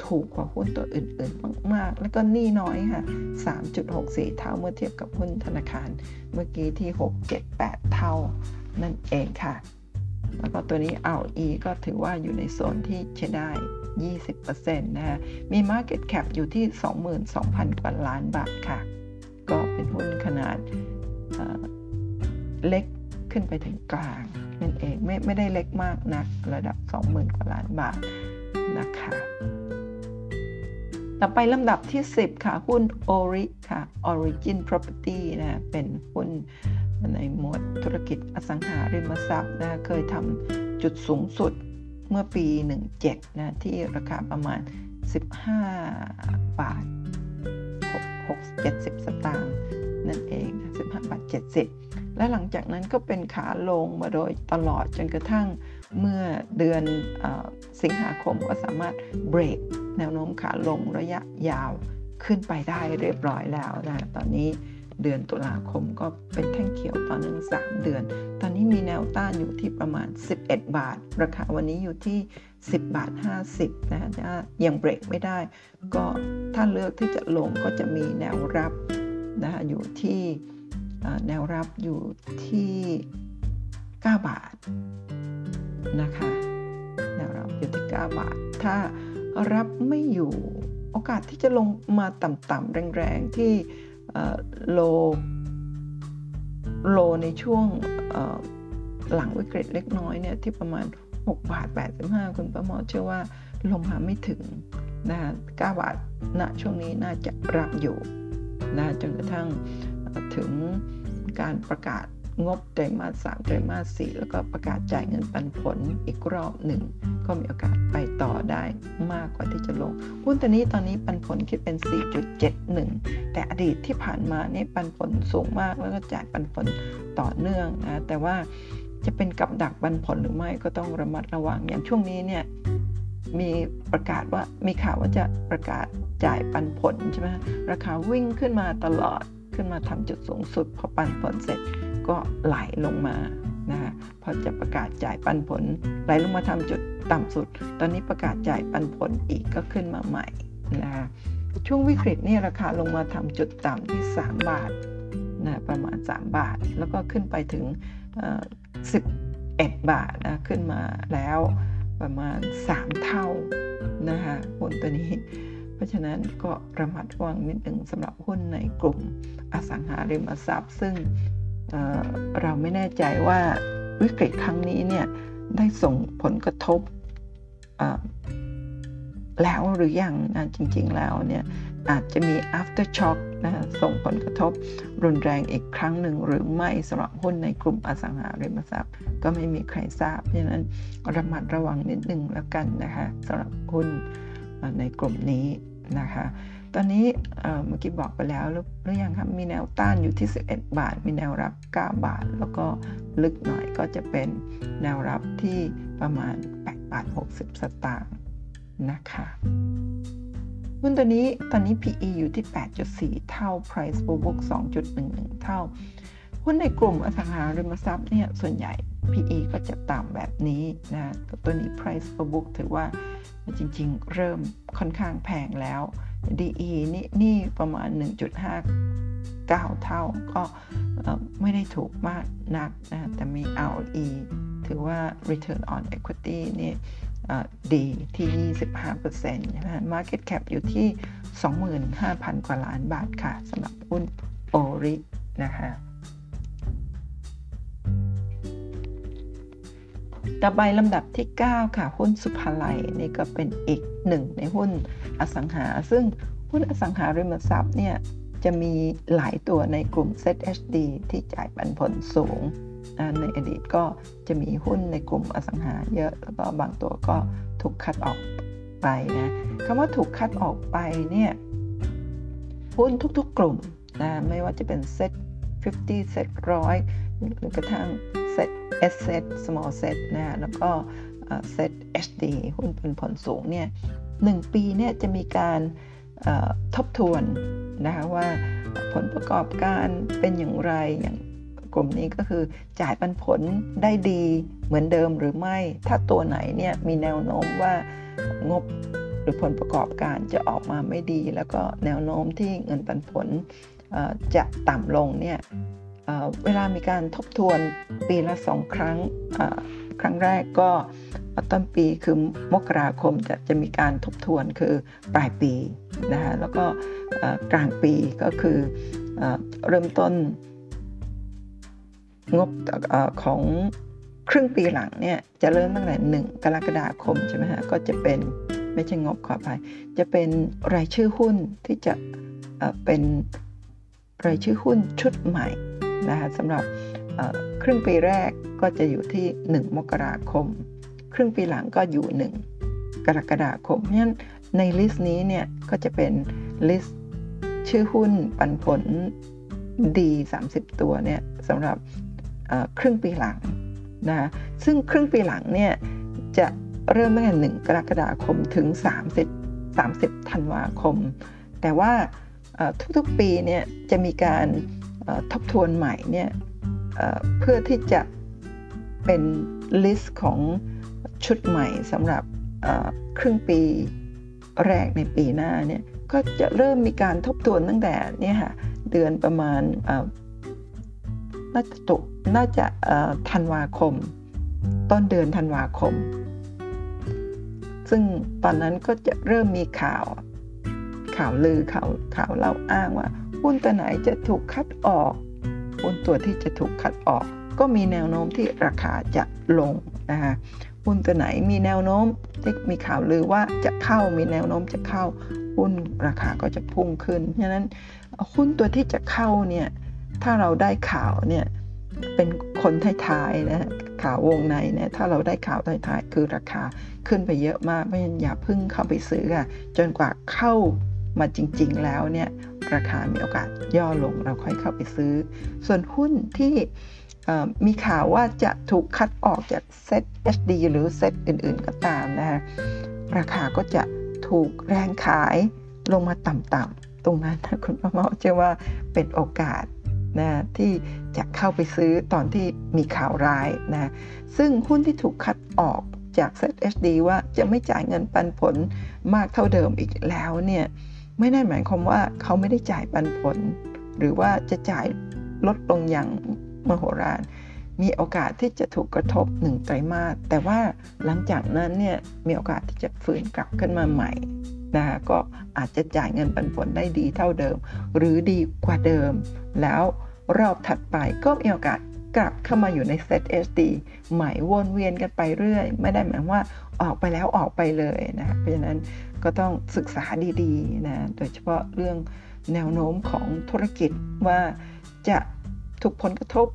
ถูกกว่าหุ้นตัวอื่น ๆ มาก ๆ แล้วก็นี่น้อยค่ะ 3.64 เท่าเมื่อเทียบกับหุ้นธนาคาร เมื่อกี้ที่ 678 เท่านั่นเองค่ะ แล้วก็ตัวนี้ RE ก็ถือว่าอยู่ในโซนที่ใช้ได้ 20%นะะมี Market Cap อยู่ที่ 22,000 กว่าล้านบาทค่ะ ก็เป็นหุ้นขนาดเล็กขึ้นไปถึงกลางนั่นเองไม่ไม่ได้เล็กมากนักระดับ 20,000 กว่าล้านบาทนะคะ ต่อไปลำดับที่ 10 ค่ะหุ้น Ori ค่ะ Origin Property นะเป็นหุ้นในหมวดธุรกิจอสังหาริมทรัพย์นะเคยทำจุดสูงสุดเมื่อปี 17 นะที่ราคาประมาณ 15 บาท 6 70 สตางค์นั่นเอง15บาท 70 และหลังจากนั้นก็เป็นขาลงมาโดยตลอดจนกระทั่ง เมื่อเดือนอสิงหาคมก็สามารถเบรกแนวโน้มขาลงระยะยาวขึ้นไปได้เรียบร้อยแล้วนะตอนนี้เดือนตุลาคมก็เป็นแท่งเขียวต่อเนื่อง3 เดือน ตอนนี้มีแนวต้านอยู่ที่ประมาณ 11 บาท ราคาวันนี้อยู่ที่ 10 บาท 50 นะถ้ายังเบรกไม่ได้ ก็ถ้าเลือกที่จะลงก็จะมีแนวรับนะคะอยู่ที่แนวรับอยู่ที่ 9 บาท นะคะแนวรับอยู่ที่9บาท ถ้ารับไม่อยู่โอกาสที่จะลงมาต่ำๆแรงๆ ที่โลโลในช่วงหลังวิกฤตเล็กน้อยเนี่ยที่ประมาณ 6 บาท 85 คุณประมอเชื่อว่าลงมาไม่ถึงนะ9บาทณช่วงนี้น่าจะรับอยู่นะจนกระทั่งถึงการประกาศ งบไตรมาสสามไตรมาสสี่แล้วก็ประกาศจ่ายเงินปันผลอีกรอบหนึ่ง ก็มีโอกาสไปต่อได้มากกว่าที่จะลงหุ้นตัวนี้ตอนนี้ปันผลคิดเป็น 4.71 แต่อดีตที่ผ่านมานี่ปันผลสูงมากแล้วก็จ่ายปันผลต่อเนื่องนะแต่ว่าจะเป็นกับดักปันผลหรือไม่ก็ต้องระมัดระวังอย่างช่วงนี้เนี่ยมีประกาศว่ามีข่าวว่าจะประกาศจ่ายปันผลใช่ไหมราคาวิ่งขึ้นมาตลอดขึ้นมาทำจุดสูงสุดพอปันผลเสร็จ ก็ไหลลงมานะคะพอจะประกาศจ่ายปันผลไหลลงมาทำจุดต่ำสุด ตอนนี้ประกาศจ่ายปันผลอีกก็ขึ้นมาใหม่นะคะช่วงวิกฤตนี่ราคาลงมาทำจุดต่ำที่ 3 บาทนะประมาณ 3 บาท แล้วก็ขึ้นไปถึง 11 บาทนะขึ้นมาแล้วประมาณ 3 เท่านะคะหุ้นตัวนี้ เพราะฉะนั้นก็ระมัดระวังนิดหนึ่งสำหรับหุ้นในกลุ่มอสังหาริมทรัพย์ ซึ่ง เราไม่แน่ใจว่าวิกฤตครั้งนี้เนี่ยได้ส่งผลกระทบแล้วหรือยังนะจริงๆแล้วเนี่ยอาจจะมี after shock นะส่งผลกระทบรุนแรงอีกครั้งหนึ่งหรือไม่สำหรับหุ้นในกลุ่มอสังหาริมทรัพย์ ก็ไม่มีใครทราบเพราะฉะนั้นระมัดระวังนิดนึงแล้วกันนะคะสำหรับหุ้นในกลุ่มนี้นะคะ ตอนนี้เมื่อกี้บอกไปแล้วหรือยังครับมีแนวต้านอยู่ที่ 11 บาท มีแนวรับ 9 บาท แล้วก็ลึกหน่อยก็จะเป็นแนวรับที่ประมาณ 8 บาท 60 สตางค์นะคะหุ้นตัวนี้ตอนนี้ PE อยู่ที่ 8.4 เท่า Price per book 2.11 เท่า หุ้นในกลุ่มอสังหาริมทรัพย์เนี่ยส่วนใหญ่ PE ก็จะต่ำแบบนี้นะตัวนี้ Price per book ถือว่าจริงๆ เริ่มค่อนข้างแพงแล้ว DE นี่นี่ประมาณ 1.59 เท่าก็ไม่ได้ถูกมากนักนะแต่มี ROE ถือว่า Return on Equity นี่ดีที่ 25%นะ Market Cap อยู่ที่ 25,000 กว่าล้านบาทค่ะสำหรับหุ้นโอรินะคะ ต่อไปลำดับที่ 9 ค่ะ หุ้นสุภาลัยนี่ก็เป็นอีกหนึ่งในหุ้นอสังหา ซึ่งหุ้นอสังหาริมทรัพย์เนี่ยจะมีหลายตัวในกลุ่ม ZHD ที่จ่ายปันผลสูง ในอดีตก็จะมีหุ้นในกลุ่มอสังหาเยอะ แล้วก็บางตัวก็ถูกคัดออกไปนะคำว่าถูกคัดออกไปเนี่ยหุ้นทุกๆกลุ่มนะไม่ว่าจะเป็นเซ็ต50เซ็ตร้อยหรือกระทั่ง เซ็ต S set small set นะแล้วก็เซ็ต HD หุ้นเป็นผลสูงเนี่ยหนึ่งปีเนี่ยจะมีการทบทวนนะคะว่าผลประกอบการเป็นอย่างไรอย่างกลุ่มนี้ก็คือจ่ายปันผลได้ดีเหมือนเดิมหรือไม่ ถ้าตัวไหนเนี่ยมีแนวโน้มว่างบหรือผลประกอบการจะออกมาไม่ดี แล้วก็แนวโน้มที่เงินปันผลจะต่ำลงเนี่ย เวลามีการทบทวนปีละสองครั้งครั้งแรกก็ต้นปีคือมกราคมจะจะมีการทบทวนคือปลายปีนะคะแล้วก็กลางปีก็คือเริ่มต้นงบของครึ่งปีหลังเนี่ยจะเริ่มตั้งแต่หนึ่งกรกฎาคมใช่ไหมฮะก็จะเป็นไม่ใช่งบขออภัยจะเป็นรายชื่อหุ้นที่จะเป็นรายชื่อหุ้นชุดใหม่ นะคะสำหรับครึ่งปีแรกก็จะอยู่ที่ 1 มกราคม ครึ่งปีหลังก็อยู่ 1 กรกฎาคมเพราะฉะนั้นใน list นี้เนี่ยก็จะเป็น list ชื่อหุ้นปันผลดี 30 ตัวเนี่ยสำหรับครึ่งปีหลังนะซึ่งครึ่งปีหลังเนี่ยจะเริ่มตั้งแต่1กรกฎาคมถึง 30 30ธันวาคม แต่ว่าทุกๆปีเนี่ยจะมีการ ทบทวนใหม่เนี่ยเพื่อที่จะเป็นลิสต์ของชุดใหม่สำหรับครึ่งปีแรกในปีหน้าเนี่ยก็จะเริ่มมีการทบทวนตั้งแต่เนี่ยค่ะเดือนประมาณน่าจะตุน่าจะธันวาคม ต้นเดือนธันวาคม ซึ่งตอนนั้นก็จะเริ่มมีข่าวข่าวลือข่าวข่าวเล่าอ้างว่า หุ้นตัวไหนจะถูกคัดออก หุ้นตัวที่จะถูกคัดออก ก็มีแนวโน้มที่ราคาจะลงนะคะหุ้นตัวไหนมีแนวโน้มที่มีข่าวลือว่าจะเข้ามีแนวโน้มจะเข้าหุ้นราคาก็จะพุ่งขึ้นฉะนั้นหุ้นตัวที่จะเข้าเนี่ยถ้าเราได้ข่าวเนี่ยเป็นคนท้ายๆนะข่าววงในเนี่ยถ้าเราได้ข่าวท้ายๆคือราคาขึ้นไปเยอะมากเพราะฉะนั้นอย่าพึ่งเข้าไปซื้อค่ะจนกว่าเข้ามาจริง ๆ แล้วเนี่ย ราคามีโอกาสย่อลงเราค่อยเข้าไปซื้อ ส่วนหุ้นที่มีข่าวว่าจะถูกคัดออกจากเซ็ต HD หรือเซ็ตอื่นๆก็ตามนะฮะราคาก็จะถูกแรงขายลงมาต่ำๆตรงนั้นคุณป้าเมาเชื่อว่าเป็นโอกาสนะที่จะเข้าไปซื้อตอนที่มีข่าวร้ายนะซึ่งหุ้นที่ถูกคัดออกจาก ZHD ว่าจะไม่จ่ายเงินปันผลมากเท่าเดิมอีกแล้วเนี่ย ไม่ได้หมายความว่าเขาไม่ได้จ่ายปันผล หรือว่าจะจ่ายลดลงอย่างมโหฬารมีโอกาสที่จะถูกกระทบหนึ่งไตรมาสแต่ว่าหลังจากนั้นเนี่ยมีโอกาสที่จะฟื้นกลับขึ้นมาใหม่นะคะก็อาจจะจ่ายเงินปันผลได้ดีเท่าเดิม หรือดีกว่าเดิม แล้วรอบถัดไปก็มีโอกาส กลับเข้ามาอยู่ในเซต SD ใหม่วนเวียนกันไปเรื่อย ไม่ได้หมายว่าออกไปแล้วออกไปเลยนะเพราะฉะนั้นก็ต้องศึกษาดีๆนะโดยเฉพาะเรื่องแนวโน้มของธุรกิจว่าจะถูกผลกระทบ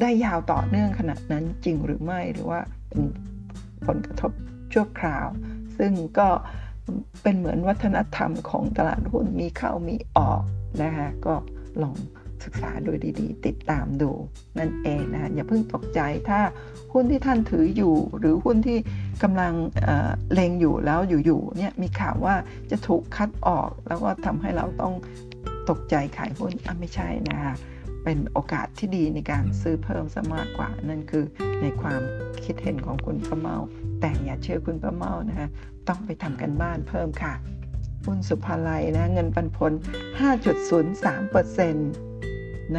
ได้ยาวต่อเนื่องขนาดนั้นจริงหรือไม่หรือว่าเป็นผลกระทบชั่วคราว ซึ่งก็เป็นเหมือนวัฒนธรรมของตลาดหุ้นมีเข้ามีออกนะคะก็ลอง ศึกษาดูดีๆ ติดตามดูนั่นเองนะคะอย่าเพิ่งตกใจถ้าหุ้นที่ท่านถืออยู่ หรือหุ้นที่กำลังเลงอยู่แล้วอยู่ๆเนี่ยมีข่าวว่าจะถูกคัดออก แล้วก็ทำให้เราต้องตกใจขายหุ้นอะไม่ใช่นะคะเป็นโอกาสที่ดีในการซื้อเพิ่มซะมากกว่า นั่นคือในความคิดเห็นของคุณประเมา แต่อย่าเชื่อคุณประเมานะคะต้องไปทำกันบ้านเพิ่มค่ะหุ้นสุภาลัยนะเงินปันผล 5.03%น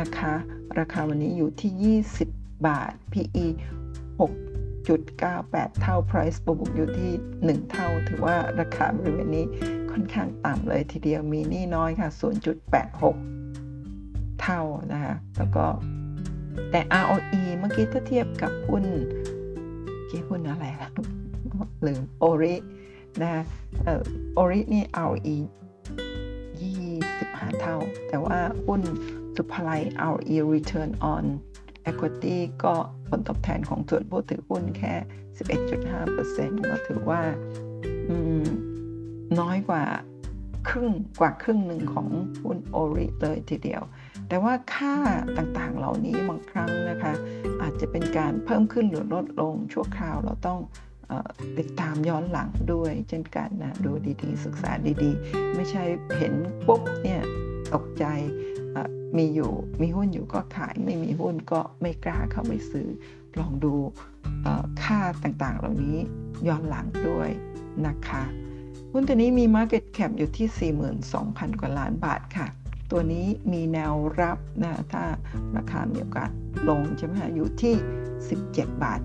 ะคะ ราคาวันนี้อยู่ที่ 20 บาท PE 6.98 เท่า Price บวกอยู่ที่ 1 เท่า ถือว่าราคาบริเวณนี้ค่อนข้างต่ำเลยทีเดียวมีนี่น้อยค่ะ 0.86 เท่านะคะ แล้วก็แต่ ROE เมื่อกี้ถ้าเทียบกับหุ้นกี่หุ้นอะไรครับลืมโอรินะโอรินี่ ROE 25 เท่า แต่ว่าหุ้น สุภไล ROE return on equity ก็ผลตอบแทนของส่วนผู้ถือหุ้นแค่ 11.5%ก็ถือว่าน้อยกว่าครึ่งกว่าครึ่งหนึ่งของหุ้นโอริเลยทีเดียว แต่ว่าค่าต่างๆเหล่านี้บางครั้งนะคะ อาจจะเป็นการเพิ่มขึ้นหรือลดลงชั่วคราวเราต้องติดตามย้อนหลังด้วย เช่นกันนะดูดีๆ ศึกษาดีๆ ไม่ใช่เห็นปุ๊บเนี่ยตกใจ มีอยู่มีหุ้นอยู่ก็ขายไม่มีหุ้นก็ไม่กล้าเข้าไปซื้อ ลองดูค่าต่างๆ เหล่านี้ย้อนหลังด้วยนะคะ หุ้นตัวนี้มี Market Cap อยู่ที่ 42,000 กว่าล้านบาทค่ะ ตัวนี้มีแนวรับนะถ้าราคามีโอกาสลงใช่ไหมคะอยู่ที่ 17 บาท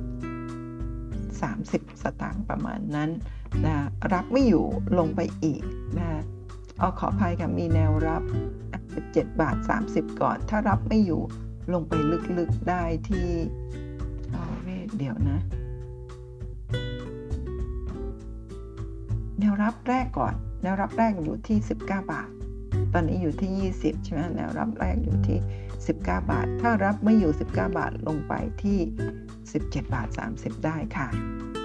30 สตางค์ประมาณนั้นนะรับไม่อยู่ลงไปอีกนะเอาขออภัยค่ะมีแนวรับ 17 บาท 30 ก่อน ถ้ารับไม่อยู่ลงไปลึกๆได้ที่เอาเดี๋ยวนะ แนวรับแรกก่อน แนวรับแรกอยู่ที่ 19 บาท ตอนนี้อยู่ที่ 20 ใช่ไหมแนวรับแรกอยู่ที่ 19 บาท ถ้ารับไม่อยู่ 19 บาทลงไปที่ 17 บาท 30 ได้ค่ะ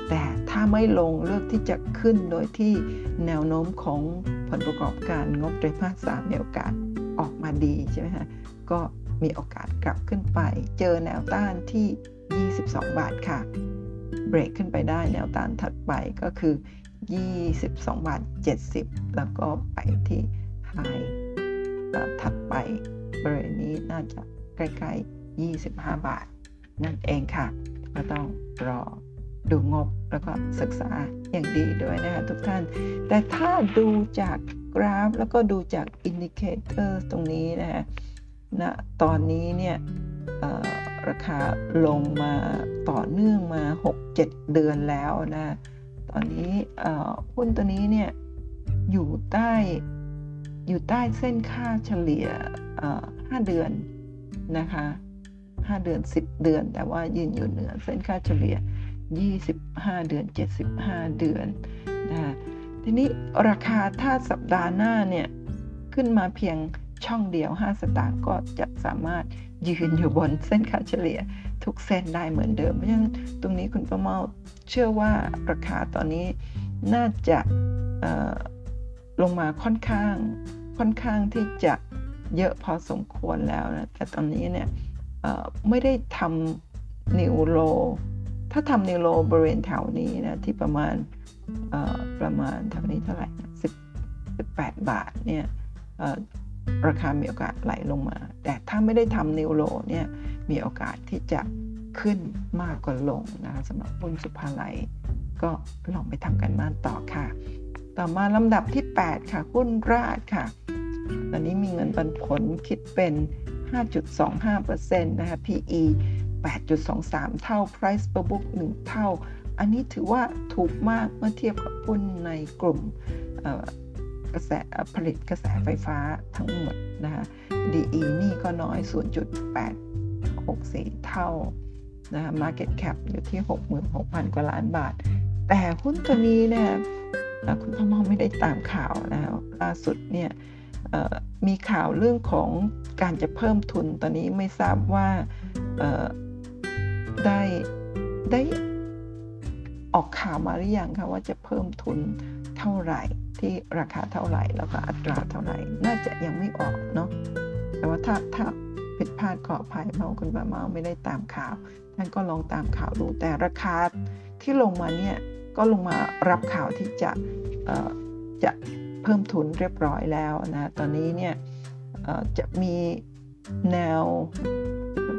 แต่ถ้าไม่ลงเลือกที่จะขึ้นโดยที่แนวโน้มของผลประกอบการงบไตรมาสสามมีโอกาส ออกมาดีใช่ไหมคะก็มีโอกาสกลับขึ้นไป เจอแนวต้านที่ 22 บาทค่ะ เบรกขึ้นไปได้แนวต้านถัดไปก็คือ 22 บาท 70 แล้วก็ไปที่ไฮถัดไปบริเวณนี้น่าจะใกล้ๆ 25 บาท นั่นเองค่ะ ก็ต้องรอดูงบแล้วก็ศึกษาอย่างดีด้วยนะคะทุกท่าน แต่ถ้าดูจาก กราฟ แล้วก็ดูจาก indicator ตรงนี้นะคะณนะตอนนี้เนี่ยราคาลงมาต่อเนื่องมา 6-7 เดือนแล้วนะ ตอนนี้หุ้นตัวนี้เนี่ยอยู่ใต้อยู่ใต้เส้นค่าเฉลี่ย 5 เดือนนะคะ 5 เดือน 10 เดือน แต่ว่ายืนอยู่เหนือเส้นค่าเฉลี่ย 25 เดือน 75 เดือนนะ ทีนี้ราคาถ้าสัปดาห์หน้าเนี่ยขึ้นมาเพียงช่องเดียว 5 สตางค์ก็จะสามารถยืนอยู่บนเส้นค่าเฉลี่ยทุกเส้นได้เหมือนเดิม เพราะฉะนั้นตรงนี้คุณประเมาเชื่อว่าราคาตอนนี้น่าจะลงมาค่อนข้างค่อนข้างที่จะเยอะพอสมควรแล้วนะ แต่ตอนนี้เนี่ยไม่ได้ทำนิวโล ถ้าทำนิวโลบริเวณแถวนี้นะที่ประมาณ ประมาณแถวนี้เท่าไหร่สิบสิบแปดบาทเนี่ยราคามีโอกาสไหลลงมา แต่ถ้าไม่ได้ทำนิวโลเนี่ยมีโอกาสที่จะขึ้นมากกว่าลงนะคะสำหรับหุ้นสุภาลัย ก็ลองไปทำกันบ้านต่อค่ะ ต่อมาลำดับที่ 8 ค่ะหุ้นราดค่ะ ตอนนี้มีเงินปันผลคิดเป็น 5.25%นะคะ PE 8.23 เท่า Price per book 1 เท่า อันนี้ถือว่าถูกมากเมื่อเทียบกับหุ้นในกลุ่มกระแสผลิตกระแสไฟฟ้าทั้งหมดนะคะ DE นี่ก็น้อย 0.864 เท่านะะ Market Cap อยู่ที่ 66,000 กว่าล้านบาท แต่หุ้นตัวนี้เนี่ยคุณพ่อมองไม่ได้ตามข่าวนะล่าสุดเนี่ยมีข่าวเรื่องของการจะเพิ่มทุนตอนนี้ไม่ทราบว่าได้ได้ ออกข่าวมาหรือยังคะว่าจะเพิ่มทุนเท่าไหร่ที่ราคาเท่าไหร่แล้วก็อัตราเท่าไหร่ น่าจะยังไม่ออกเนาะแต่ว่าถ้าถ้าผิดพลาดขออภัยเพราะคุณป้าเมาไม่ได้ตามข่าวท่านก็ลองตามข่าวดูแต่ราคาที่ลงมาเนี่ยก็ลงมารับข่าวที่จะจะเพิ่มทุนเรียบร้อยแล้วนะตอนนี้เนี่ยจะมีแนว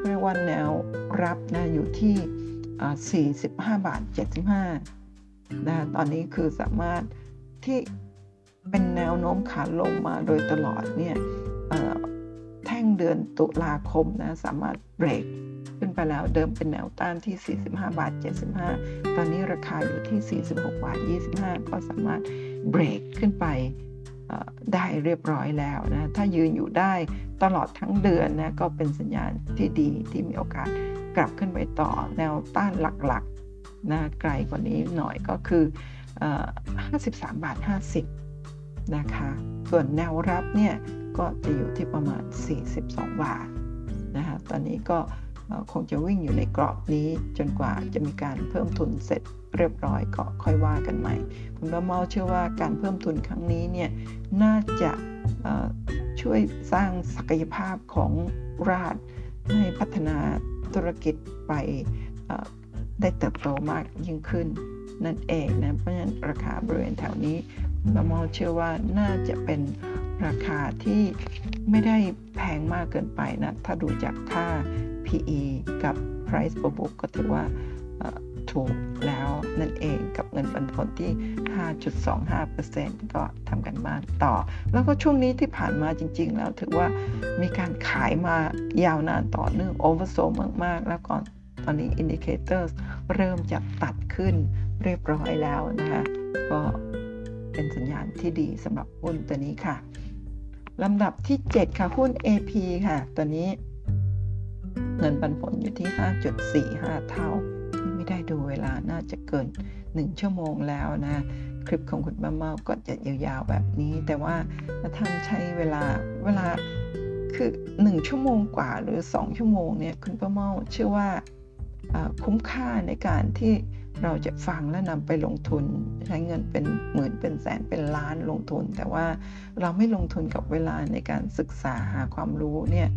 เรียกว่าแนวรับนะอยู่ที่ 45 บาท 75นะตอนนี้คือสามารถที่เป็นแนวโน้มขาลงมาโดยตลอดเนี่ยแท่งเดือนตุลาคมนะสามารถเบรกขึ้นไปแล้วเดิมเป็นแนวต้านที่ 45 บาท 75 ตอนนี้ราคาอยู่ที่ 46 บาท 25 ก็สามารถเบรกขึ้นไป ได้เรียบร้อยแล้วนะถ้ายืนอยู่ได้ตลอดทั้งเดือนนะก็เป็นสัญญาณที่ดีที่มีโอกาสกลับขึ้นไปต่อแนวต้านหลักๆนะไกลกว่านี้หน่อยก็คือ 53 บาท 50 นะคะ ส่วนแนวรับเนี่ยก็จะอยู่ที่ประมาณ 42 บาทนะคะตอนนี้ก็คงจะวิ่งอยู่ในกรอบนี้จนกว่าจะมีการเพิ่มทุนเสร็จ เรียบร้อยก็ค่อยว่ากันใหม่ คุณบ้าเมาเชื่อว่าการเพิ่มทุนครั้งนี้เนี่ยน่าจะช่วยสร้างศักยภาพของราดให้พัฒนาธุรกิจไปได้เติบโตมากยิ่งขึ้นนั่นเองนะเพราะฉะนั้นราคาบริเวณแถวนี้บ้าเมาเชื่อว่าน่าจะเป็นราคาที่ไม่ได้แพงมากเกินไปนะ ถ้าดูจากค่า PE กับ Price per book ก็ถือว่า ถูกแล้วนั่นเองกับเงินปันผลที่ 5.25%ก็ทำกันบ้านต่อ แล้วก็ช่วงนี้ที่ผ่านมาจริง ๆ แล้วถือว่ามีการขายมายาวนานต่อเนื่อง oversold มากๆ แล้วก่อนตอนนี้ indicator เริ่มจะตัดขึ้นเรียบร้อยแล้วนะคะก็เป็นสัญญาณที่ดีสำหรับหุ้นตัวนี้ค่ะลำดับที่ 7 ค่ะหุ้น AP ค่ะ ตัวนี้ เงินปันผลอยู่ที่ 5.45 เท่า ไม่ได้ดูเวลาน่าจะเกิน 1 ชั่วโมงแล้วนะ คลิปของคุณป้าเมาก็จะยาวๆแบบนี้ แต่ว่าถ้าท่านใช้เวลาเวลาคือ 1 ชั่วโมงกว่าหรือ 2 ชั่วโมงเนี่ยคุณป้าเมาเชื่อว่าคุ้มค่าในการที่เราจะฟังและนำไปลงทุนใช้เงินเป็นหมื่นเป็นแสนเป็นล้านลงทุน แต่ว่าเราไม่ลงทุนกับเวลาในการศึกษาหาความรู้เนี่ย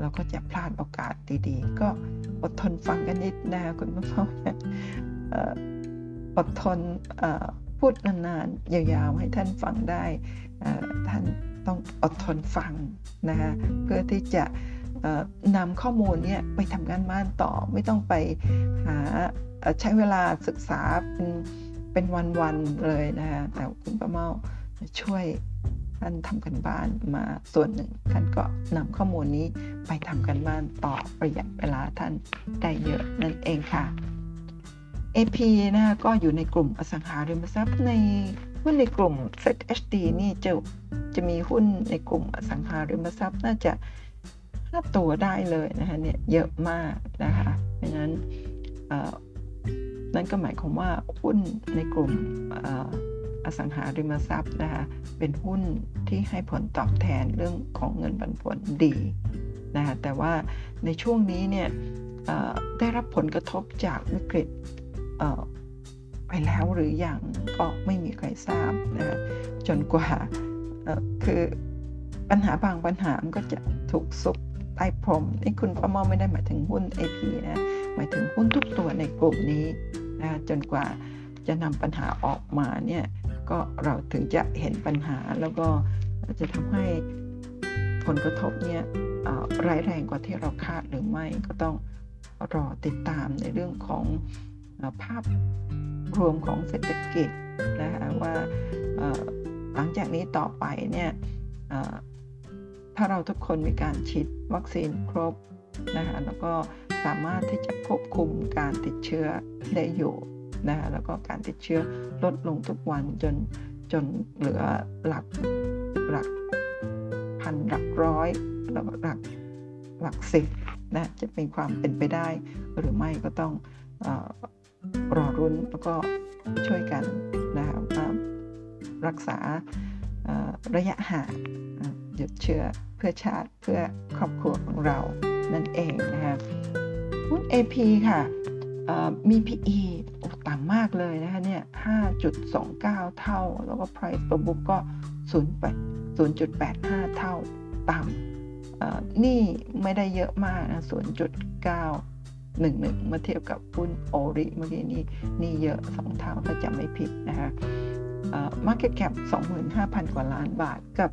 เราก็จะพลาดโอกาสดีๆ ก็อดทนฟังกันนิดนะคุณพ่ออดทนพูดนานๆ ยาวๆ ให้ท่านฟังได้ ท่านต้องอดทนฟังนะคะเพื่อที่จะนำข้อมูลเนี่ยไปทำงานบ้านต่อไม่ต้องไปหาใช้เวลาศึกษาเป็นเป็นวันๆเลยนะคะแต่คุณป้าเมาช่วย ท่านทำกันบ้านมาส่วนหนึ่ง ท่านก็นำข้อมูลนี้ไปทำกันบ้านต่อประหยัดเวลาท่านได้เยอะนั่นเองค่ะ AP นะก็อยู่ในกลุ่มอสังหาริมทรัพย์ในหุ้นในกลุ่ม Set HD นี่จะจะมีหุ้นในกลุ่มอสังหาริมทรัพย์น่าจะห้าตัวได้เลยนะคะเนี่ยเยอะมากนะคะเพราะฉะนั้นนั่นก็หมายความว่าหุ้นในกลุ่ม อสังหาริมทรัพย์นะคะเป็นหุ้นที่ให้ผลตอบแทนเรื่องของเงินปันผลดีนะคะแต่ว่าในช่วงนี้เนี่ยได้รับผลกระทบจากวิกฤตไปแล้วหรืออยังก็ไม่มีใครทราบนะะจนกว่าคือปัญหาบางปัญหาก็จะถูกซุบใต้พรมนี่คุณประมอไม่ได้หมายถึงหุ้น AP นะหมายถึงหุ้นทุกตัวในกลุ่มนี้นะจนกว่าจะนำปัญหาออกมาเนี่ย ก็เราถึงจะเห็นปัญหาแล้วก็จะทำให้ผลกระทบเนี่ยร้ายแรงกว่าที่เราคาดหรือไม่ก็ต้องรอติดตามในเรื่องของภาพรวมของเศรษฐกิจนะคะว่าหลังจากนี้ต่อไปเนี่ยถ้าเราทุกคนมีการฉีดวัคซีนครบนะคะแล้วก็สามารถที่จะควบคุมการติดเชื้อได้อยู่ นะคะแล้วก็การติดเชื้อลดลงทุกวันจนจนเหลือหลักหลักพันหลักร้อยแล้วหลักหลักสิบนะจะเป็นความเป็นไปได้ หรือไม่ก็ต้องรอรุ้นแล้วก็ช่วยกันนะครับรักษาระยะห่างหยุดเชื้อเพื่อชาติเพื่อครอบครัวของเรานั่นเองนะคะหุ้น AP ค่ะ มี PE ต่ำมากเลยนะคะเนี่ย 5.29 เท่า แล้วก็ Price per book ก็ 0.85 เท่า ต่ำนี่ไม่ได้เยอะมากนะ 0.9 1 1 เมื่อเทียบกับหุ้นโอริเมื่อกี้นี้นี่เยอะ 2 เท่าถ้าจำไม่ผิดนะคะ Market Cap 25,000 กว่าล้านบาทกับ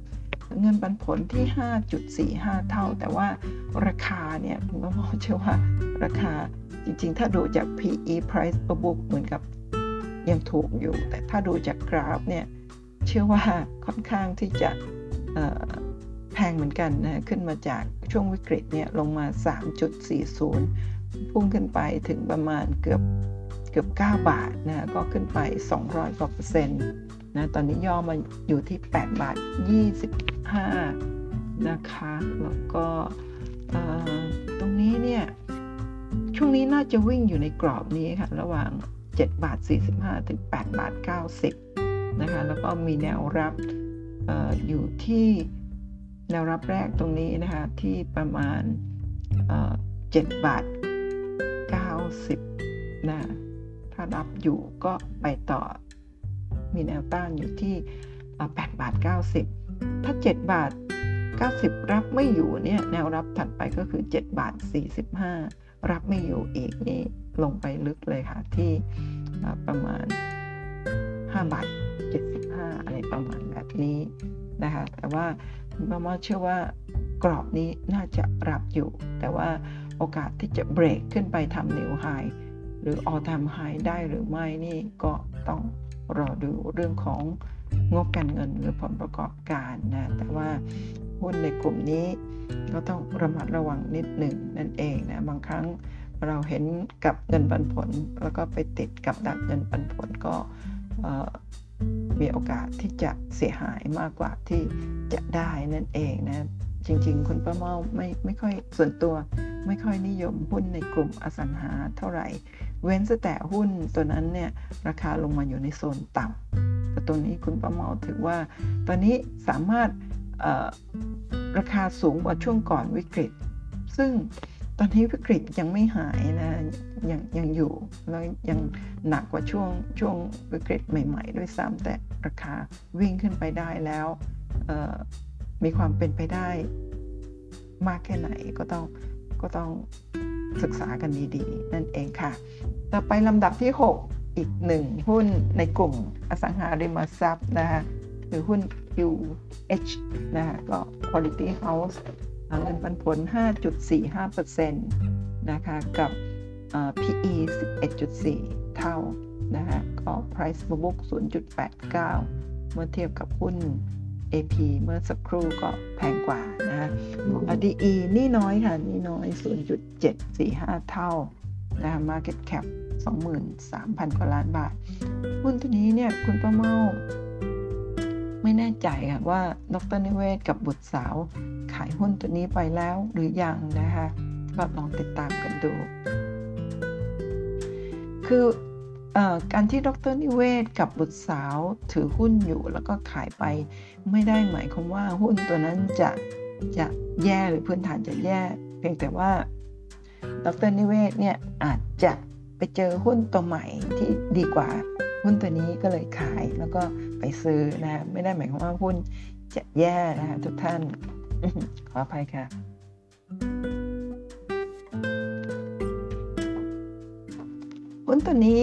เงินปันผลที่ 5.45 เท่า แต่ว่าราคาเนี่ยผมก็มองเชื่อว่าราคา จริงๆ ถ้าดูจาก PE price per book เหมือนกับยังถูกอยู่ แต่ถ้าดูจากกราฟเนี่ย เชื่อว่าค่อนข้างที่จะแพงเหมือนกันนะขึ้นมาจากช่วงวิกฤตเนี่ยลงมา 3.40 พุ่งขึ้นไปถึงประมาณเกือบเกือบ 9 บาทนะก็ขึ้นไป 200กว่าเปอร์เซ็นต์นะตอนนี้ย่อมาอยู่ที่ 8 บาท 25 นะคะ แล้วก็ตรงนี้เนี่ย ช่วงนี้น่าจะวิ่งอยู่ในกรอบนี้ค่ะ ระหว่าง 7 บาท 45 ถึง 8 บาท 90 นะคะ แล้วก็มีแนวรับออยู่ที่แนวรับแรกตรงนี้นะคะ ที่ประมาณ 7 บาท 90 นะ ถ้ารับอยู่ก็ไปต่อ มีแนวต้านอยู่ที่ 8 บาท 90 ถ้า 7 บาท 90 รับไม่อยู่เนี่ย แนวรับถัดไปก็คือ 7 บาท 45 รับไม่อยู่อีกนี่ลงไปลึกเลยค่ะที่ประมาณ5บาท75อะไรประมาณแบบนี้นะคะแต่ว่ามาม่าเชื่อว่ากรอบนี้น่าจะรับอยู่ แต่ว่าโอกาสที่จะเบรกขึ้นไปทำนิวไฮหรือออทำไฮได้หรือไม่นี่ก็ต้องรอดูเรื่องของงบการเงินหรือผลประกอบการนะแต่ว่า หุ้นในกลุ่มนี้ ก็ต้องระมัดระวังนิดหนึ่งนั่นเองนะบางครั้งเราเห็นกับเงินปันผล แล้วก็ไปติดกับดักเงินปันผลก็มีโอกาสที่จะเสียหายมากกว่าที่จะได้นั่นเองนะจริงๆ คุณป้าเมาไม่ไม่ค่อยส่วนตัวไม่ค่อยนิยมหุ้นในกลุ่มอสังหาเท่าไหร่ เว้นแต่หุ้นตัวนั้นเนี่ยราคาลงมาอยู่ในโซนต่ำแตัวนี้คุณประเมาถือว่า ตอนนี้สามารถ ราคาสูงกว่าช่วงก่อนวิกฤต ซึ่งตอนนี้วิกฤตยังไม่หายนะยังยังอยู่แล้วยังหนักกว่าช่วงช่วงวิกฤตใหม่ๆ ด้วยซ้ำแต่ราคาวิ่งขึ้นไปได้แล้วมีความเป็นไปได้มากแค่ไหนก็ต้องก็ต้องศึกษากันดีๆ นั่นเองค่ะ ต่อไปลำดับที่ 6 อีกหนึ่งหุ้นในกลุ่มอสังหาริมทรัพย์นะคะ คือหุ้น QH นะคะก็ Quality House เงินปันผล 5.45%นะคะกับ PE 11.4 เท่านะคะก็ Price book 0.89 เมื่อเทียบกับหุ้น AP เมื่อสักครู่ก็แพงกว่านะฮะ DE นี่น้อยค่ะ นี่น้อย 0.745 เท่านะคะ Market Cap 23,000 กว่าล้านบาท หุ้นตัวนี้เนี่ย คุณประเมา ไม่แน่ใจค่ะว่าดรนิเวศกับบุตรสาว ขายหุ้นตัวนี้ไปแล้วหรือยังนะคะก็ลองติดตามกันดู คืออการที่ดรนิเวศกับบุตรสาวถือหุ้นอยู่แล้วก็ขายไป ไม่ได้หมายความว่าหุ้นตัวนั้นจะจะแย่หรือพื้นฐานจะแย่ เพียงแต่ว่าดรนิเวศเนี่ยอาจจะไปเจอหุ้นตัวใหม่ที่ดีกว่า หุ้นตัวนี้ก็เลยขายแล้วก็ไปซื้อนะไม่ได้หมายความว่าหุ้นจะแย่นะทุกท่านขออภัยค่ะ หุ้นตัวนี้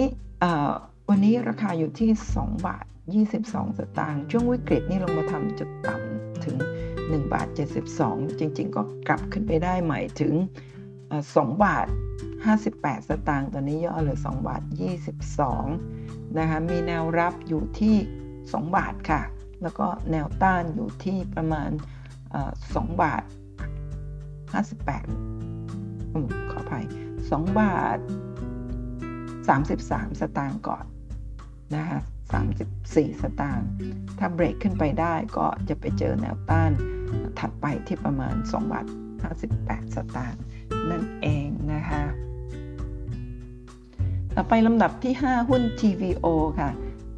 วันนี้ราคาอยู่ที่ 2 บาท 22 สตางค์ช่วงวิกฤตนี่ลงมาทำจุดต่ำถึง 1 บาท 72 จริง ๆ ก็กลับขึ้นไปได้ใหม่ถึง 2 บาท 58 สตางค์ตอนนี้ย่อเหลือ 2 บาท 22 นะคะมีแนวรับอยู่ที่ 2 บาทค่ะ แล้วก็แนวต้านอยู่ที่ประมาณ2บาท 58ขออภัย 2 บาท 33 สตางค์ก่อนนะคะ34 สตางค์ ถ้าเบรกขึ้นไปได้ก็จะไปเจอแนวต้านถัดไปที่ประมาณ2บาท58 สตางค์นั่นเองนะคะ ต่อไปลำดับที่ 5 หุ้น TVO ค่ะ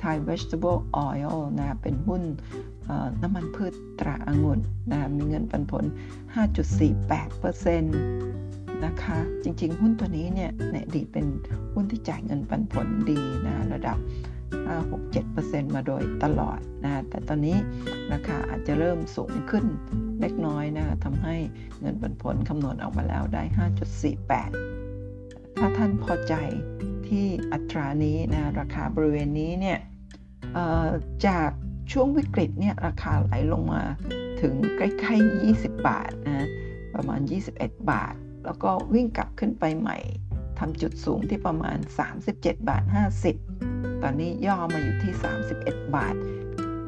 Thai Vegetable Oil นะเป็นหุ้นน้ำมันพืชตราองุ่นนะมีเงินปันผล 5.48%นะคะ จริง ๆ หุ้นตัวนี้เนี่ยในอดีตเป็นหุ้นที่จ่ายเงินปันผลดีนะระดับ 5-6-7%มาโดยตลอดนะแต่ตอนนี้ราคาอาจจะเริ่มสูงขึ้นเล็กน้อยนะทำให้เงินปันผลคำนวณออกมาแล้วได้ 5.48 ถ้าท่านพอใจ ที่อัตรานี้นะราคาบริเวณนี้เนี่ยจากช่วงวิกฤตเนี่ยราคาไหลลงมาถึงใกล้ๆ 20 บาทนะประมาณ 21 บาท แล้วก็วิ่งกลับขึ้นไปใหม่ทำจุดสูงที่ประมาณ 37 บาท 50 ตอนนี้ย่อมาอยู่ที่ 31 บาท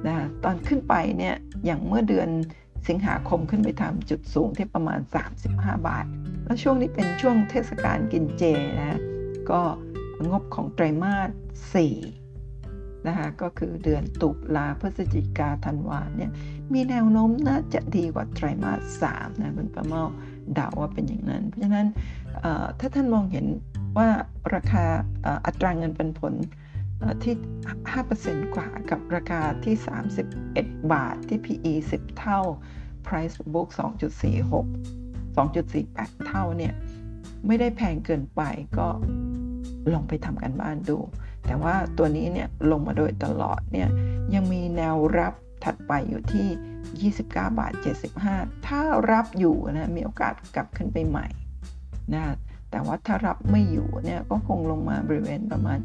นะตอนขึ้นไปเนี่ยอย่างเมื่อเดือนสิงหาคมขึ้นไปทำจุดสูงที่ประมาณ 35 บาท แล้วช่วงนี้เป็นช่วงเทศกาลกินเจนะก็ งบของไตรมาส4นะคะก็คือเดือนตุลาพฤศจิกาธันวาเนี่ยมีแนวโน้มน่าจะดีกว่าไตรมาส3นะคุณประเมาเดาว่าเป็นอย่างนั้น เพราะฉะนั้นถ้าท่านมองเห็นว่าราคาอัตราเงินปันผลที่ 5%กว่ากับราคาที่ 31 บาทที่ PE 10 เท่า Price book 2.46 2.48 เท่าเนี่ย ไม่ได้แพงเกินไปก็ ลองไปทำกันบ้านดู แต่ว่าตัวนี้เนี่ยลงมาโดยตลอดเนี่ยยังมีแนวรับถัดไปอยู่ที่ 29 บาท 75 ถ้ารับอยู่นะมีโอกาสกลับขึ้นไปใหม่นะแต่ว่าถ้ารับไม่อยู่เนี่ยก็คงลงมาบริเวณประมาณ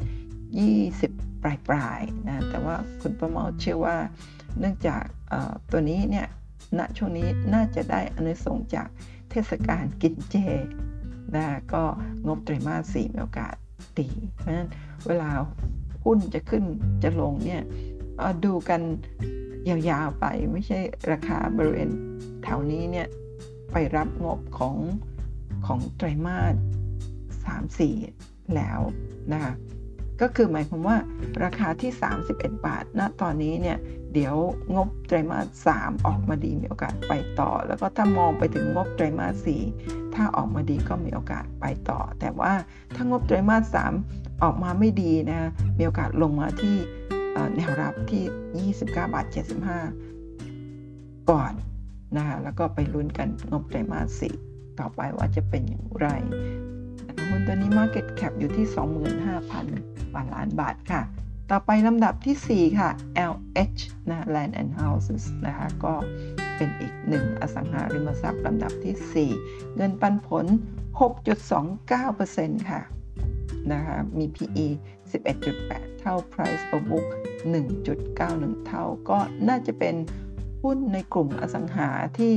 20 ปลายปลายนะแต่ว่าคุณประมาเชื่อว่า เนื่องจากตัวนี้เนี่ยณช่วงนี้น่าจะได้อนุสงจากเทศกาลกินเจนะก็งบไตรมาสสี่มีโอกาส ดีเพราะฉะนั้นเวลาหุ้นจะขึ้นจะลงเนี่ยดูกันยาวๆไปไม่ใช่ราคาบริเวณแถวนี้เนี่ยไปรับงบของของไตรมาส 3-4 แล้วนะคะก็คือหมายความว่าราคาที่ 31 บาทณตอนนี้เนี่ย เดี๋ยวงบไตรมาส 3 ออกมาดีมีโอกาสไปต่อ แล้วก็ถ้ามองไปถึงงบไตรมาส 4 ถ้าออกมาดีก็มีโอกาสไปต่อ แต่ว่าถ้างบไตรมาส 3 ออกมาไม่ดีนะ มีโอกาสลงมาที่แนวรับที่ 29 บาท 75 ก่อนนะคะแล้วก็ไปลุ้นกันงบไตรมาสสี่ต่อไปว่าจะเป็นอย่างไรหุ้นตัวนี้ Market Cap อยู่ที่ 25,000กว่าล้านบาทค่ะ ต่อไปลำดับที่ 4 ค่ะ LH นะ Land and Houses นะคะ ก็เป็นอีกหนึ่งอสังหาริมทรัพย์ลำดับที่ 4 เงินปันผล 6.29%ค่ะ นะคะ มี PE 11.8 เท่า Price per book 1.91 เท่า ก็น่าจะเป็นหุ้นในกลุ่มอสังหาที่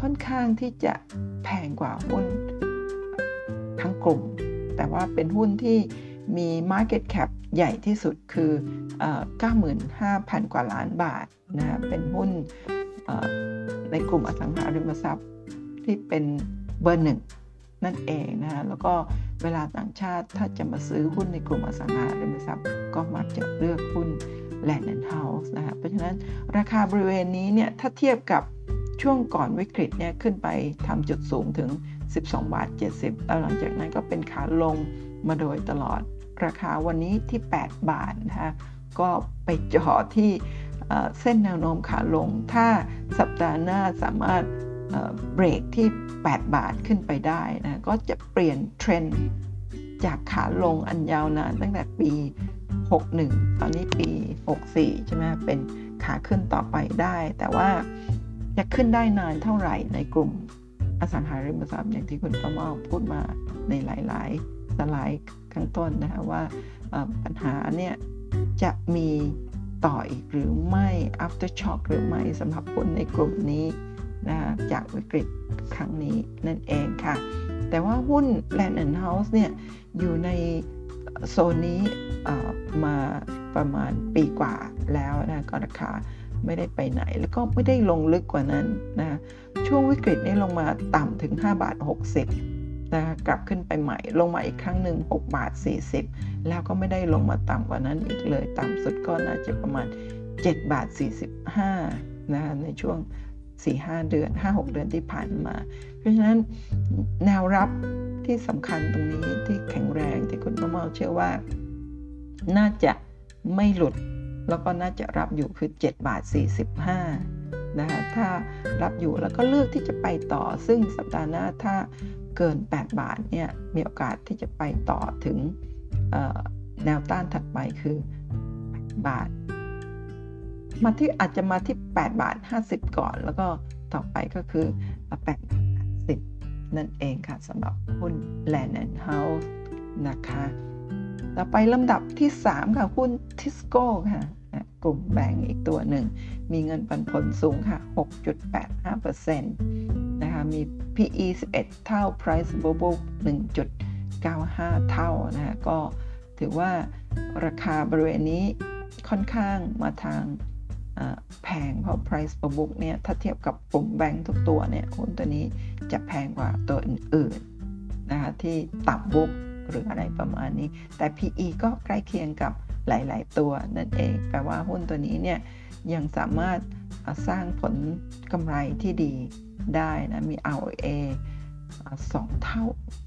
ค่อนข้างที่จะแพงกว่าหุ้นทั้งกลุ่ม แต่ว่าเป็นหุ้นที่ มี Market Cap ใหญ่ที่สุดคือ 95,000 กว่าล้านบาทนะเป็นหุ้นในกลุ่มอสังหาริมทรัพย์ที่เป็นเบอร์หนึ่งนั่นเองนะแล้วก็เวลาต่างชาติถ้าจะมาซื้อหุ้นในกลุ่มอสังหาริมทรัพย์ ก็มักจะเลือกหุ้น Land and House นะคะเพราะฉะนั้นราคาบริเวณนี้เนี่ยถ้าเทียบกับช่วงก่อนวิกฤตเนี่ยขึ้นไปทำจุดสูงถึง 12 บาท 70 แล้วหลังจากนั้นก็เป็นขาลงมาโดยตลอด ราคาวันนี้ที่ 8 บาทนะคะก็ไปจ่อที่เส้นแนวโน้มขาลง ถ้าสัปดาห์หน้าสามารถเบรกที่ 8 บาทขึ้นไปได้นะก็จะเปลี่ยนเทรนด์จากขาลงอันยาวนานตั้งแต่ปี 61 ตอนนี้ปี 64 ใช่ไหมเป็นขาขึ้นต่อไปได้ แต่ว่าจะขึ้นได้นานเท่าไหร่ในกลุ่มอสังหาริมทรัพย์อย่างที่คุณประมอพูดมาในหลาย ๆ สไลด์ ข้างต้นนะคะว่าปัญหาเนี่ยจะมีต่ออีกหรือไม่ after shock หรือไม่สำหรับคนในกลุ่มนี้นะจากวิกฤตครั้งนี้นั่นเองค่ะ แต่ว่าหุ้น Land and House เนี่ยอยู่ในโซนนี้มาประมาณปีกว่าแล้วนะก็ราคาไม่ได้ไปไหน แล้วก็ไม่ได้ลงลึกกว่านั้นนะช่วงวิกฤตนี้ลงมาต่ำถึง 5 บาท 60 นะกลับขึ้นไปใหม่ ลงมาอีกครั้งหนึ่ง6บาท 40 แล้วก็ไม่ได้ลงมาต่ำกว่านั้นอีกเลย ต่ำสุดก็น่าจะประมาณ 7 บาท 45นะในช่วง 4-5 เดือน 5-6 เดือนที่ผ่านมา เพราะฉะนั้นแนวรับที่สำคัญตรงนี้ที่แข็งแรงที่คุณประเมาเชื่อว่า น่าจะไม่หลุด แล้วก็น่าจะรับอยู่คือ 7 บาท 45นะคะถ้ารับอยู่แล้วก็เลือกที่จะไปต่อ ซึ่งสัปดาห์หน้าถ้า เกิน 8 บาทเนี่ยมีโอกาสที่จะไปต่อถึงแนวต้านถัดไปคือ 8 บาท มาที่อาจจะมาที่ 8 บาท 50 ก่อน แล้วก็ต่อไปก็คือ8บาท80 นั่นเองค่ะสำหรับหุ้น Land and House นะคะ ต่อไปลำดับที่ 3 ค่ะ หุ้นทิสโก้ค่ะ กลุ่มแบงก์อีกตัวหนึ่ง มีเงินปันผลสูงค่ะ 6.85%นะคะ มี PE 11 เท่า Price Book 1.95 เท่านะะก็ถือว่าราคาบริเวณนี้ค่อนข้างมาทางแพงเพราะ price per book เนี่ย ถ้าเทียบกับกลุ่มแบงก์ทุกตัวเนี่ยหุ้นตัวนี้จะแพงกว่าตัวอื่นๆนะคะที่ต่ำบุกหรืออะไรประมาณนี้ แต่ PE ก็ใกล้เคียงกับ หลาย ๆ ตัวนั่นเอง แปลว่าหุ้นตัวนี้เนี่ยยังสามารถสร้างผลกำไรที่ดีได้นะมี ROA สองเท่า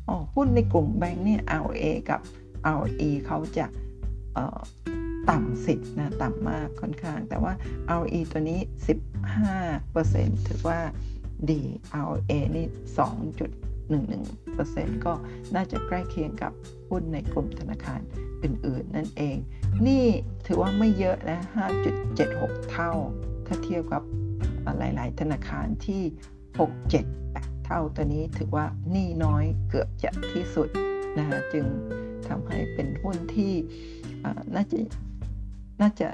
อ๋อหุ้นในกลุ่มแบงค์เนี่ย ROA กับ ROE เขาจะต่ำสิบนะต่ำมากค่อนข้าง แต่ว่า ROE ตัวนี้ 15%ถือว่าดี ROA นี่11%ก็น่าจะใกล้เคียงกับหุ้นในกลุ่มธนาคาร อื่นๆ นั่นเอง นี่ถือว่าไม่เยอะนะ 5.76 เท่า ถ้าเทียบกับหลาย ๆ ธนาคารที่ 6 7 8 เท่าตัวนี้ถือว่านี่น้อยเกือบจะที่สุดนะคะจึงทำให้เป็นหุ้นที่น่าจะน่าจะ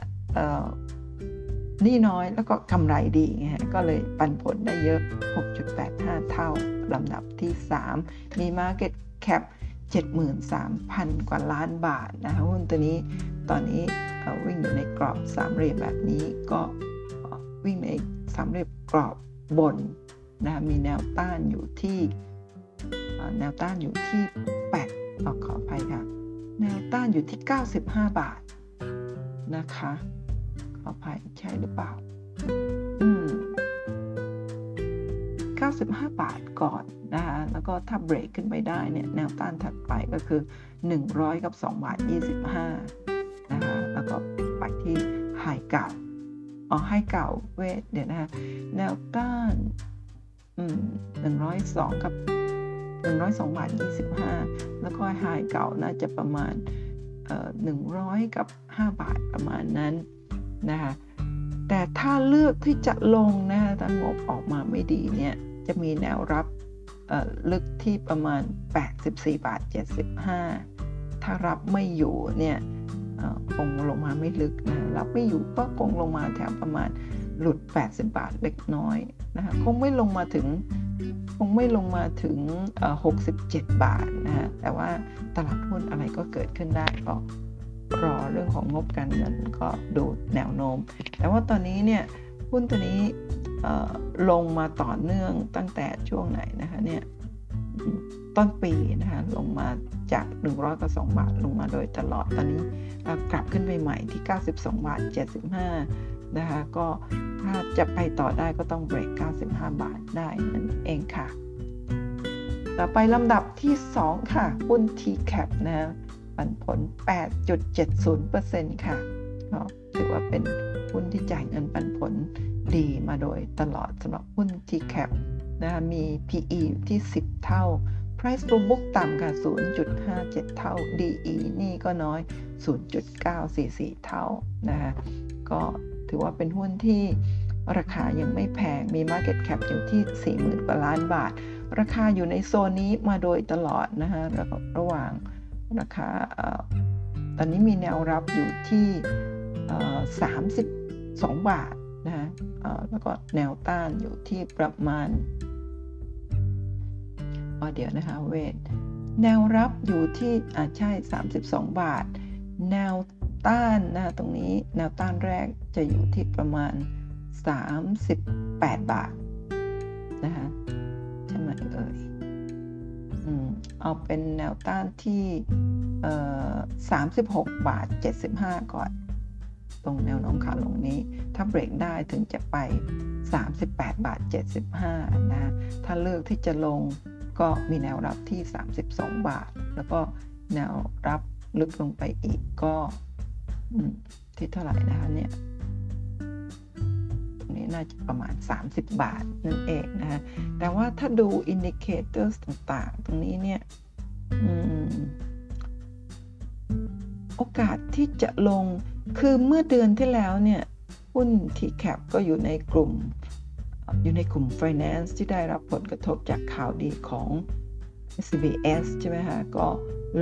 นี่น้อยแล้วก็กำไรดีไงก็เลยปันผลได้เยอะ 6.85 เท่าลำดับที่ 3 มี Market Cap 73,000 กว่าล้านบาทนะคะหุ้นตัวนี้ตอนนี้วิ่งอยู่ในกรอบสามเหลี่ยมแบบนี้ก็วิ่งในสามเหลี่ยมกรอบบนนะมีแนวต้านอยู่ที่แนวต้านอยู่ที่8อขออภัยค่ะแนวต้านอยู่ที่ 95 บาทนะคะขออภัยใช่หรือเปล่า 95 บาทก่อนนะคะแล้วก็ถ้าเบรกขึ้นไปได้เนี่ยแนวต้านถัดไปก็คือ 100 กับ2บาท25นะคะแล้วก็ไปที่เก่าอ๋อไฮเก่าเวทเดี๋ยวนะคะแนวต้านอืมหนึ่งร้อยสองกับหนึ่งร้อยสองบาทยี่สิบห้าแล้วก็ไฮเก่าน่าจะประมาณเอ่อหนึ่งร้อยกับห้าบาทประมาณนั้นนะคะแต่ถ้าเลือกที่จะลงนะคะถ้างบออกมาไม่ดีเนี่ย จะมีแนวรับลึกที่ประมาณ 84 บาท 75 ถ้ารับไม่อยู่เนี่ยคงลงมาไม่ลึกนะรับไม่อยู่ก็คงลงมาแถวประมาณหลุด 80 บาทเล็กน้อยนะคะคงไม่ลงมาถึงคงไม่ลงมาถึง 67 บาทนะฮะแต่ว่าตลาดหุ้นอะไรก็เกิดขึ้นได้ก็รอเรื่องของงบการเงินก็ดูแนวโน้ม แต่ว่าตอนนี้เนี่ย หุ้นตัวนี้ลงมาต่อเนื่องตั้งแต่ช่วงไหนนะคะเนี่ยต้นปีนะคะลงมาจาก 100กับ2บาทลงมาโดยตลอดตอนนี้กลับขึ้นไปใหม่ที่ 92 บาท 75 นะคะก็ถ้าจะไปต่อได้ก็ต้องเบรก 95 บาทได้นั่นเองค่ะ ต่อไปลำดับที่ 2 ค่ะ หุ้น TCAP นะปันผล 8.70%ค่ะ ก็ถือว่าเป็นหุ้นที่จ่ายเงินปันผลดีมาโดยตลอดสำหรับหุ้น TCAP นะคะมี PE อยู่ที่ 10 เท่า Price to book ต่ำค่ะ 0.57 เท่า DE นี่ก็น้อย 0.944 เท่านะคะก็ถือว่าเป็นหุ้นที่ราคายังไม่แพง มี Market Cap อยู่ที่ 40,000กว่าล้านบาท ราคาอยู่ในโซนนี้มาโดยตลอดนะคะระหว่างราคาตอนนี้มีแนวรับอยู่ที่ 32บาทนะฮะแล้วก็แนวต้านอยู่ที่ประมาณอ๋อเดี๋ยวนะคะเวทแนวรับอยู่ที่อ่าใช่ 32 บาท แนวต้านนะตรงนี้แนวต้านแรกจะอยู่ที่ประมาณ 38 บาทนะคะใช่ไหมเอ่ยอืมเอาเป็นแนวต้านที่เอ่อ36 บาท 75 ก่อน รงแนวโน้มขาลงนี้ ถ้าเบรกได้ถึงจะไป 38 บาท 75 นะ ถ้าเลือกที่จะลงก็มีแนวรับที่ 32 บาท แล้วก็แนวรับลึกลงไปอีกก็ที่เท่าไหร่นะคะเนี่ยนี้น่าจะประมาณ 30 บาทนั่นเองนะะแต่ว่าถ้าดู indicator ต่างๆ ตรงนี้เนี่ยโอกาสที่จะลง คือเมื่อเดือนที่แล้วเนี่ยหุ้น TCAP ก็อยู่ในกลุ่ม อยู่ในกลุ่ม Finance ที่ได้รับผลกระทบจากข่าวดีของ CBS ใช่ไหมคะก็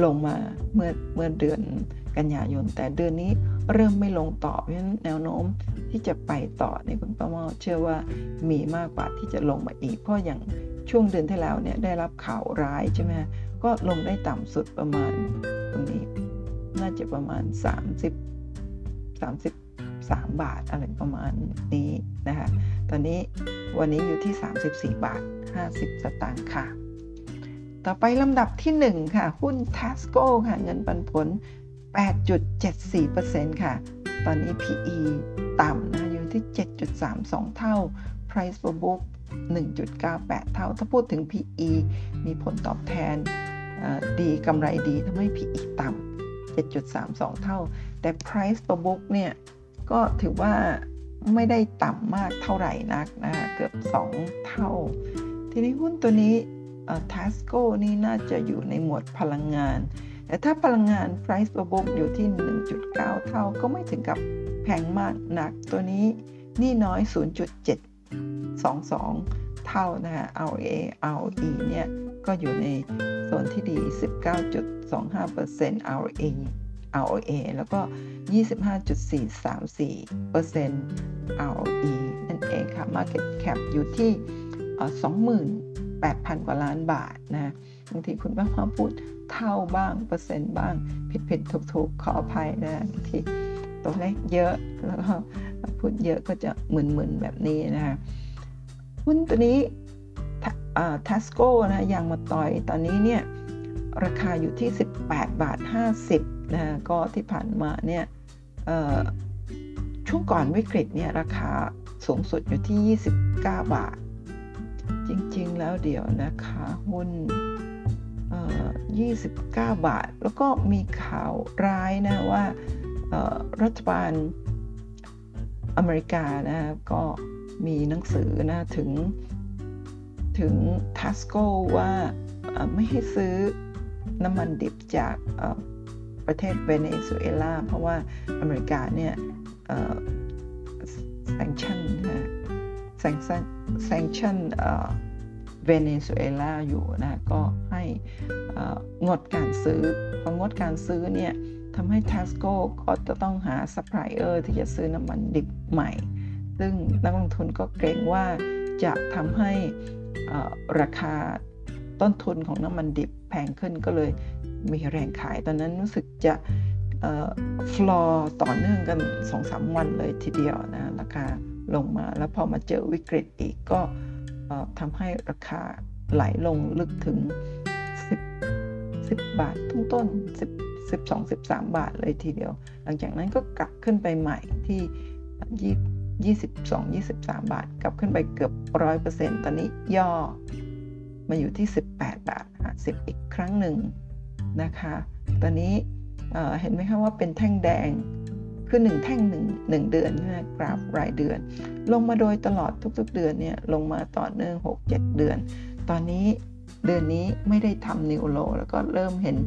ลงมาเมื่อเมื่อเดือนกันยายน แต่เดือนนี้เริ่มไม่ลงต่อเพราะฉะนั้นแนวโน้มที่จะไปต่อในคุณป้ามาเชื่อว่ามีมากกว่าที่จะลงมาอีก เพราะอย่างช่วงเดือนที่แล้วเนี่ยได้รับข่าวร้ายใช่ไหมก็ลงได้ต่ำสุดประมาณตรงนี้ น่าจะประมาณ 30 33 บาทอะไรประมาณนี้นะคะ ตอนนี้วันนี้อยู่ที่ 34 บาท 50 สตางค์ค่ะ ต่อไปลำดับที่ 1 ค่ะ หุ้น Tasco ค่ะ เงินปันผล 8.74%ค่ะ ตอนนี้ PE ต่ำนะอยู่ที่ 7.32 เท่า Price per book 1.98 เท่า ถ้าพูดถึง PE มีผลตอบแทนดีกำไรดีทำให้ PE ต่ำ7.32 เท่า แต่ price per book เนี่ยก็ถือว่าไม่ได้ต่ำมากเท่าไหร่นักนะเกือบ 2 เท่า ทีนี้หุ้นตัวนี้ทัสโกนี่น่าจะอยู่ในหมวดพลังงาน แต่ถ้าพลังงาน price per book อยู่ที่ 1.9 เท่าก็ไม่ถึงกับแพงมากนักตัวนี้นี่น้อย 0.722 เท่านะฮะ RA ROE เนี่ยก็อยู่ในโซนที่ดี 19.25% ROA ROA แล้วก็ 25.434% ROE นั่นเองค่ะ Market Cap อยู่ที่ 28,000 กว่าล้านบาทนะบางทีคุณป้าพ่อพูดเท่าบ้าง เปอร์เซ็นต์บ้าง ผิดผิดถูกถูกขออภัยนะบางทีตัวเลขเยอะแล้วก็พูดเยอะก็จะหมึนๆแบบนี้นะคะหุ้นตัวนี้ทัสโก้นะยางมาต่อยตอนนี้เนี่ย ราคาอยู่ที่ 18 บาท 50 นะก็ที่ผ่านมาเนี่ยช่วงก่อนวิกฤตเนี่ยราคาสูงสุดอยู่ที่ 29 บาท จริงๆแล้วเดี๋ยวนะคะหุ้น29 บาท แล้วก็มีข่าวร้ายนะว่ารัฐบาลอเมริกานะก็มีหนังสือนะถึงถึง TASCO ว่าไม่ให้ซื้อน้ำมันดิบจาก ประเทศเวเนซุเอลา เพราะว่าอเมริกาเนี่ย sanction sanction sanction เวเนซุเอลาอยู่นะก็ให้งดการซื้อพองดการซื้อเนี่ยทำให้ TASCO ก็จะต้องหาซัพพลายเออร์ที่จะซื้อน้ำมันดิบใหม่ ซึ่งนักลงทุนก็เกรงว่าจะทำให้ราคาต้นทุนของน้ำมันดิบแพงขึ้นก็เลย มีแรงขาย ตอนนั้นรู้สึกจะฟลอร์ต่อเนื่องกันสองสามวันเลยทีเดียวนะราคาลงมาแล้วพอมาเจอวิกฤตอีกก็ทำให้ราคาไหลลงลึกถึง 10 10 บาททุงต้น10 12 13 บาทเลยทีเดียว หลังจากนั้นก็กลับขึ้นไปใหม่ที่ 22 23 บาท กลับขึ้นไปเกือบ 100%ตอนนี้ย่อมาอยู่ที่ 18 บาท50อีกครั้งหนึ่ง นะคะ ตอนนี้เห็นไหมคะว่าเป็นแท่งแดงคือ 1 แท่ง1 1เดือนนะกราฟรายเดือน ลงมาโดยตลอดทุกๆ เดือนเนี่ยลงมาต่อเนื่อง 6-7 เดือน ตอนนี้เดือนนี้ไม่ได้ทำนิวโลแล้วก็เริ่มเห็น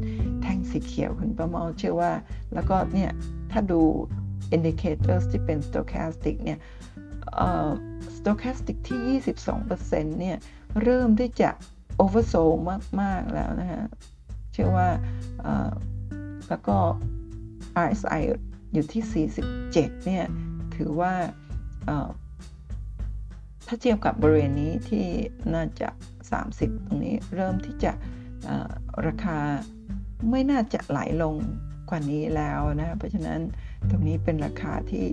แท่งสีเขียวคุณประเมาเชื่อว่า แล้วก็เนี่ยถ้าดู indicators ที่เป็น stochastic เนี่ย stochastic ที่ 22%เนี่ยเริ่มที่จะ oversold มาก ๆ แล้วนะฮะ ชื่อว่าแล้วก็ RSI อยู่ที่ 47 เนี่ย ถือว่าถ้าเทียบกับบริเวณนี้ที่น่าจะ 30 ตรงนี้เริ่มที่จะราคาไม่น่าจะไหลลงกว่านี้แล้วนะ เพราะฉะนั้น ตรงนี้เป็นราคาที่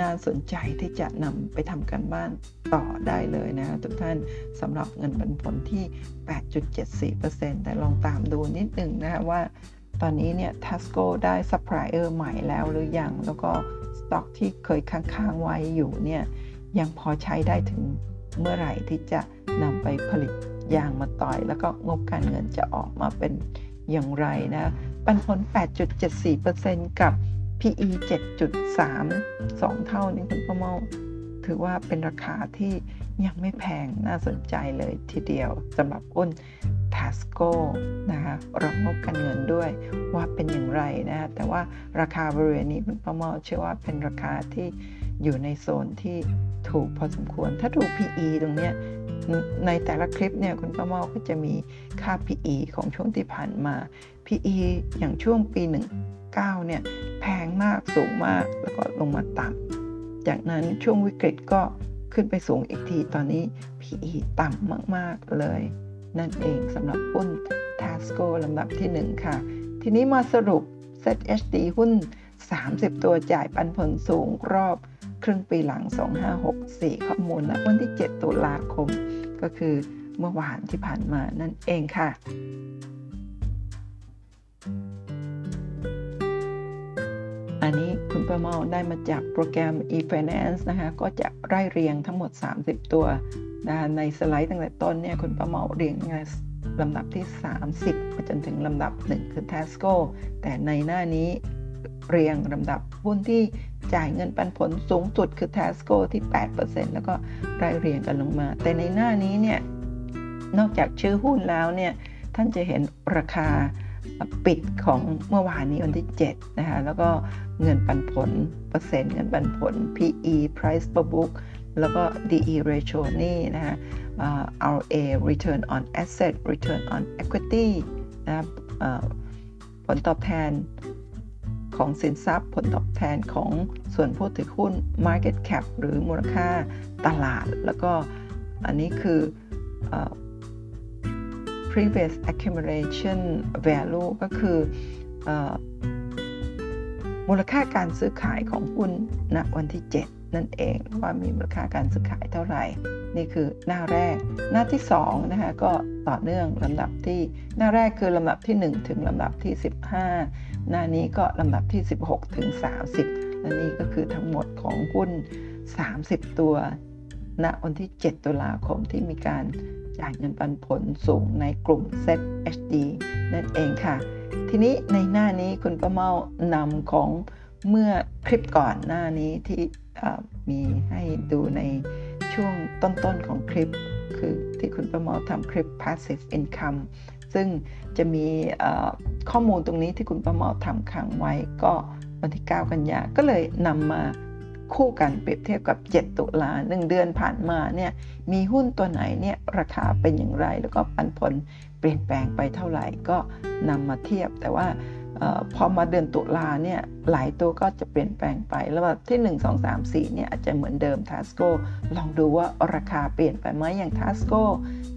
น่าสนใจที่จะนำไปทำกันบ้านต่อได้เลยนะทุกท่านสำหรับเงินปันผลที่ 8.74%แต่ลองตามดูนิดนึงนะว่าตอนนี้เนี่ยทัสโกได้ซัพพลายเออร์ใหม่แล้วหรือยัง แล้วก็สต็อกที่เคยค้างๆไว้อยู่เนี่ยยังพอใช้ได้ถึงเมื่อไหร่ที่จะนำไปผลิตยางมะตอย แล้วก็งบการเงินจะออกมาเป็นอย่างไรนะ ปันผล 8.74%กับ PE 7.3 2 เท่านี้คุณประเมาถือว่าเป็นราคาที่ยังไม่แพงน่าสนใจเลยทีเดียวสำหรับหุ้น t a s c o นะคะรองบกันเงินด้วยว่าเป็นอย่างไรนะแต่ว่าราคาบริเวณนี้คุณประเมาเชื่อว่าเป็นราคาที่อยู่ในโซนที่ถูกพอสมควร ถ้าดู PE ตรงนี้ในแต่ละคลิปเนี่ยคุณป้าเมาก็จะมีค่า PE ของช่วงที่ผ่านมา PE อย่างช่วงปี 19 เนี่ยแพงมากสูงมากแล้วก็ลงมาต่ำจากนั้นช่วงวิกฤตก็ขึ้นไปสูงอีกทีตอนนี้ PE ต่ำมาก ๆ เลย นั่นเองสำหรับหุ้น Tasco ลำดับที่ 1 ค่ะ ทีนี้มาสรุป ZHD หุ้น 30 ตัวจ่ายปันผลสูงรอบ ครึ่งปีหลัง 2564 ข้อมูลนะวันที่ 7 ตุลาคม ก็คือเมื่อวานที่ผ่านมานั่นเองค่ะ อันนี้คุณประเมาได้มาจากโปรแกรม e-finance นะคะ ก็จะไล่เรียงทั้งหมด 30 ตัวนะในสไลด์ตั้งแต่ต้นเนี่ยคุณประเมาเรียงลำดับที่ 30 ไปจนถึงลำดับ 1 คือ Tasco แต่ในหน้านี้เรียงลำดับหุ้นที่จ่ายเงินปันผลสูงสุดคือ Tasco ที่ 8%แล้วก็ไล่เรียงกันลงมา แต่ในหน้านี้เนี่ย นอกจากชื่อหุ้นแล้วเนี่ย ท่านจะเห็นราคา ปิดของเมื่อวานนี้วันที่ 7 นะคะ แล้วก็เงินปันผล เปอร์เซ็นต์เงินปันผล PE price per book แล้วก็ DE ratio นี่นะคะ RA return on asset return on equity นะผลตอบแทนของสินทรัพย์ ผลตอบแทนของส่วนผู้ถือหุ้น Market Cap หรือมูลค่าตลาด แล้วก็อันนี้คือ previous accumulation value ก็คือมูลค่าการซื้อขายของหุ้นณวันที่ 7 นั่นเองว่ามีมูลค่าการซื้อขายเท่าไหร่ นี่คือหน้าแรก หน้าที่2นะคะก็ต่อเนื่องลำดับที่หน้าแรกคือลำดับที่ 1 ถึงลำดับที่ 15 หน้านี้ก็ลำดับที่ 16 ถึง 30 และนี่ก็คือทั้งหมดของหุ้น 30 ตัวณวันที่ 7 ตุลาคมที่มีการ จ่ายเงินปันผลสูงในกลุ่ม ZHD นั่นเองค่ะ ทีนี้ในหน้านี้คุณประเมานำของเมื่อคลิปก่อนหน้านี้ที่มีให้ดูในช่วงต้นๆของคลิป คือที่คุณประมอทำคลิป passive income ซึ่งจะมีข้อมูลตรงนี้ที่คุณประมอทำขังไว้ก็วันที่ 9 กันยาก็เลยนำมา คู่กันเปรียบเทียบกับ 7 ตุลา1เดือนผ่านมาเนี่ยมีหุ้นตัวไหนเนี่ยราคาเป็นอย่างไร แล้วก็ปันผลเปลี่ยนแปลงไปเท่าไหร่ก็นำมาเทียบ แต่ว่าพอมาเดือนตุลาเนี่ยหลายตัวก็จะเปลี่ยนแปลงไป แล้วแบบที่ 1 2 3 4เนี่ยอาจจะเหมือนเดิมทัสโกลองดูว่าราคาเปลี่ยนไปไหมอย่างทัสโก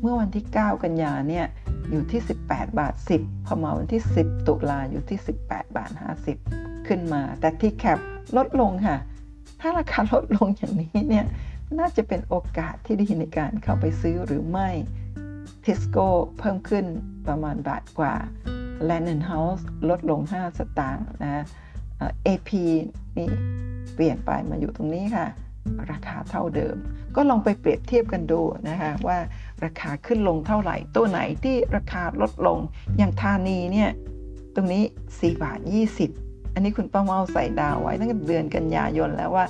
เมื่อวันที่ 9 กันยาเนี่ยอยู่ที่ 18 บาท 10 พอมาวันที่ 10 ตุลาอยู่ที่ 18 บาท 50 ขึ้นมา แต่ที่แคปลดลงค่ะ ถ้าราคาลดลงอย่างนี้เนี่ยน่าจะเป็นโอกาสที่ดีในการเข้าไปซื้อหรือไม่ทิสโก้เพิ่มขึ้นประมาณบาทกว่า Land and House ลดลง 5 สตางค์นะ AP นี่เปลี่ยนไปมาอยู่ตรงนี้ค่ะ ราคาเท่าเดิม ก็ลองไปเปรียบเทียบกันดูนะคะว่าราคาขึ้นลงเท่าไหร่ ตัวไหนที่ราคาลดลงอย่างธานีเนี่ยตรงนี้ 4 บาท 20 อันนี้คุณป้าเมาใส่ดาวไว้ตั้งแต่เดือนกันยายนแล้วว่า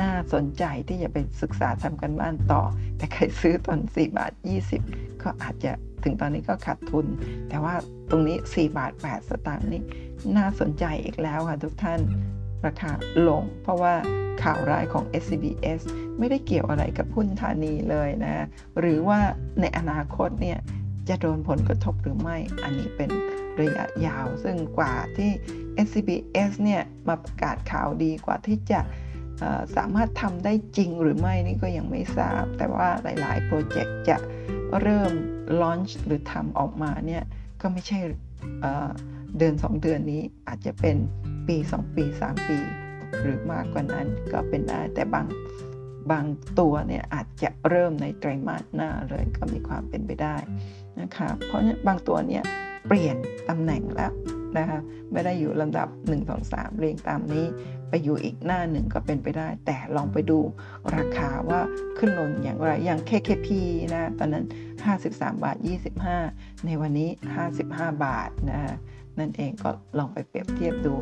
น่าสนใจที่จะไปศึกษาทำกันบ้านต่อ แต่ใครซื้อตอน4บาท20 ก็อาจจะถึงตอนนี้ก็ขาดทุน แต่ว่าตรงนี้ 4 บาท 8 สตางค์นี่น่าสนใจอีกแล้วค่ะทุกท่านราคาลง เพราะว่าข่าวร้ายของ SCBS ไม่ได้เกี่ยวอะไรกับหุ้นธานีเลยนะ หรือว่าในอนาคตเนี่ยจะโดนผลกระทบหรือไม่อันนี้เป็น ระยะยาว ซึ่งกว่าที่ SCBS เนี่ยมาประกาศข่าวดีกว่าที่จะสามารถทำได้จริงหรือไม่นี่ก็ยังไม่ทราบ แต่ว่าหลายๆ โปรเจกต์จะเริ่มลอนช์หรือทำออกมาเนี่ยก็ไม่ใช่เดือน 2 เดือนนี้อาจจะเป็นปี 2 ปี 3 ปี หรือมากกว่านั้นก็เป็นได้แต่บางบางตัวเนี่ยอาจจะเริ่มในไตรมาสหน้าเลยก็มีความเป็นไปได้นะคะเพราะบางตัวเนี่ย เปลี่ยนตำแหน่งแล้วนะคะไม่ได้อยู่ลำดับ 1 2 3 เรียงตามนี้ ไปอยู่อีกหน้าหนึ่งก็เป็นไปได้ แต่ลองไปดูราคาว่าขึ้นลงอย่างไรอย่าง KKP นะตอนนั้น 53 บาท 25 ในวันนี้ 55 บาทนะนั่นเองก็ลองไปเปรียบเทียบดู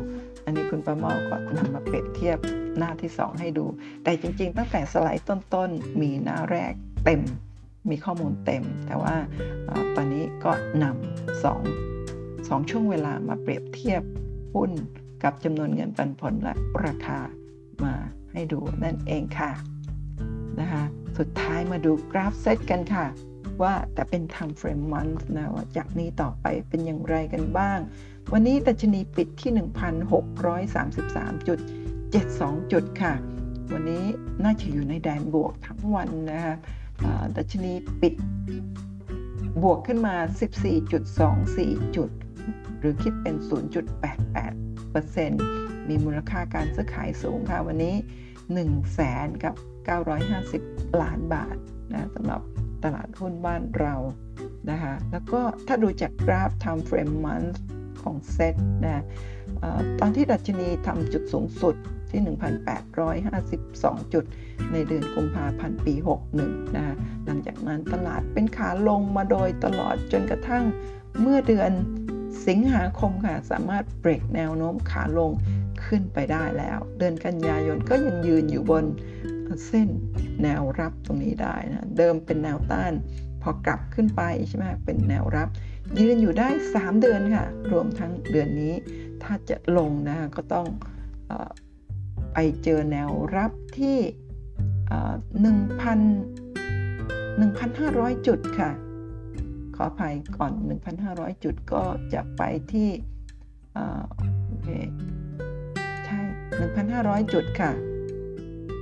อันนี้คุณประมาก็นำมาเปรียบเทียบหน้าที่ 2 ให้ดู แต่จริงๆ ตั้งแต่สไลด์ต้นๆ มีหน้าแรกเต็ม มีข้อมูลเต็ม แต่ว่าตอนนี้ก็นำสองสองช่วงเวลามาเปรียบเทียบหุ้นกับจำนวนเงินปันผลและราคามาให้ดูนั่นเองค่ะนะคะสุดท้ายมาดูกราฟเซตกันค่ะ ว่าแต่เป็น time frame month นะว่าจากนี้ต่อไปเป็นอย่างไรกันบ้าง วันนี้ดัชนีปิดที่ 1,633.72 จุดค่ะ วันนี้น่าจะอยู่ในแดนบวกทั้งวันนะคะ ดัชนีปิดบวกขึ้นมา 14.24 จุด หรือคิดเป็น 0.88มีมูลค่าการซื้อขายสูงค่ะวันนี้1 0 0 0 0แสนกับ 950 ล้านบาทนะสำหรับตลาดหุ้นบ้านเรานะคะ แล้วก็ถ้าดูจากกราฟ time frame month ของเซตนะตอนที่ดัชนีทำจุดสูงสุด ที่ 1,852 จุด ในเดือนกุมภาพันธ์ปี 61นะหลังจากนั้นตลาดเป็นขาลงมาโดยตลอดจนกระทั่งเมื่อเดือนสิงหาคมค่ะ สามารถเบรกแนวโน้มขาลงขึ้นไปได้แล้ว เดือนกันยายนก็ยังยืนอยู่บนเส้นแนวรับตรงนี้ได้นะเดิมเป็นแนวต้านพอกลับขึ้นไปใช่ไหมเป็นแนวรับ ยืนอยู่ได้ 3 เดือนค่ะ รวมทั้งเดือนนี้ ถ้าจะลงนะก็ต้องอ ไปเจอแนวรับที่ 1,000 1,500 จุดค่ะ ขออภัยก่อน 1,500 จุดก็จะไปที่โอเคใช่ 1,500 จุดค่ะ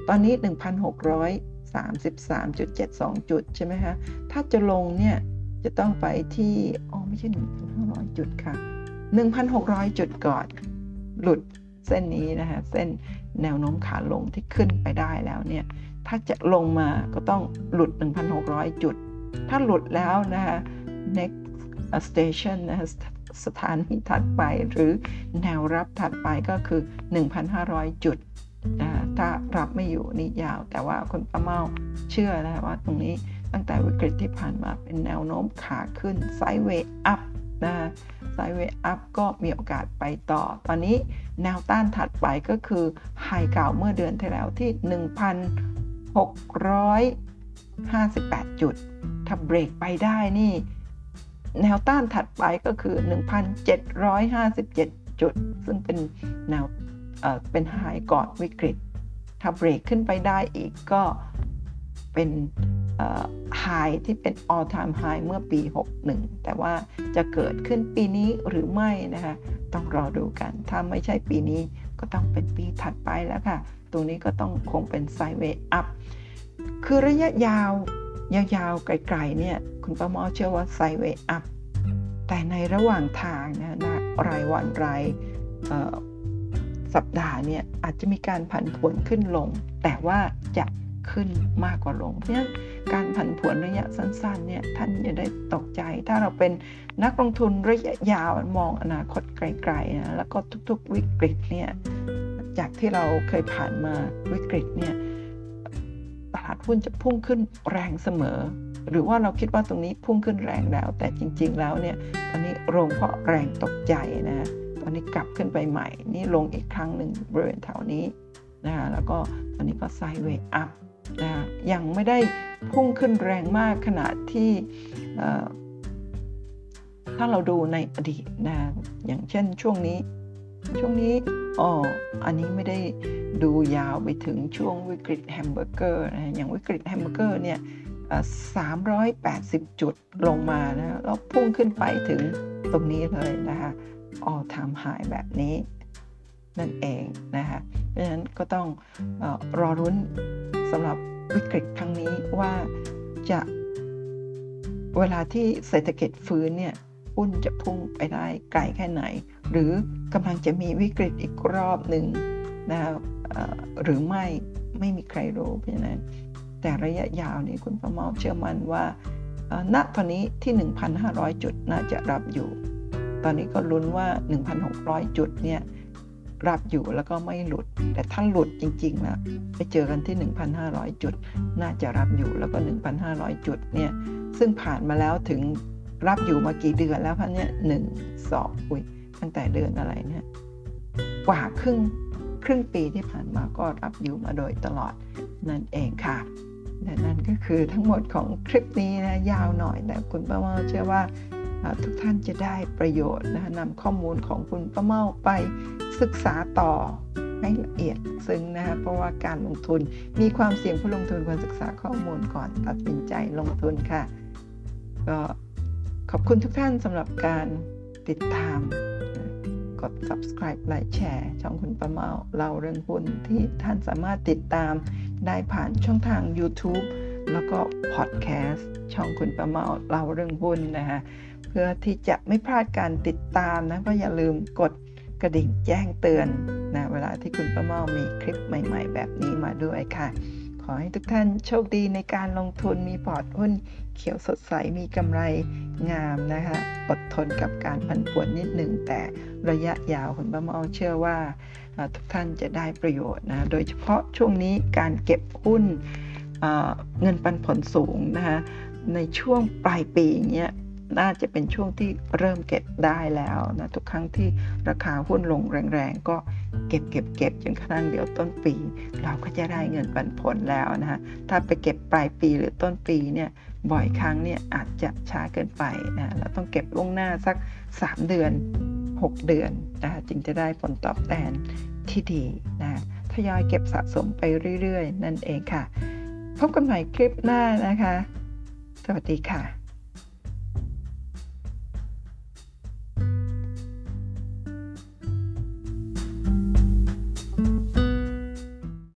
ตอนนี้ 1,633.72 จุดใช่ไหมคะ ถ้าจะลงเนี่ยจะต้องไปที่ อ๋อ ไม่ใช่ 1,500 จุดค่ะ 1,600 จุดก่อน หลุดเส้นนี้นะคะ เส้น แนวโน้มขาลงที่ขึ้นไปได้แล้วเนี่ยถ้าจะลงมาก็ต้องหลุด 1,600 จุด ถ้าหลุดแล้วนะคะ next station นะสถานีถัดไปหรือแนวรับถัดไปก็คือ 1,500 จุดนะถ้ารับไม่อยู่นี่ยาว แต่ว่าคนป้าเมาเชื่อนะว่าตรงนี้ตั้งแต่วิกฤตที่ผ่านมาเป็นแนวโน้มขาขึ้นไซด์เวย์อัพนะ ไซเวย์อัพก็มีโอกาสไปต่อ ตอนนี้แนวต้านถัดไปก็คือไฮเก่าเมื่อเดือนที่แล้วที่ 1,658 จุด ถ้าเบรกไปได้นี่ แนวต้านถัดไปก็คือ 1,757 จุด ซึ่งเป็นแนวเเป็นไฮก่อนวิกฤต ถ้าเบรกขึ้นไปได้อีกก็เป็น ไฮที่เป็น all time high เมื่อปี 61 แต่ว่าจะเกิดขึ้นปีนี้หรือไม่นะคะ ต้องรอดูกัน ถ้าไม่ใช่ปีนี้ก็ต้องเป็นปีถัดไปแล้วค่ะ ตรงนี้ก็ต้องคงเป็นไซเวย์อัพ คือระยะยาว ยาวๆ ไกลๆ เนี่ย คุณประมอเชื่อว่าไซเวย์อัพ แต่ในระหว่างทางนะนะรายวันรายสัปดาห์เนี่ยอาจจะมีการผันผวนขึ้นลง แต่ว่าจะ ขึ้นมากกว่าลง เพราะฉะนั้นการผันผวนระยะสั้นๆเนี่ยท่านอย่าได้ตกใจ ถ้าเราเป็นนักลงทุนระยะยาวมองอนาคตไกลๆนะแล้วก็ทุกๆวิกฤตเนี่ยจากที่เราเคยผ่านมาวิกฤตเนี่ยตลาดหุ้นจะพุ่งขึ้นแรงเสมอ หรือว่าเราคิดว่าตรงนี้พุ่งขึ้นแรงแล้ว แต่จริง ๆ แล้วเนี่ยตอนนี้ลงเพราะแรงตกใจนะตอนนี้กลับขึ้นไปใหม่ นี่ลงอีกครั้งหนึ่งบริเวณแถวนี้นะคะแล้วก็ตอนนี้ก็ไซเวย์อัพ นะยังไม่ได้พุ่งขึ้นแรงมากขนาดที่ถ้าเราดูในอดีตนะอย่างเช่นช่วงนี้ ช่วงนี้อ๋ออันนี้ไม่ได้ดูยาวไปถึงช่วงวิกฤตแฮมเบอร์เกอร์นะอย่างวิกฤตแฮมเบอร์เกอร์เนี่ย380 จุดลงมานะแล้วพุ่งขึ้นไปถึงตรงนี้เลยนะคะ all time high แบบนี้ นั่นเองนะคะเพราะฉะนั้นก็ต้องอรอรุ้นสำหรับวิกฤตครั้งนี้ว่าจะเวลาที่เศรษฐกิจฟื้นเนี่ยหุ้นจะพุ่งไปได้ไกลแค่ไหน หรือกำลังจะมีวิกฤตอีกรอบหนึ่งนะหรือไม่ไม่มีใครรู้เพราะฉะนั้น แต่ระยะยาวนี่คุณประมาเชื่อมั่นว่าณตอนนี้ที่ 1,500 จุดน่าจะรับอยู่ ตอนนี้ก็ลุ้นว่า 1,600 จุดเนี่ย รับอยู่แล้วก็ไม่หลุด แต่ถ้าหลุดจริงๆนะไปเจอกันที่ 1,500 จุด น่าจะรับอยู่แล้วก็ 1,500 จุดเนี่ยซึ่งผ่านมาแล้วถึงรับอยู่มากี่เดือนแล้วพันเนี่ยหนึ่งสองอุ้ยตั้งแต่เดือนอะไรเนี่ยกว่าครึ่งครึ่งปีที่ผ่านมาก็รับอยู่มาโดยตลอดนั่นเองค่ะและนั่นก็คือทั้งหมดของคลิปนี้นะยาวหน่อยแต่คุณป้าเมาเชื่อว่า ทุกท่านจะได้ประโยชน์นะนำข้อมูลของคุณป้าเมาไปศึกษาต่อให้ละเอียดซึ้งนะคะเพราะว่าการลงทุนมีความเสี่ยงผู้ลงทุนควรศึกษาข้อมูลก่อนตัดสินใจลงทุนค่ะ ก็ขอบคุณทุกท่านสำหรับการติดตาม กด subscribe ไลค์แชร์ช่องคุณประเมาเล่าเรื่องหุ้นที่ท่านสามารถติดตามได้ผ่านช่องทาง YouTube แล้วก็พอดแคสต์ช่องคุณประเมาเล่าเรื่องหุ้นนะคะ พื่อที่จะไม่พลาดการติดตามนะก็อย่าลืมกดกระดิ่งแจ้งเตือนนะเวลาที่คุณป้าเมามีคลิปใหม่ ๆ แบบนี้มาด้วยค่ะ ขอให้ทุกท่านโชคดีในการลงทุนมีพอร์ตหุ้นเขียวสดใสมีกำไรงามนะคะอดทนกับการผันผวนนิดหนึ่งแต่ระยะยาวคุณป้าเมาเชื่อว่าทุกท่านจะได้ประโยชน์นะโดยเฉพาะช่วงนี้การเก็บหุ้นเงินปันผลสูงนะคะในช่วงปลายปีเนี้ย น่าจะเป็นช่วงที่เริ่มเก็บได้แล้วนะทุกครั้งที่ราคาหุ้นลงแรงๆ ก็เก็บเก็บเก็บจนกระทั่งเดี๋ยวต้นปี เราก็จะได้เงินปันผลแล้วนะฮะถ้าไปเก็บปลายปีหรือต้นปีเนี่ยบ่อยครั้งเนี่ยอาจจะช้าเกินไปนะเราต้องเก็บล่วงหน้าสัก 3 เดือน 6 เดือนนะจึงจะได้ผลตอบแทนที่ดีนะทยอยเก็บสะสมไปเรื่อยๆ นั่นเองค่ะ พบกันใหม่คลิปหน้านะคะ สวัสดีค่ะ